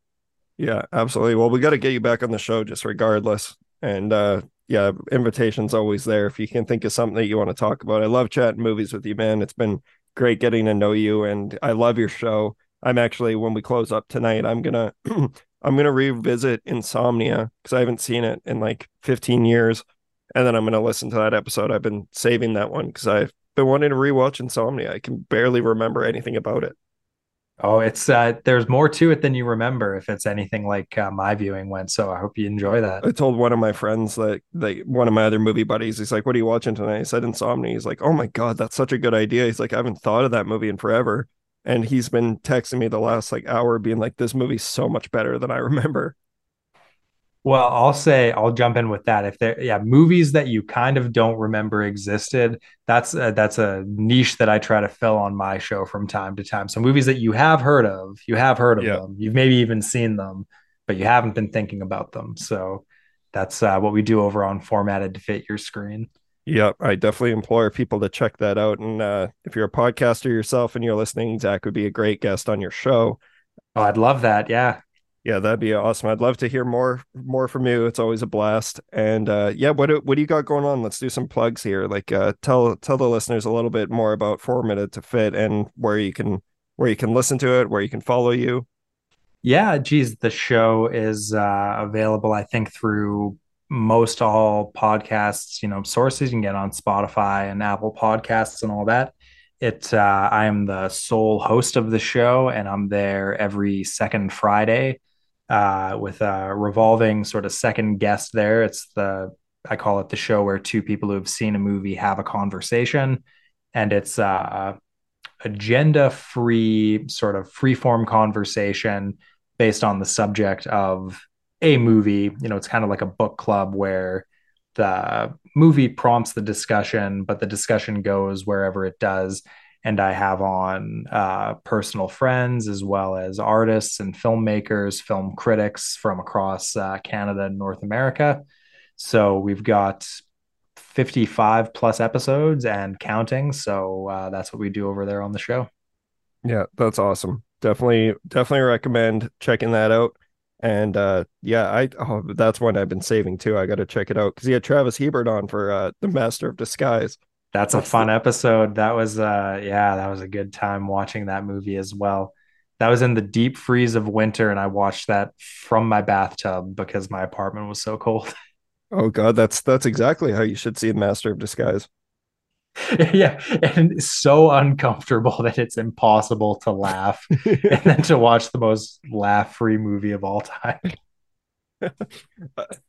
Yeah, absolutely. Well, we got to get you back on the show just regardless. And uh, yeah, invitation's always there if you can think of something that you want to talk about. I love chatting movies with you, man. It's been great getting to know you and I love your show. I'm actually when we close up tonight, I'm gonna I'm gonna revisit Insomnia because I haven't seen it in like 15 years, and then I'm gonna listen to that episode. I've been saving that one because I've been wanting to rewatch Insomnia. I can barely remember anything about it. Oh, it's uh there's more to it than you remember if it's anything like uh, my viewing went. So I hope you enjoy that. I told one of my friends that like one of my other movie buddies, he's like, What are you watching tonight? I said Insomnia. He's like, Oh my god, that's such a good idea. He's like, I haven't thought of that movie in forever. And he's been texting me the last like hour being like, This movie's so much better than I remember. Well, I'll say I'll jump in with that. If there, yeah, movies that you kind of don't remember existed, that's a, that's a niche that I try to fill on my show from time to time. So movies that you have heard of, you have heard of yeah. them, you've maybe even seen them, but you haven't been thinking about them. So that's uh, what we do over on Formatted to Fit Your Screen. Yep, I definitely implore people to check that out. And uh, if you're a podcaster yourself and you're listening, Zach would be a great guest on your show. Oh, I'd love that. Yeah, yeah, that'd be awesome. I'd love to hear more more from you. It's always a blast. And uh, yeah, what do, what do you got going on? Let's do some plugs here. Like uh, tell tell the listeners a little bit more about Formatted to Fit and where you can where you can listen to it, where you can follow you. Yeah, geez, the show is uh, available, I think, through most all podcasts, you know, sources. You can get on Spotify and Apple Podcasts and all that. It uh, I am the sole host of the show, and I'm there every second Friday uh, with a revolving sort of second guest there. It's the I call it the show where two people who have seen a movie have a conversation, and it's uh, agenda free sort of free form conversation based on the subject of a movie. You know, it's kind of like a book club where the movie prompts the discussion, but the discussion goes wherever it does and I have on uh, personal friends as well as artists and filmmakers, film critics from across uh, Canada and North America. So we've got 55 plus episodes and counting. So uh, that's what we do over there on the show. Yeah, that's awesome. Definitely, definitely recommend checking that out. And uh, yeah, I oh, that's one I've been saving too. I got to check it out because he had Travis Hebert on for uh, the Master of Disguise. That's a fun episode. That was uh yeah, that was a good time watching that movie as well. That was in the deep freeze of winter and I watched that from my bathtub because my apartment was so cold. Oh god, that's that's exactly how you should see the Master of Disguise. yeah, and so uncomfortable that it's impossible to laugh and then to watch the most laugh-free movie of all time.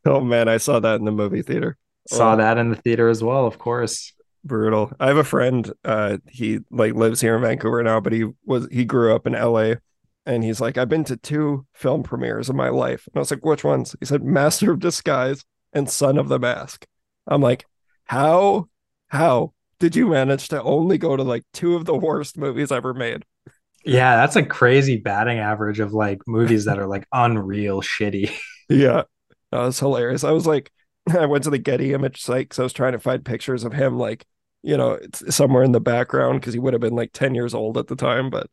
oh man, I saw that in the movie theater. Saw oh. that in the theater as well, of course brutal. I have a friend. Uh, he like lives here in Vancouver now, but he was he grew up in L.A. And he's like, I've been to two film premieres in my life. And I was like, which ones? He said, Master of Disguise and Son of the Mask. I'm like, how, how did you manage to only go to like two of the worst movies ever made? Yeah, that's a crazy batting average of like movies that are like unreal shitty. yeah, that was hilarious. I was like, I went to the Getty image site because I was trying to find pictures of him like you know, it's somewhere in the background because he would have been like 10 years old at the time. But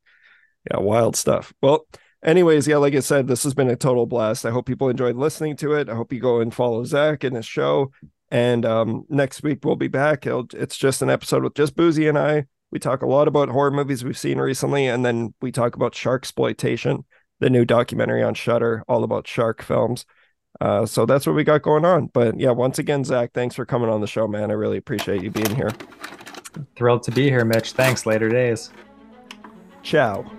yeah, wild stuff. Well, anyways, yeah, like I said, this has been a total blast. I hope people enjoyed listening to it. I hope you go and follow Zach in his show. And um, next week we'll be back. It'll, it's just an episode with just Boozy and I. We talk a lot about horror movies we've seen recently, and then we talk about shark exploitation, the new documentary on Shudder, all about shark films. Uh, so that's what we got going on. But yeah, once again, Zach, thanks for coming on the show, man. I really appreciate you being here. Thrilled to be here, Mitch. Thanks. Later days. Ciao.